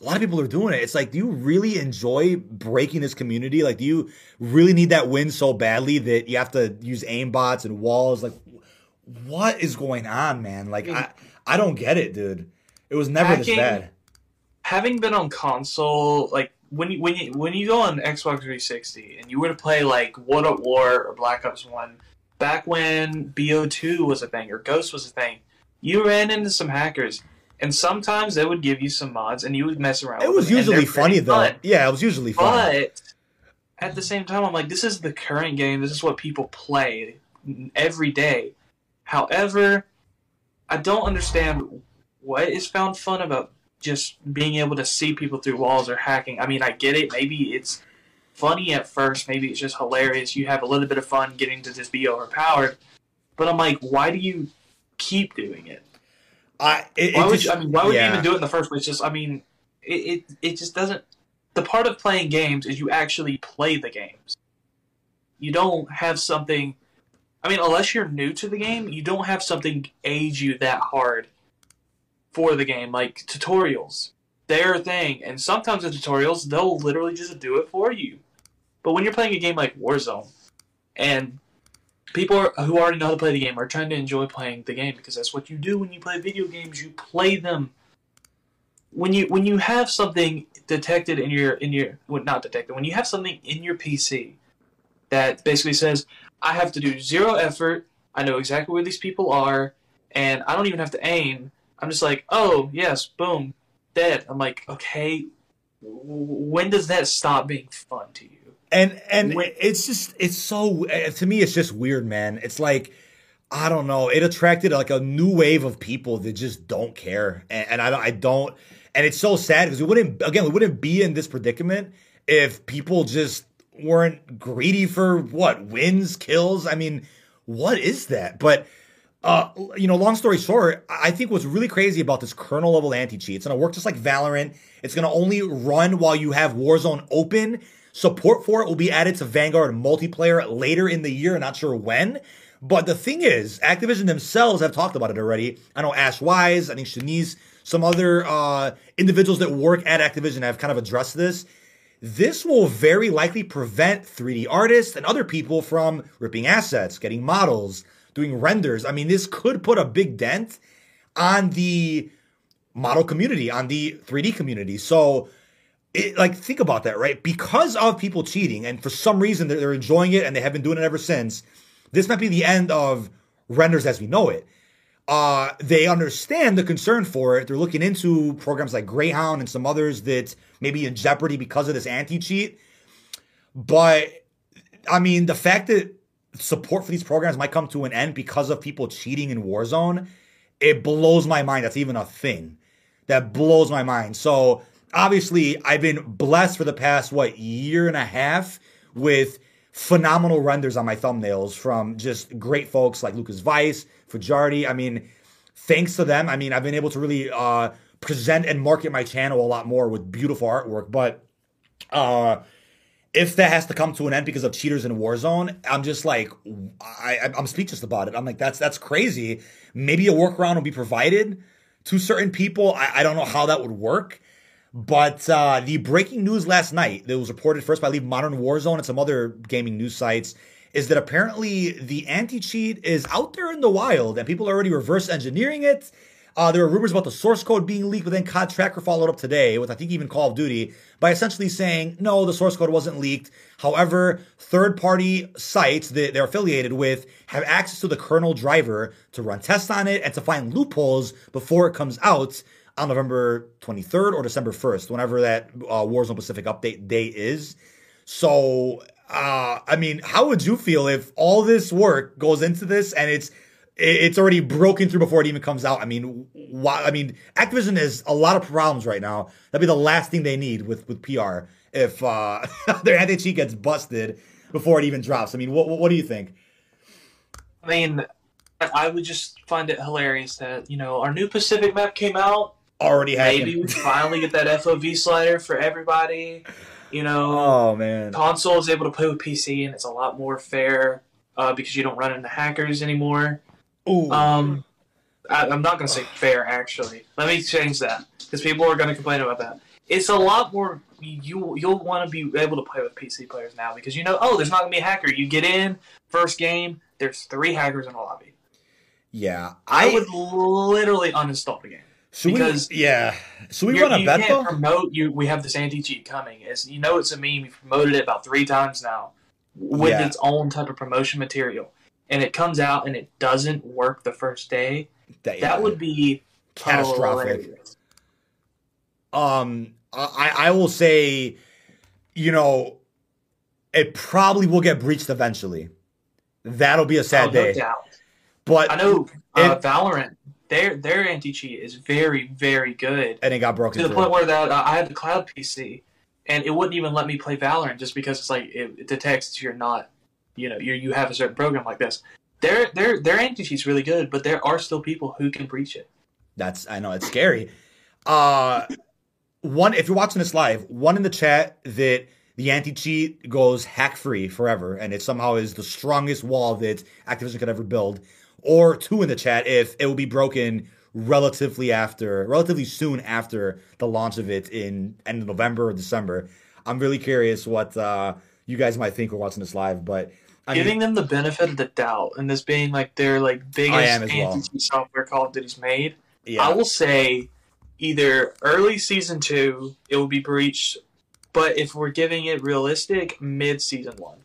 a lot of people are doing it. It's like, do you really enjoy breaking this community? Like, do you really need that win so badly that you have to use aimbots and walls? Like, what is going on, man? Like, I, I don't get it, dude. It was never Hacking, this bad. Having been on console, like when you when you when you go on Xbox 360 and you were to play like World at War or Black Ops One, back when BO2 was a thing or Ghost was a thing, you ran into some hackers and sometimes they would give you some mods, and you would mess around. It was them, usually funny though. Fun. Yeah, it was usually fun. But at the same time, I'm like, this is the current game. This is what people play every day. However, I don't understand what is found fun about just being able to see people through walls or hacking. I mean, I get it. Maybe it's funny at first. Maybe it's just hilarious. You have a little bit of fun getting to just be overpowered. But I'm like, why do you keep doing it? I it, why it would just, you, I mean why would yeah. you even do it in the first place? Just I mean it, it it just doesn't. The part of playing games is you actually play the games. You don't have something. I mean, unless you're new to the game, you don't have something age you that hard for the game, like tutorials. Their thing, and sometimes the tutorials they'll literally just do it for you. But when you're playing a game like Warzone, and people are, who already know how to play the game are trying to enjoy playing the game because that's what you do when you play video games. You play them. When you when you have something detected in your in your well, not detected when you have something in your PC that basically says I have to do zero effort. I know exactly where these people are, and I don't even have to aim. I'm just like, oh yes, boom, dead. I'm like, okay, when does that stop being fun to you? And and it's just it's so eh, to me it's just weird, man. It's like I don't know. It attracted like a new wave of people that just don't care, and, and I I don't. And it's so sad because we wouldn't again we wouldn't be in this predicament if people just weren't greedy for what wins, kills. I mean, what is that? But uh, you know, long story short, I think what's really crazy about this kernel level anti cheat, it's gonna work just like Valorant. It's gonna only run while you have Warzone open. Support for it will be added to Vanguard multiplayer later in the year, not sure when. But the thing is, Activision themselves have talked about it already. I know Ash Wise, I think Shanice, some other uh, individuals that work at Activision have kind of addressed this. This will very likely prevent 3D artists and other people from ripping assets, getting models, doing renders. I mean, this could put a big dent on the model community, on the 3D community. So it, like think about that, right? Because of people cheating, and for some reason they're, they're enjoying it, and they have been doing it ever since. This might be the end of renders as we know it. Uh, they understand the concern for it. They're looking into programs like Greyhound and some others that may be in jeopardy because of this anti-cheat. But I mean, the fact that support for these programs might come to an end because of people cheating in Warzone, it blows my mind. That's even a thing. That blows my mind. So obviously I've been blessed for the past what year and a half with phenomenal renders on my thumbnails from just great folks like Lucas Weiss, Fajardi. I mean, thanks to them, I mean, I've been able to really uh, present and market my channel a lot more with beautiful artwork. But uh, if that has to come to an end because of cheaters in Warzone, I'm just like, I, I'm speechless about it. I'm like, that's that's crazy. Maybe a workaround will be provided to certain people. I, I don't know how that would work. But uh, the breaking news last night that was reported first by Leave Modern Warzone and some other gaming news sites is that apparently the anti cheat is out there in the wild and people are already reverse engineering it. Uh, there were rumors about the source code being leaked, but then COD Tracker followed up today with, I think, even Call of Duty by essentially saying, no, the source code wasn't leaked. However, third party sites that they're affiliated with have access to the kernel driver to run tests on it and to find loopholes before it comes out on November 23rd or December 1st, whenever that uh, Warzone Pacific update day is. So, uh, I mean, how would you feel if all this work goes into this and it's it's already broken through before it even comes out. I mean, why? I mean, Activision has a lot of problems right now. That'd be the last thing they need with with PR if uh, their anti cheat gets busted before it even drops. I mean, what what do you think? I mean, I would just find it hilarious that you know our new Pacific map came out. Already had maybe we finally get that FOV slider for everybody. You know, oh man, console is able to play with PC and it's a lot more fair uh, because you don't run into hackers anymore. Ooh. Um, I, am not going to say fair, actually. Let me change that because people are going to complain about that. It's a lot more. You you'll want to be able to play with PC players now because you know, oh, there's not going to be a hacker. You get in first game. There's three hackers in the lobby. Yeah, I, I would literally uninstall the game. Should because we, yeah, so we run a you bet can't promote you. We have this anti cheat coming. It's, you know, it's a meme. You've promoted it about three times now with yeah. its own type of promotion material and it comes out and it doesn't work the first day, that, that would be catastrophic. Hilarious. Um, I I will say, you know, it probably will get breached eventually. That'll be a sad oh, day. No but I know uh, it, Valorant, their their anti cheat is very very good, and it got broken to the point where that uh, I had the cloud PC, and it wouldn't even let me play Valorant just because it's like it, it detects you're not you know you you have a certain program like this. Their their their anti cheat's really good, but there are still people who can breach it. That's I know it's scary. Uh one if you're watching this live, one in the chat that the anti cheat goes hack free forever, and it somehow is the strongest wall that Activision could ever build. Or two in the chat if it will be broken relatively after, relatively soon after the launch of it in end of November or December. I'm really curious what uh, you guys might think we're watching this live, but I giving mean, them the benefit of the doubt and this being like their like biggest well. software Call of Duty's made. Yeah. I will say either early season two it will be breached, but if we're giving it realistic, mid season one.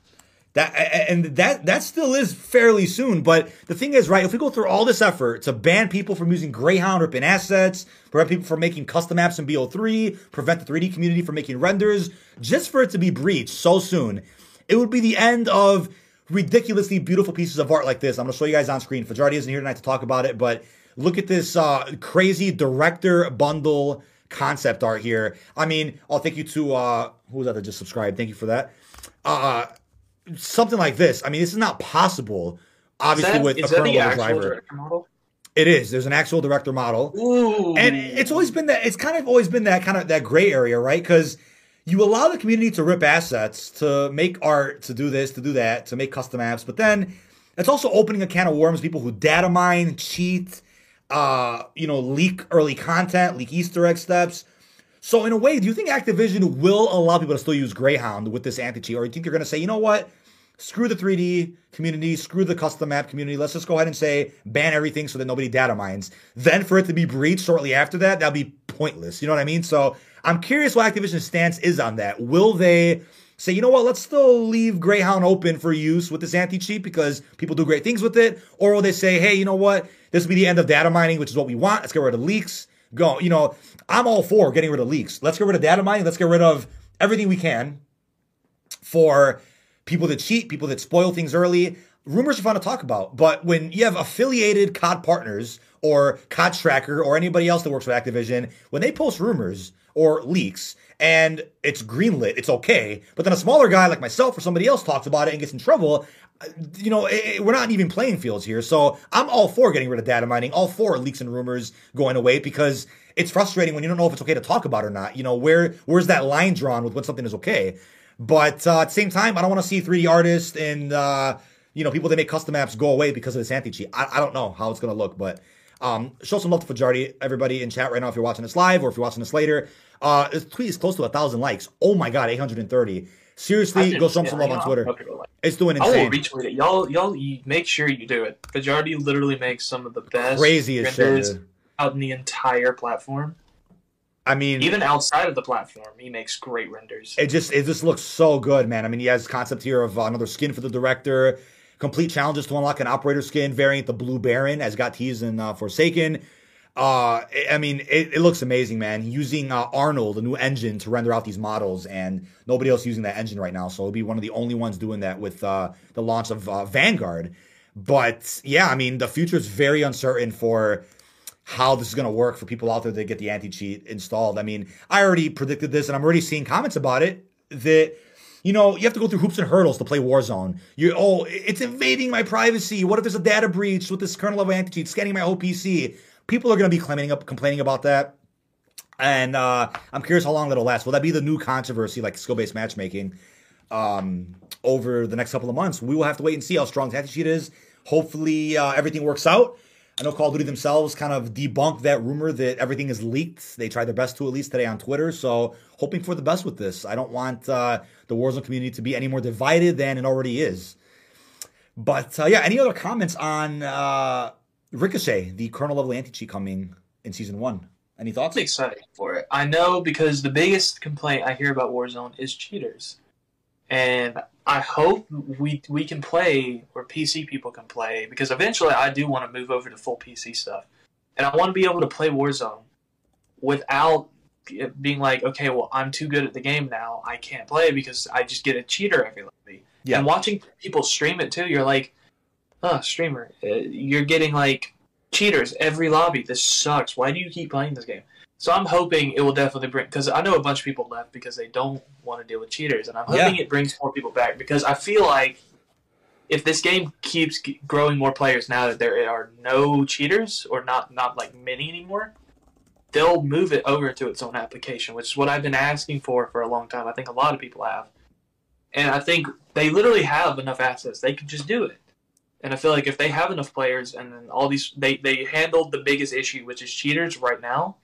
That and that that still is fairly soon, but the thing is, right? If we go through all this effort to ban people from using Greyhound ripping assets, prevent people from making custom maps in BO3, prevent the 3D community from making renders, just for it to be breached so soon, it would be the end of ridiculously beautiful pieces of art like this. I'm going to show you guys on screen. Fajardi isn't here tonight to talk about it, but look at this uh, crazy director bundle concept art here. I mean, I'll thank you to uh, who was that that just subscribed. Thank you for that. Uh, something like this. I mean, this is not possible. Obviously, that, with a kernel driver. It is. There's an actual director model, Ooh. and it's always been that. It's kind of always been that kind of that gray area, right? Because you allow the community to rip assets, to make art, to do this, to do that, to make custom maps, but then it's also opening a can of worms. People who data mine, cheat, uh, you know, leak early content, leak Easter egg steps. So in a way, do you think Activision will allow people to still use Greyhound with this anti-cheat, or do you think they're going to say, you know what? Screw the 3D community, screw the custom map community. Let's just go ahead and say ban everything so that nobody data mines. Then for it to be breached shortly after that, that'll be pointless. You know what I mean? So I'm curious what Activision's stance is on that. Will they say, you know what, let's still leave Greyhound open for use with this anti cheat because people do great things with it? Or will they say, hey, you know what, this will be the end of data mining, which is what we want. Let's get rid of leaks. Go, you know, I'm all for getting rid of leaks. Let's get rid of data mining. Let's get rid of everything we can for people that cheat, people that spoil things early. Rumors are fun to talk about, but when you have affiliated COD partners or COD Tracker or anybody else that works with Activision, when they post rumors, or leaks and it's greenlit, it's okay. But then a smaller guy like myself or somebody else talks about it and gets in trouble. You know, it, it, we're not even playing fields here. So I'm all for getting rid of data mining, all for leaks and rumors going away because it's frustrating when you don't know if it's okay to talk about or not. You know, where where's that line drawn with when something is okay? But uh, at the same time, I don't want to see 3D artists and uh, you know people that make custom maps go away because of this anti cheat. I, I don't know how it's going to look, but um, show some love to Fajardi, everybody in chat right now if you're watching this live or if you're watching this later. Uh, this tweet is close to a thousand likes. Oh my god, 830. Seriously, go show some love on Twitter. It's doing insane. I will retweet it. Y'all, y'all, make sure you do it. Fajardi literally makes some of the best craziest shit. In the entire platform. I mean, even outside of the platform, he makes great renders. It just it just looks so good, man. I mean, he has concept here of uh, another skin for the director, complete challenges to unlock an operator skin variant, the Blue Baron, as got teased in uh, Forsaken. Uh, I mean, it, it, looks amazing, man. Using uh, Arnold, a new engine, to render out these models, and nobody else using that engine right now. So it'll be one of the only ones doing that with uh, the launch of uh, Vanguard. But yeah, I mean, the future is very uncertain for how this is going to work for people out there that get the anti cheat installed. I mean, I already predicted this, and I'm already seeing comments about it that you know, you have to go through hoops and hurdles to play Warzone. You oh, it's invading my privacy. What if there's a data breach with this kernel level anti cheat scanning my whole PC? people are going to be complaining up, complaining about that. And uh, I'm curious how long that'll last. Will that be the new controversy, like skill based matchmaking, um, over the next couple of months? We will have to wait and see how strong the anti cheat is. Hopefully, uh, everything works out. I know Call of Duty themselves kind of debunked that rumor that everything is leaked. They tried their best to at least today on Twitter. So, hoping for the best with this. I don't want uh, the Warzone community to be any more divided than it already is. But uh, yeah, any other comments on uh, Ricochet, the kernel level anti cheat coming in season one. Any thoughts? I'm excited for it. I know because the biggest complaint I hear about Warzone is cheaters, and I hope we we can play or PC people can play because eventually I do want to move over to full PC stuff, and I want to be able to play Warzone without being like, okay, well I'm too good at the game now, I can't play because I just get a cheater every lobby. Yeah. And watching people stream it too, you're like, oh, streamer, uh, you're getting like cheaters every lobby. This sucks. Why do you keep playing this game? So I'm hoping it will definitely bring because I know a bunch of people left because they don't want to deal with cheaters, and I'm hoping yeah. it brings more people back because I feel like if this game keeps growing more players now that there are no cheaters or not not like many anymore, they'll move it over to its own application, which is what I've been asking for for a long time. I think a lot of people have, and I think they literally have enough assets; they could just do it. And I feel like if they have enough players and then all these they, they handled the biggest issue, which is cheaters right now,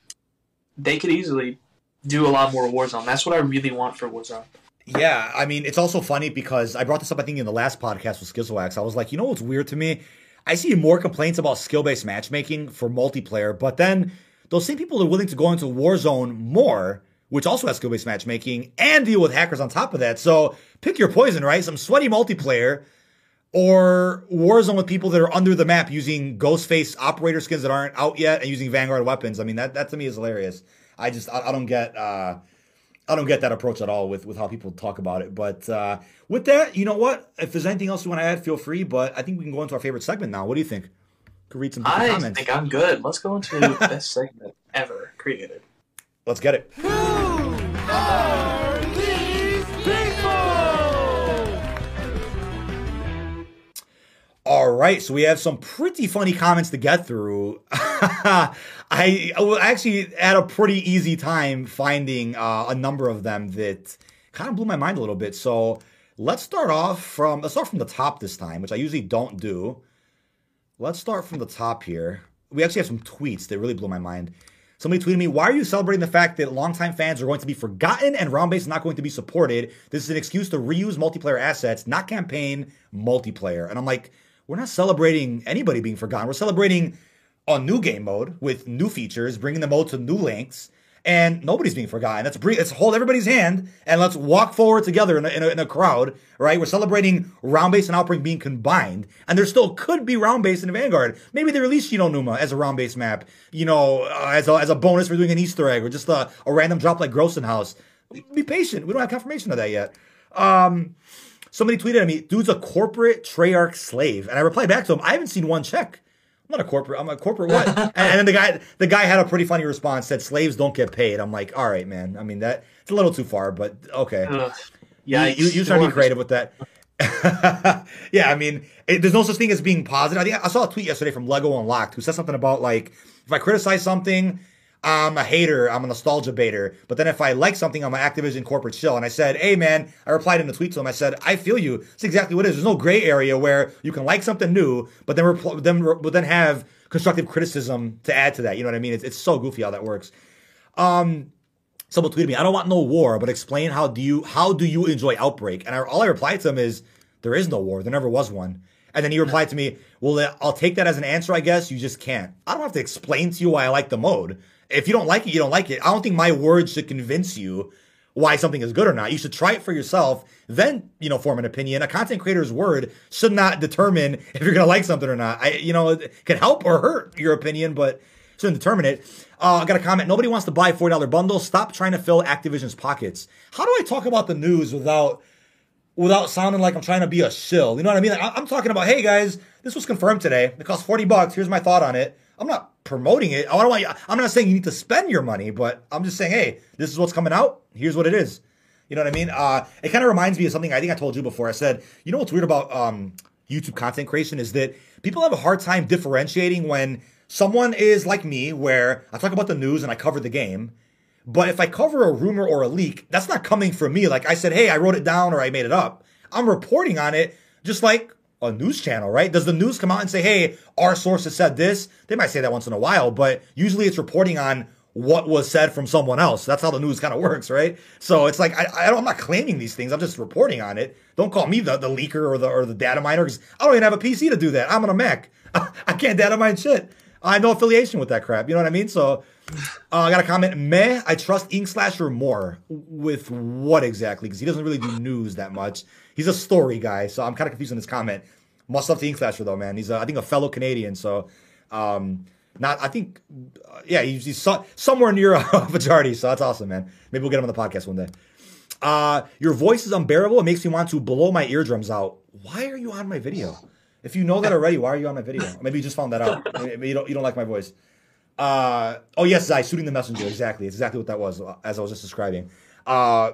they could easily do a lot more Warzone. That's what I really want for Warzone. Yeah, I mean, it's also funny because I brought this up, I think, in the last podcast with Skizwax. I was like, you know what's weird to me? I see more complaints about skill based matchmaking for multiplayer, but then those same people are willing to go into Warzone more, which also has skill based matchmaking, and deal with hackers on top of that. So pick your poison, right? Some sweaty multiplayer or Warzone with people that are under the map using Ghostface operator skins that aren't out yet and using Vanguard weapons. I mean, that that to me is hilarious. I just I, I don't get uh, I don't get that approach at all with with how people talk about it. But uh, with that, you know what? If there's anything else you want to add, feel free. But I think we can go into our favorite segment now. What do you think? Could read some I comments. think I'm good. Let's go into the best segment ever created. Let's get it. Who All right, so we have some pretty funny comments to get through. I, actually had a pretty easy time finding uh, a number of them that kind of blew my mind a little bit. So let's start off from let's start from the top this time, which I usually don't do. Let's start from the top here. We actually have some tweets that really blew my mind. Somebody tweeted me, why are you celebrating the fact that longtime fans are going to be forgotten and round base is not going to be supported? This is an excuse to reuse multiplayer assets, not campaign multiplayer. And I'm like, we're not celebrating anybody being forgotten. We're celebrating a new game mode with new features, bringing the mode to new lengths, and nobody's being forgotten. Let's bring, let's hold everybody's hand and let's walk forward together in a, in a, in a crowd, right? We're celebrating round base and outbreak being combined, and there still could be round base in Vanguard. Maybe they release Shi No Numa as a round base map, you know, uh, as a, as a bonus for doing an Easter egg or just a, a random drop like Groesten Haus. Be patient. We don't have confirmation of that yet. Um, Somebody tweeted at me, dude's a corporate Treyarch slave. And I replied back to him, I haven't seen one check. I'm not a corporate. I'm a corporate what? and, and, then the guy, the guy had a pretty funny response. Said slaves don't get paid. I'm like, all right, man. I mean that it's a little too far, but okay. yeah, you, you, you trying to be creative with that. yeah, I mean, it, there's no such thing as being positive. I think I saw a tweet yesterday from Lego Unlocked who said something about like if I criticize something I'm a hater, I'm a nostalgia baiter. But then if I like something, I'm an Activision corporate shill. And I said, hey man, I replied in a tweet to him. I said, I feel you. It's exactly what it is. There's no gray area where you can like something new, but then repl- then but then have constructive criticism to add to that. You know what I mean? It's, it's so goofy how that works. Um, someone tweeted me, I don't want no war, but explain how do you how do you enjoy Outbreak? And I, all I replied to him is, there is no war. There never was one. And then he replied to me, well, I'll take that as an answer, I guess. You just can't. I don't have to explain to you why I like the mode. If you don't like it, you don't like it. I don't think my words should convince you why something is good or not. You should try it for yourself, then, you know, form an opinion. A content creator's word should not determine if you're going to like something or not. I, you know, it can help or hurt your opinion, but shouldn't determine it. Uh, I got a comment. Nobody wants to buy $40 bundles. Stop trying to fill Activision's pockets. How do I talk about the news without without sounding like I'm trying to be a shill? You know what I mean? Like, I'm talking about, hey guys, this was confirmed today. It costs 40 bucks. Here's my thought on it. I'm not promoting it. I don't want you, I'm not saying you need to spend your money, but I'm just saying, hey, this is what's coming out. Here's what it is. You know what I mean? Uh, it kind of reminds me of something I think I told you before. I said, you know what's weird about um, YouTube content creation is that people have a hard time differentiating when someone is like me, where I talk about the news and I cover the game. But if I cover a rumor or a leak, that's not coming from me. Like I said, hey, I wrote it down or I made it up. I'm reporting on it just like a news channel, right? Does the news come out and say, hey, our sources said this? They might say that once in a while, but usually it's reporting on what was said from someone else. That's how the news kind of works, right? So it's like I, I am not claiming these things. I'm just reporting on it. Don't call me the, the leaker or the or the data miner because I don't even have a PC to do that. I'm on a Mac. I can't data mine shit. I have no affiliation with that crap. You know what I mean? So uh, I got a comment. Meh, I trust Ink Slasher more. With what exactly? Because he doesn't really do news that much. He's a story guy, so I'm kind of confused in his comment. Must love the Ink Slasher though, man. He's a, I think a fellow Canadian, so um, not I think uh, yeah he's, he's so, somewhere near a majority, so that's awesome, man. Maybe we'll get him on the podcast one day. Uh, your voice is unbearable. It makes me want to blow my eardrums out. Why are you on my video? If you know that already, why are you on my video? Maybe you just found that out. Maybe you don't you don't like my voice. Uh, oh yes, Zai, shooting the messenger. Exactly, it's exactly what that was as I was just describing. Uh,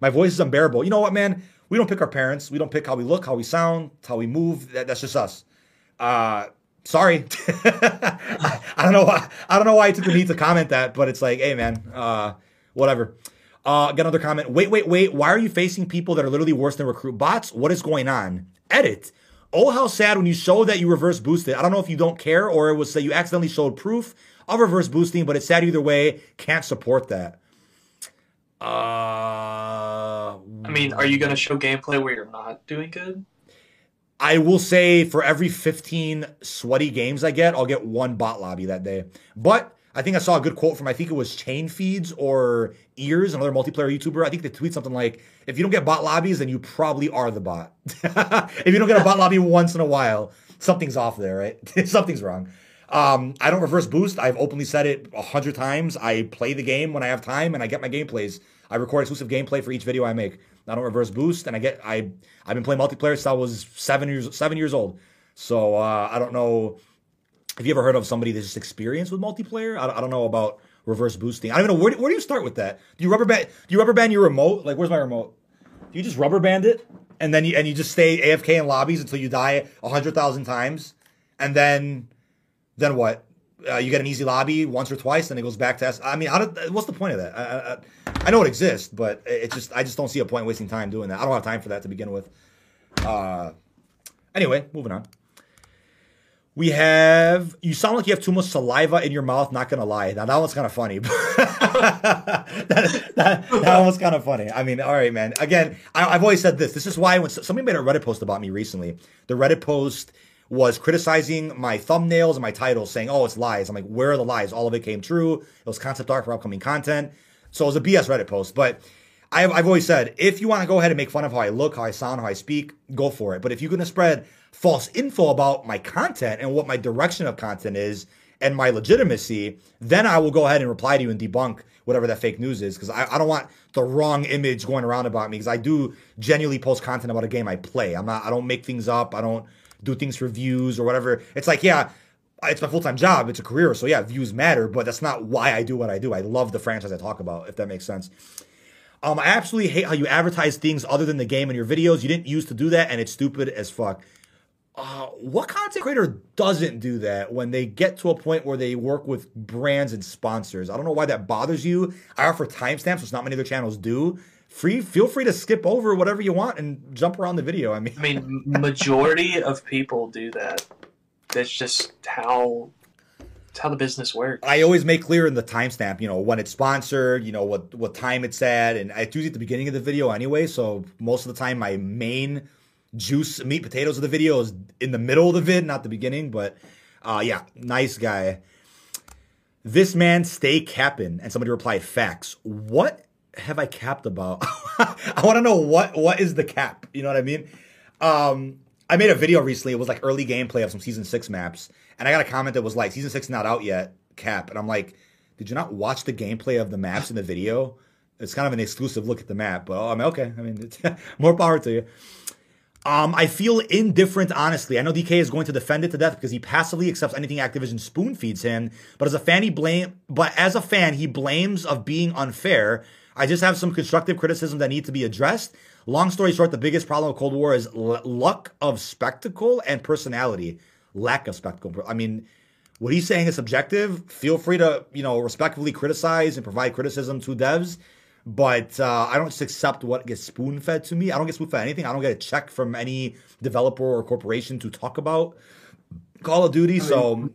my voice is unbearable. You know what, man? We don't pick our parents. We don't pick how we look, how we sound, how we move. That, that's just us. Uh, sorry. I, I, don't know why. I don't know why I took the need to comment that, but it's like, hey, man, uh, whatever. Uh, got another comment. Wait, wait, wait. Why are you facing people that are literally worse than recruit bots? What is going on? Edit. Oh, how sad when you show that you reverse boosted. I don't know if you don't care or it was that you accidentally showed proof of reverse boosting, but it's sad either way. Can't support that. Uh, I mean, are you going to show gameplay where you're not doing good? I will say for every 15 sweaty games I get, I'll get one bot lobby that day. But I think I saw a good quote from I think it was Chain Feeds or Ears, another multiplayer YouTuber. I think they tweet something like, "If you don't get bot lobbies, then you probably are the bot. if you don't get a bot lobby once in a while, something's off there, right? something's wrong." Um, I don't reverse boost. I've openly said it a hundred times. I play the game when I have time, and I get my gameplays. I record exclusive gameplay for each video I make. I don't reverse boost, and I get I I've been playing multiplayer since I was seven years seven years old. So uh, I don't know if you ever heard of somebody that's just experienced with multiplayer. I, I don't know about reverse boosting. I don't even know where, where do you start with that. Do you rubber band? Do you rubber band your remote? Like where's my remote? Do you just rubber band it and then you and you just stay AFK in lobbies until you die a hundred thousand times, and then then what? Uh, you get an easy lobby once or twice, then it goes back to. S- I mean, how did, what's the point of that? I, I, I know it exists, but it just I just don't see a point wasting time doing that. I don't have time for that to begin with. Uh, anyway, moving on. We have you sound like you have too much saliva in your mouth. Not gonna lie, now that one's kind of funny. that, that, that one was kind of funny. I mean, all right, man. Again, I, have always said this. This is why when somebody made a Reddit post about me recently, the Reddit post was criticizing my thumbnails and my titles, saying, "Oh, it's lies." I'm like, "Where are the lies? All of it came true. It was concept art for upcoming content." So it was a BS Reddit post, but. I've, I've always said, if you want to go ahead and make fun of how I look, how I sound, how I speak, go for it. But if you're going to spread false info about my content and what my direction of content is and my legitimacy, then I will go ahead and reply to you and debunk whatever that fake news is because I, I, don't want the wrong image going around about me because I do genuinely post content about a game I play. I'm not I don't make things up. I don't do things for views or whatever. It's like, yeah, it's my full time job. It's a career. So yeah, views matter, but that's not why I do what I do. I love the franchise I talk about, if that makes sense. Um, I absolutely hate how you advertise things other than the game in your videos. You didn't used to do that, and it's stupid as fuck. Uh, what content creator doesn't do that when they get to a point where they work with brands and sponsors? I don't know why that bothers you. I offer timestamps, which not many other channels do free feel free to skip over whatever you want and jump around the video. I mean, I mean, majority of people do that. That's just how it's how the business works. I always make clear in the timestamp, you know, when it's sponsored, you know, what what time it's at, and it's usually at the beginning of the video anyway. So most of the time, my main juice meat potatoes of the video is in the middle of the vid, not the beginning. But uh, yeah, nice guy. This man stay capping, and somebody replied, "Facts." What have I capped about? I want to know what what is the cap. You know what I mean? Um, I made a video recently. It was like early gameplay of some season six maps, and I got a comment that was like, "Season six not out yet." Cap, and I'm like, "Did you not watch the gameplay of the maps in the video?" It's kind of an exclusive look at the map, but I'm mean, okay. I mean, more power to you. Um, I feel indifferent, honestly. I know DK is going to defend it to death because he passively accepts anything Activision spoon feeds him. But as a fan, he blame. But as a fan, he blames of being unfair. I just have some constructive criticism that need to be addressed. Long story short, the biggest problem of Cold War is l- luck of spectacle and personality. Lack of spectacle. I mean, what he's saying is subjective. Feel free to you know respectfully criticize and provide criticism to devs. But uh, I don't just accept what gets spoon fed to me. I don't get spoon fed anything. I don't get a check from any developer or corporation to talk about Call of Duty. I mean, so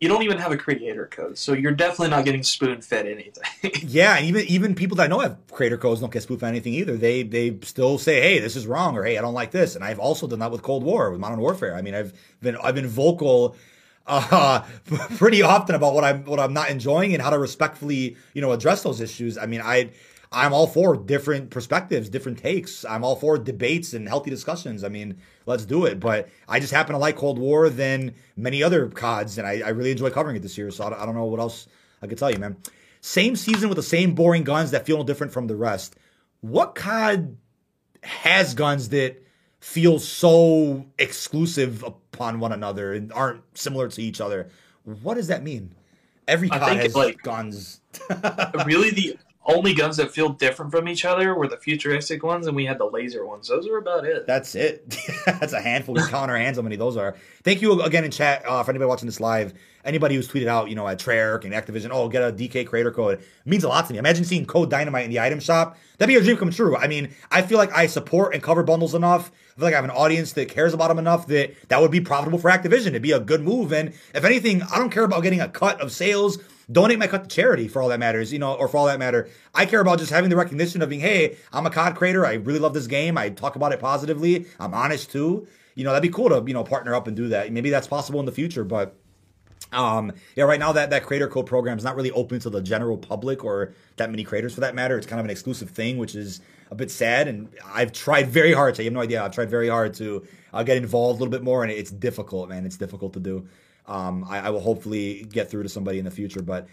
you don't even have a creator code, so you're definitely not getting spoon fed anything. yeah, even even people that I know have creator codes don't get spoon fed anything either. They they still say, "Hey, this is wrong," or "Hey, I don't like this." And I've also done that with Cold War, with Modern Warfare. I mean, I've been I've been vocal uh, pretty often about what I'm what I'm not enjoying and how to respectfully, you know, address those issues. I mean, I I'm all for different perspectives, different takes. I'm all for debates and healthy discussions. I mean, let's do it. But I just happen to like Cold War than many other CODs, and I, I really enjoy covering it this year. So I don't, I don't know what else I could tell you, man. Same season with the same boring guns that feel no different from the rest. What COD has guns that feel so exclusive upon one another and aren't similar to each other? What does that mean? Every COD has like guns. really, the only guns that feel different from each other were the futuristic ones, and we had the laser ones. Those are about it. That's it. That's a handful. We count our hands how many those are. Thank you again in chat uh, for anybody watching this live. Anybody who's tweeted out, you know, at Treyarch and Activision, oh, get a DK creator code. It means a lot to me. Imagine seeing Code Dynamite in the item shop. That'd be a dream come true. I mean, I feel like I support and cover bundles enough. I feel like I have an audience that cares about them enough that that would be profitable for Activision. It'd be a good move. And if anything, I don't care about getting a cut of sales donate my cut to charity for all that matters, you know, or for all that matter. I care about just having the recognition of being, hey, I'm a COD creator. I really love this game. I talk about it positively. I'm honest too. You know, that'd be cool to, you know, partner up and do that. Maybe that's possible in the future, but um, yeah, right now that, that creator code program is not really open to the general public or that many creators for that matter. It's kind of an exclusive thing, which is a bit sad. And I've tried very hard to, you have no idea, I've tried very hard to uh, get involved a little bit more, and it's difficult, man. It's difficult to do. Um, I, I will hopefully get through to somebody in the future, but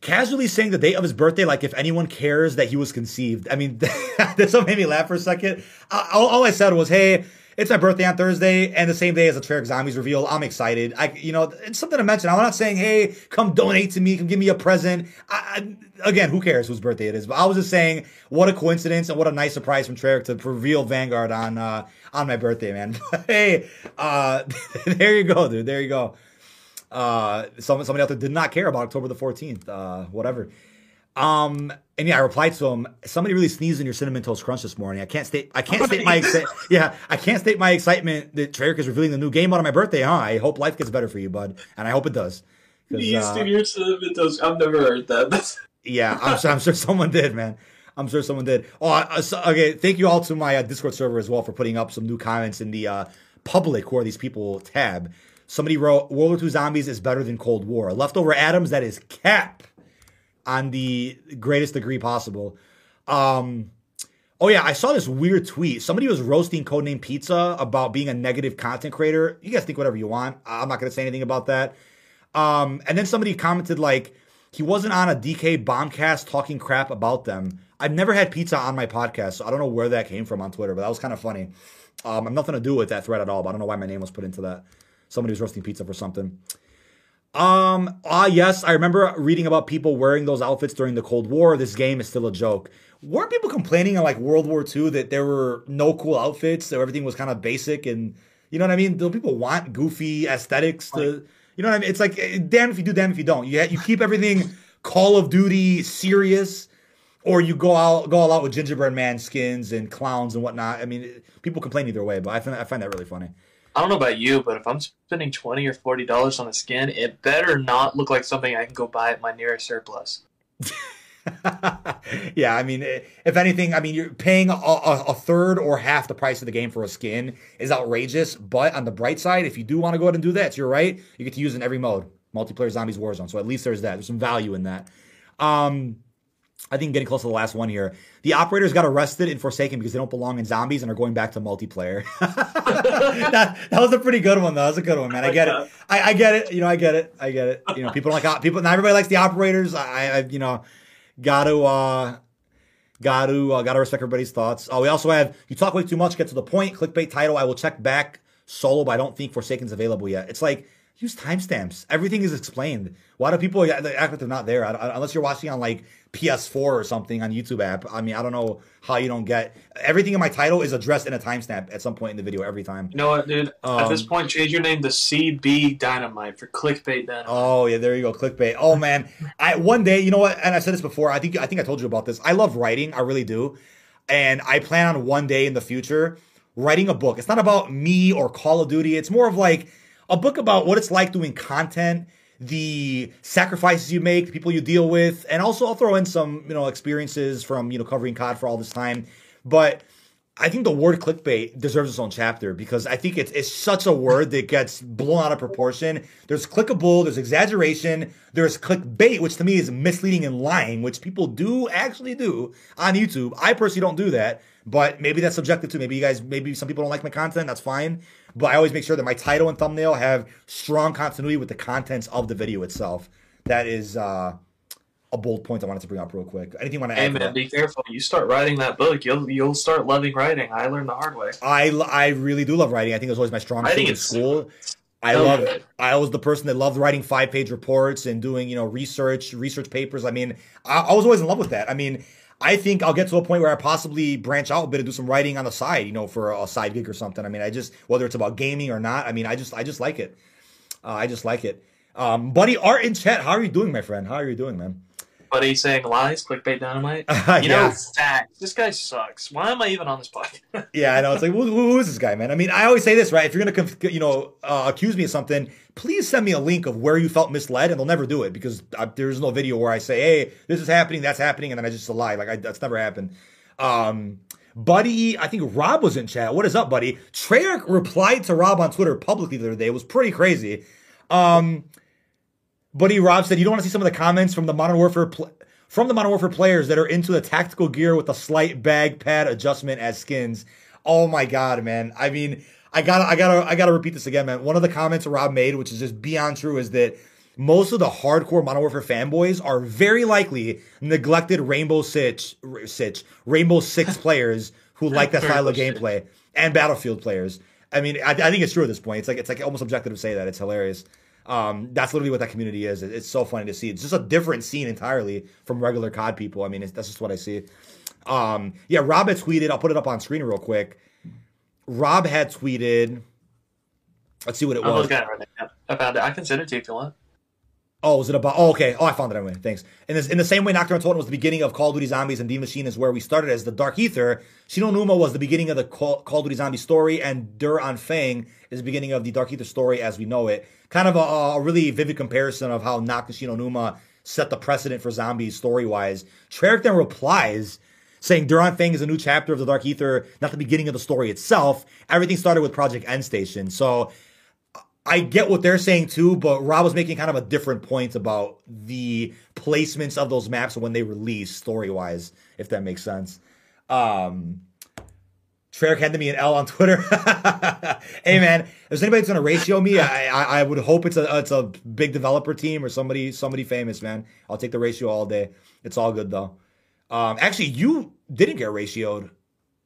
casually saying the date of his birthday, like if anyone cares that he was conceived. I mean, that's what made me laugh for a second. All, all, I said was, "Hey, it's my birthday on Thursday, and the same day as the Treyarch Zombies reveal. I'm excited. I, you know, it's something to mention. I'm not saying, hey, come donate to me, come give me a present. I, I, again, who cares whose birthday it is? But I was just saying, what a coincidence and what a nice surprise from Treyarch to reveal Vanguard on uh, on my birthday, man. hey, uh, there you go, dude. There you go. Uh, some, somebody out there did not care about October the 14th. Uh, whatever. Um, and yeah, I replied to him. Somebody really sneezed in your cinnamon toast crunch this morning. I can't state. I can't state my exci- yeah. I can't state my excitement that Treyarch is revealing the new game on my birthday. Huh? I hope life gets better for you, bud, and I hope it does. Sneezed uh, in your cinnamon toast. I've never heard that. yeah, I'm sure, I'm sure someone did, man. I'm sure someone did. Oh, uh, so, okay. Thank you all to my uh, Discord server as well for putting up some new comments in the uh, public who are these people tab. Somebody wrote World War II Zombies is better than Cold War. Leftover Adams, that is cap on the greatest degree possible. Um, oh yeah, I saw this weird tweet. Somebody was roasting Codename Pizza about being a negative content creator. You guys think whatever you want. I'm not to say anything about that. Um, and then somebody commented like he wasn't on a DK bombcast talking crap about them. I've never had pizza on my podcast, so I don't know where that came from on Twitter, but that was kind of funny. Um, I'm nothing to do with that thread at all, but I don't know why my name was put into that. Somebody was roasting pizza for something. Um, ah, yes, I remember reading about people wearing those outfits during the Cold War. This game is still a joke. Weren't people complaining in like World War II that there were no cool outfits, so everything was kind of basic and you know what I mean? Do people want goofy aesthetics to, you know what I mean? It's like eh, damn if you do, damn if you don't. You you keep everything Call of Duty serious, or you go out go all out with gingerbread man skins and clowns and whatnot. I mean, people complain either way, but I find I find that really funny. I don't know about you, but if I'm spending twenty or forty dollars on a skin, it better not look like something I can go buy at my nearest surplus. yeah, I mean, if anything, I mean, you're paying a, a, third or half the price of the game for a skin is outrageous. But on the bright side, if you do want to go ahead and do that, you're right. You get to use it in every mode, multiplayer, zombies, Warzone. So at least there's that. There's some value in that. Um, I think getting close to the last one here. The operators got arrested in Forsaken because they don't belong in zombies and are going back to multiplayer. that, that, was a pretty good one, though. That was a good one, man. I get it. I, I, get it. You know, I get it. I get it. You know, people like people. Not everybody likes the operators. I, I you know, got to, uh, got to, uh, got to respect everybody's thoughts. Oh, we also have you talk way too much. Get to the point. Clickbait title. I will check back solo, but I don't think Forsaken's available yet. It's like use timestamps. Everything is explained. Why do people act like they're not there? Unless you're watching on like PS4 or something on YouTube app. I mean, I don't know how you don't get everything in my title is addressed in a timestamp at some point in the video every time. You know what, dude? Um, at this um, point, change your name to CB Dynamite for clickbait. Dynamite. Oh yeah, there you go, clickbait. Oh man, I one day, you know what? And I said this before. I think I think I told you about this. I love writing. I really do, and I plan on one day in the future writing a book. It's not about me or Call of Duty. It's more of like a book about what it's like doing content, the sacrifices you make, the people you deal with, and also I'll throw in some, you know, experiences from, you know, covering COD for all this time. But I think the word clickbait deserves its own chapter because I think it's it's such a word that gets blown out of proportion. There's clickable, there's exaggeration, there's clickbait, which to me is misleading and lying, which people do actually do on YouTube. I personally don't do that, but maybe that's subjective too. Maybe you guys, maybe some people don't like my content. That's fine. But I always make sure that my title and thumbnail have strong continuity with the contents of the video itself. That is uh, a bold point I wanted to bring up real quick. Anything you want to add? Hey man, be careful. You start writing that book, you'll you'll start loving writing. I learned the hard way. I, I really do love writing. I think it was always my strong suit in school. I so love it. I was the person that loved writing five page reports and doing, you know, research, research papers. I mean, I, I was always in love with that. I mean, I think I'll get to a point where I possibly branch out a bit and do some writing on the side, you know, for a side gig or something. I mean, I just whether it's about gaming or not. I mean, I just I just like it. Uh, I just like it. Um, buddy Art in chat, how are you doing, my friend? How are you doing, man? Buddy saying lies, clickbait dynamite. Uh, you yeah. know. This guy sucks. Why am I even on this podcast? yeah, I know. It's like, who, who is this guy, man? I mean, I always say this, right? If you're gonna, you know, uh, accuse me of something, please send me a link of where you felt misled, and they'll never do it because I, there's no video where I say, "Hey, this is happening, that's happening," and then I just lie. Like I, that's never happened. Um, Buddy, I think Rob was in chat. What is up, buddy? Treyarch replied to Rob on Twitter publicly the other day. It was pretty crazy. Um, buddy Rob said, "You don't want to see some of the comments from the Modern Warfare pl- from the Modern Warfare players that are into the tactical gear with a slight bag pad adjustment as skins." Oh my god, man! I mean, I gotta, I gotta, I gotta repeat this again, man. One of the comments Rob made, which is just beyond true, is that most of the hardcore Modern Warfare fanboys are very likely neglected Rainbow Six, Six Rainbow Six players who like that style of gameplay and Battlefield players. I mean, I, I, think it's true at this point. It's like it's like almost objective to say that. It's hilarious. Um, that's literally what that community is. It's so funny to see. It's just a different scene entirely from regular COD people. I mean, that's just what I see. Um, yeah, Rob had tweeted. I'll put it up on screen real quick. Rob had tweeted. Let's see what it I'm was. Right I found it. I can send it to you if you want. Oh, was it about? Oh, okay. Oh, I found it anyway. Thanks. In, this, in the same way, Nacht der Untoten was the beginning of Call of Duty Zombies, and Die Maschine is where we started as the Dark Ether. Shi No Numa was the beginning of the Call, Call of Duty Zombie story, and Der Anfang is the beginning of the Dark Ether story as we know it. Kind of a, a really vivid comparison of how Nacht and Shi No Numa set the precedent for zombies story wise. Treyarch then replies saying Der Anfang is a new chapter of the Dark Ether, not the beginning of the story itself. Everything started with Project Endstation. So I get what they're saying too, but Rob was making kind of a different point about the placements of those maps when they release story wise, if that makes sense. Um, Treyarch handed me an L on Twitter. hey man, if there's anybody that's gonna ratio me, I, I, I would hope it's a it's a big developer team or somebody somebody famous, man. I'll take the ratio all day. It's all good though. Um, actually, you didn't get ratioed.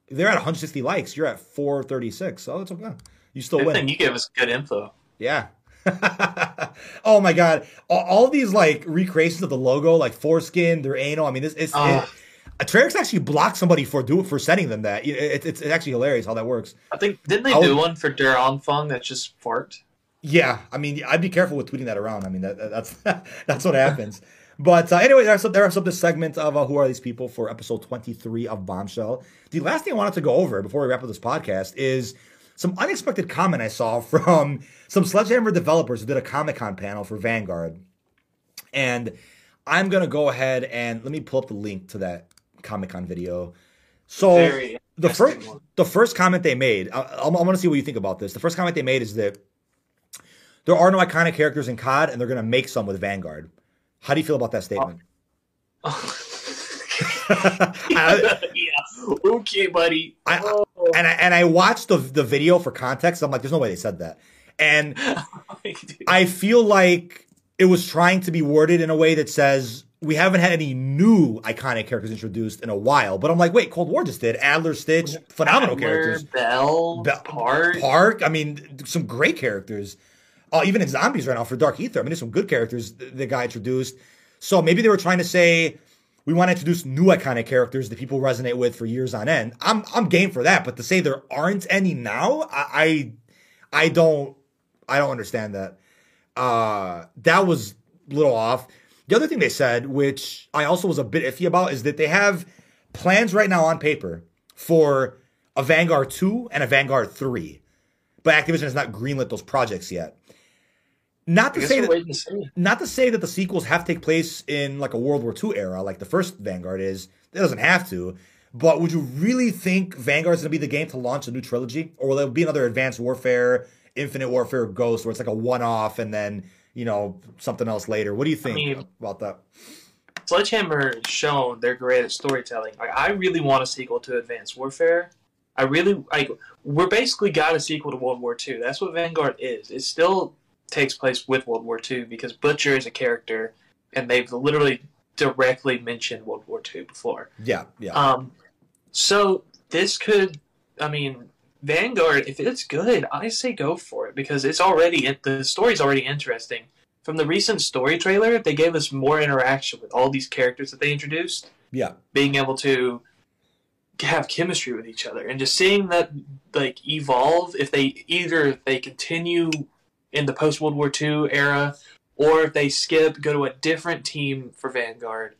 They're at 160 likes. You're at 436. So it's okay. You still good win. Thing you gave us good info. Yeah. oh my god! All, all, these like recreations of the logo, like foreskin, their anal. I mean, this is. Uh, it, Treyarch actually blocked somebody for do for sending them that. It, it, it's, it's actually hilarious how that works. I think didn't they do one for Der Anfang that just fart? Yeah, I mean, I'd be careful with tweeting that around. I mean, that, that's that's what happens. But uh, anyway, there some, there are some this segment of uh, who are these people for episode 23 of Bombshell. The last thing I wanted to go over before we wrap up this podcast is some unexpected comment I saw from some Sledgehammer developers who did a Comic Con panel for Vanguard. And I'm gonna go ahead and let me pull up the link to that Comic Con video. So the first one. the first comment they made, I, I, I want to see what you think about this. The first comment they made is that there are no iconic characters in COD, and they're gonna make some with Vanguard. How do you feel about that statement? Oh. yeah. Okay, buddy. I, oh. and I and I watched the the video for context. I'm like, there's no way they said that, and I feel like it was trying to be worded in a way that says we haven't had any new iconic characters introduced in a while. But I'm like, wait, Cold War just did Adler, Stitch, phenomenal Adler, characters. Bell, Be- Park, Park. I mean, some great characters. Uh, even in zombies right now for Dark Ether. I mean, there's some good characters the guy introduced. So maybe they were trying to say we want to introduce new iconic characters that people resonate with for years on end. I'm I'm game for that, but to say there aren't any now, I I, I don't I don't understand that. Uh, that was a little off. The other thing they said, which I also was a bit iffy about, is that they have plans right now on paper for a Vanguard 2 and a Vanguard 3. But Activision has not greenlit those projects yet. Not to say that, not to say that the sequels have to take place in like a World War II era, like the first Vanguard is. It doesn't have to. But would you really think Vanguard's gonna be the game to launch a new trilogy, or will there be another Advanced Warfare, Infinite Warfare, Ghost, where it's like a one-off and then you know something else later? What do you think I mean, about that? Sledgehammer has shown they're great at storytelling. Like, I really want a sequel to Advanced Warfare. I really like. We're basically got a sequel to World War II. That's what Vanguard is. It's still takes place with World War II because Butcher is a character, and they've literally directly mentioned World War II before. Yeah, yeah. Um, so this could, I mean, Vanguard, if it's good, I say go for it because it's already the story's already interesting. From the recent story trailer, they gave us more interaction with all these characters that they introduced. Yeah, being able to have chemistry with each other and just seeing that like evolve if they either they continue in the post World War II era, or if they skip, go to a different team for Vanguard,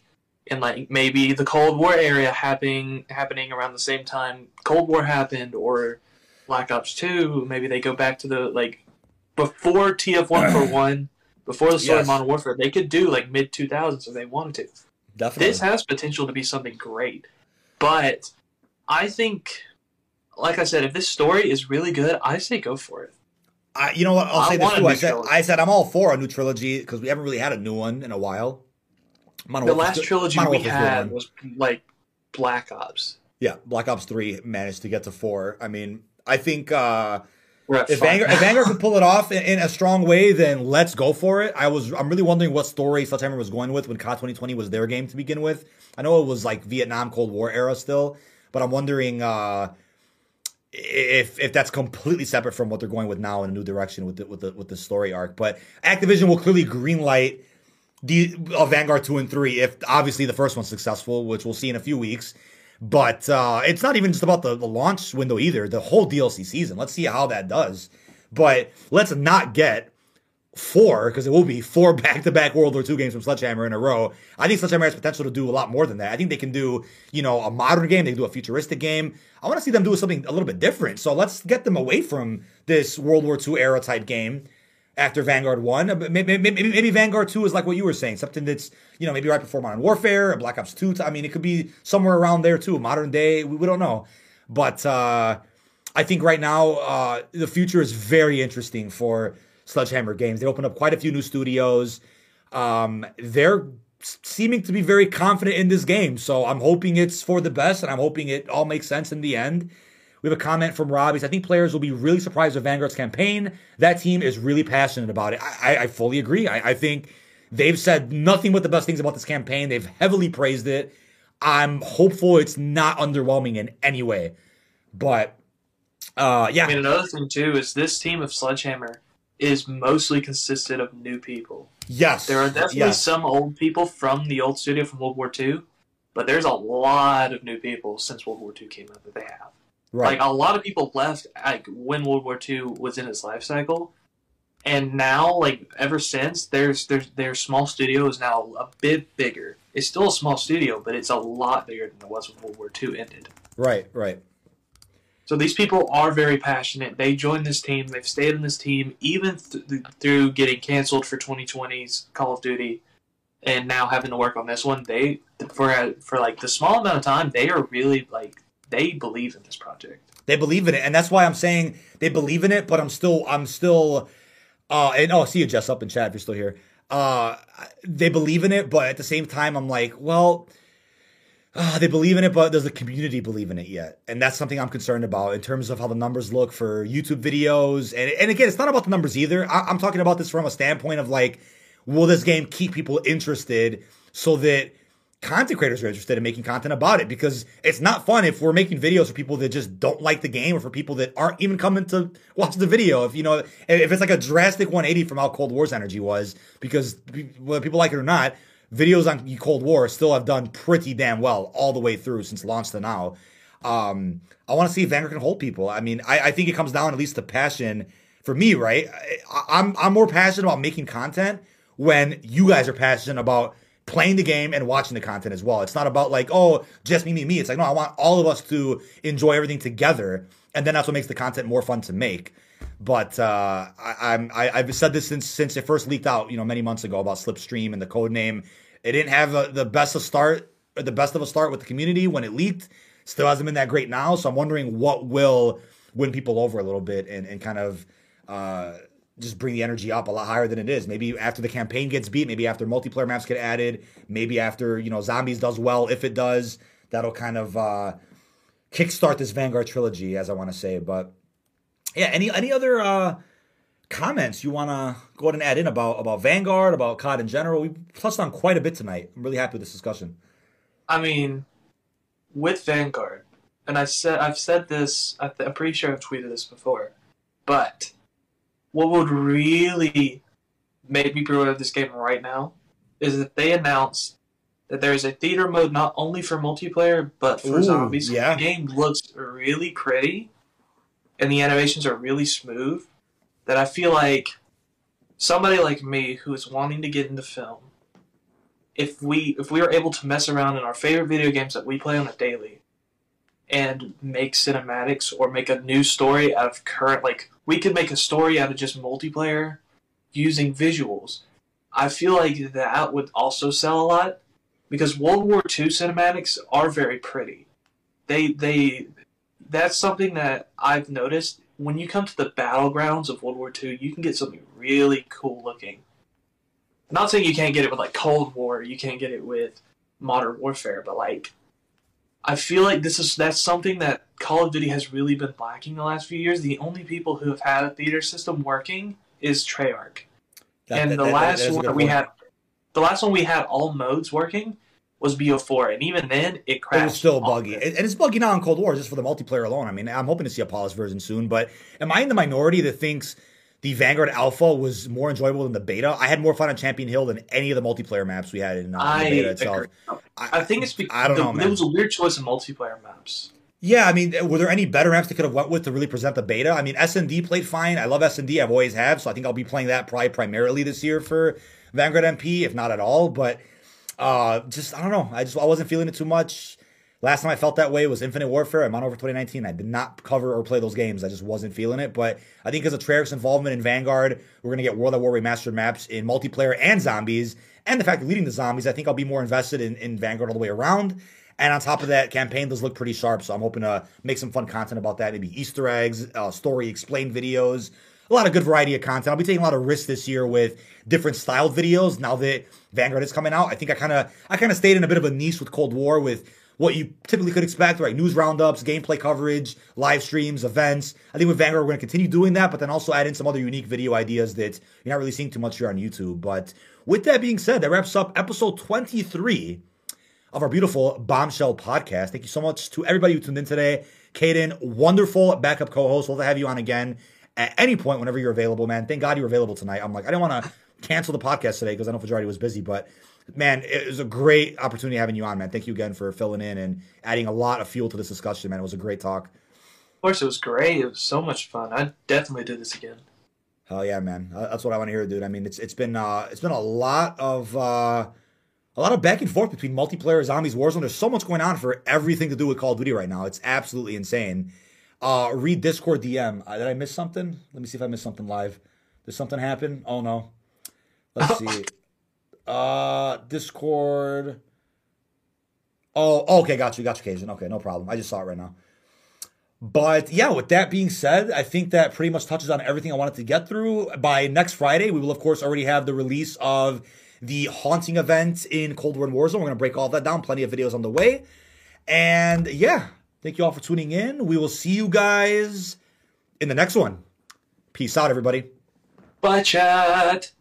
and like maybe the Cold War area happening happening around the same time Cold War happened, or Black Ops Two. Maybe they go back to the like before TF one for one, before the start yes. of Modern Warfare. They could do like mid two thousands if they wanted to. Definitely, this has potential to be something great, but I think, like I said, if this story is really good, I say go for it. I, you know what? I'll I say this too. I said, I said I'm all for a new trilogy because we haven't really had a new one in a while. The last trilogy we had was like Black Ops. Yeah, Black Ops Three managed to get to four. I mean, I think uh, if Vanguard, if Vanguard can pull it off in, in, a strong way, then let's go for it. I was I'm really wondering what story Sledgehammer was going with when COD 2020 was their game to begin with. I know it was like Vietnam Cold War era still, but I'm wondering. Uh, if if that's completely separate from what they're going with now in a new direction with the, with the with the story arc. But Activision will clearly greenlight the uh, Vanguard two and three if obviously the first one's successful, which we'll see in a few weeks. But uh, it's not even just about the, the launch window either. The whole DLC season. Let's see how that does. But let's not get four, because it will be four back to back World War II games from Sledgehammer in a row. I think Sledgehammer has potential to do a lot more than that. I think they can do, you know, a modern game, they can do a futuristic game. I want to see them do something a little bit different. So let's get them away from this World War II era type game after Vanguard 1. Maybe, maybe, maybe, Vanguard 2 is like what you were saying, something that's, you know, maybe right before Modern Warfare or Black Ops 2. I mean, it could be somewhere around there too, modern day. We, we don't know. But uh, I think right now uh, the future is very interesting for Sledgehammer Games. They opened up quite a few new studios. Um, they're seeming to be very confident in this game, so I'm hoping it's for the best, and I'm hoping it all makes sense in the end. We have a comment from Robbie. I think players will be really surprised with Vanguard's campaign. That team is really passionate about it. I, I, I fully agree. I, I think they've said nothing but the best things about this campaign. They've heavily praised it. I'm hopeful it's not underwhelming in any way. But uh, yeah. I mean, another thing too is this team of Sledgehammer is mostly consisted of new people. Yes. There are definitely yes. some old people from the old studio from World War II, but there's a lot of new people since World War II came out that they have. Right. Like a lot of people left like when World War II was in its life cycle. And now, like ever since, there's there's their small studio is now a bit bigger. It's still a small studio, but it's a lot bigger than it was when World War II ended. Right, right. So these people are very passionate. They joined this team. They've stayed in this team even th- through getting canceled for 2020's Call of Duty. and now having to work on this one, they for for like the small amount of time, they are really like they believe in this project. They believe in it, and that's why I'm saying they believe in it. But I'm still, I'm still, uh, and oh, see you, Jess, up in chat if you're still here. Uh, they believe in it, but at the same time, I'm like, well, uh, they believe in it, but does the community believe in it yet? And that's something I'm concerned about in terms of how the numbers look for YouTube videos. And and again, it's not about the numbers either. I, I'm talking about this from a standpoint of like, will this game keep people interested so that content creators are interested in making content about it because it's not fun if we're making videos for people that just don't like the game or for people that aren't even coming to watch the video. If you know, if it's like a drastic 180 from how Cold War's energy was, because whether people like it or not, videos on the Cold War still have done pretty damn well all the way through since launch to now. Um, I want to see if Vanguard can hold people. I mean, I, I think it comes down at least to passion for me, right? I, I'm I'm more passionate about making content when you guys are passionate about playing the game and watching the content as well. It's not about like, oh, just me, me, me. It's like, no, I want all of us to enjoy everything together. And then that's what makes the content more fun to make. But uh, I, I'm I, have said this since since it first leaked out, you know, many months ago about Slipstream and the code name. It didn't have a, the best of start, the best of a start with the community when it leaked. Still hasn't been that great now. So I'm wondering what will win people over a little bit and, and kind of uh, just bring the energy up a lot higher than it is. Maybe after the campaign gets beat, maybe after multiplayer maps get added, maybe after you know zombies does well, if it does, that'll kind of uh, kickstart this Vanguard trilogy, as I want to say. But yeah, any any other uh, comments you want to go ahead and add in about about Vanguard, about COD in general? We touched on quite a bit tonight. I'm really happy with this discussion. I mean, with Vanguard, and I said I've said this. I'm pretty sure I've tweeted this before, but what would really make me pre-order this game right now is if they announce that there is a theater mode not only for multiplayer but for Ooh, zombies. Yeah. The game looks really pretty, and the animations are really smooth. That I feel like somebody like me who is wanting to get into film, if we if we are able to mess around in our favorite video games that we play on a daily, and make cinematics or make a new story out of current like we could make a story out of just multiplayer using visuals. I feel like that would also sell a lot because World War II cinematics are very pretty. They they that's something that I've noticed when you come to the battlegrounds of World War II, you can get something really cool looking. I'm not saying you can't get it with like Cold War, you can't get it with Modern Warfare, but like I feel like this is that's something that Call of Duty has really been lacking the last few years. The only people who have had a theater system working is Treyarch. That, and that, the that, last one we had, the last one we had all modes working was BO4, and even then it crashed. It was still buggy, and it's buggy now in Cold War just for the multiplayer alone. I mean, I'm hoping to see a polished version soon. But am I in the minority that thinks? the Vanguard Alpha was more enjoyable than the beta. I had more fun on Champion Hill than any of the multiplayer maps we had in, uh, in the beta itself. I, I, think it's because I don't the, know, man. There was a weird choice of multiplayer maps. Yeah, I mean, were there any better maps they could have went with to really present the beta? I mean, SND played fine. I love SND. I've always have, so I think I'll be playing that probably primarily this year for Vanguard MP, if not at all. But uh, just I don't know. I just I wasn't feeling it too much. Last time I felt that way was Infinite Warfare. I'm on over 2019. I did not cover or play those games. I just wasn't feeling it. But I think because of Treyarch's involvement in Vanguard, we're going to get World at War remastered maps in multiplayer and zombies. And the fact of leading the zombies, I think I'll be more invested in, in Vanguard all the way around. And on top of that, campaign does look pretty sharp. So I'm hoping to make some fun content about that. Maybe Easter eggs, uh, story explained videos, a lot of good variety of content. I'll be taking a lot of risks this year with different styled videos now that Vanguard is coming out. I think I kind of I kind of stayed in a bit of a niche with Cold War with what you typically could expect, right? News roundups, gameplay coverage, live streams, events. I think with Vanguard, we're going to continue doing that, but then also add in some other unique video ideas that you're not really seeing too much here on YouTube. But with that being said, that wraps up episode 23 of our beautiful Bombshell podcast. Thank you so much to everybody who tuned in today. Caden, wonderful backup co-host. We'll have you on again at any point whenever you're available, man. Thank God you're available tonight. I'm like, I didn't want to cancel the podcast today because I know Fajardi was busy, but man, it was a great opportunity having you on, man. Thank you again for filling in and adding a lot of fuel to this discussion, man. It was a great talk. Of course, it was great. It was so much fun. I definitely do this again. Hell yeah, man. That's what I want to hear, dude. I mean, it's it's been uh, it's been a lot of uh, a lot of back and forth between multiplayer, zombies, Warzone. There's so much going on for everything to do with Call of Duty right now. It's absolutely insane. Uh, read Discord DM. Uh, did I miss something? Let me see if I missed something live. Did something happen? Oh no. Let's see. Uh, Discord. Oh, okay, got you, got you, Cajun. Okay, no problem. I just saw it right now. But yeah, with that being said, I think that pretty much touches on everything I wanted to get through. By next Friday, we will, of course, already have the release of the haunting event in Cold War and Warzone. We're going to break all that down. Plenty of videos on the way. And yeah, thank you all for tuning in. We will see you guys in the next one. Peace out, everybody. Bye, chat.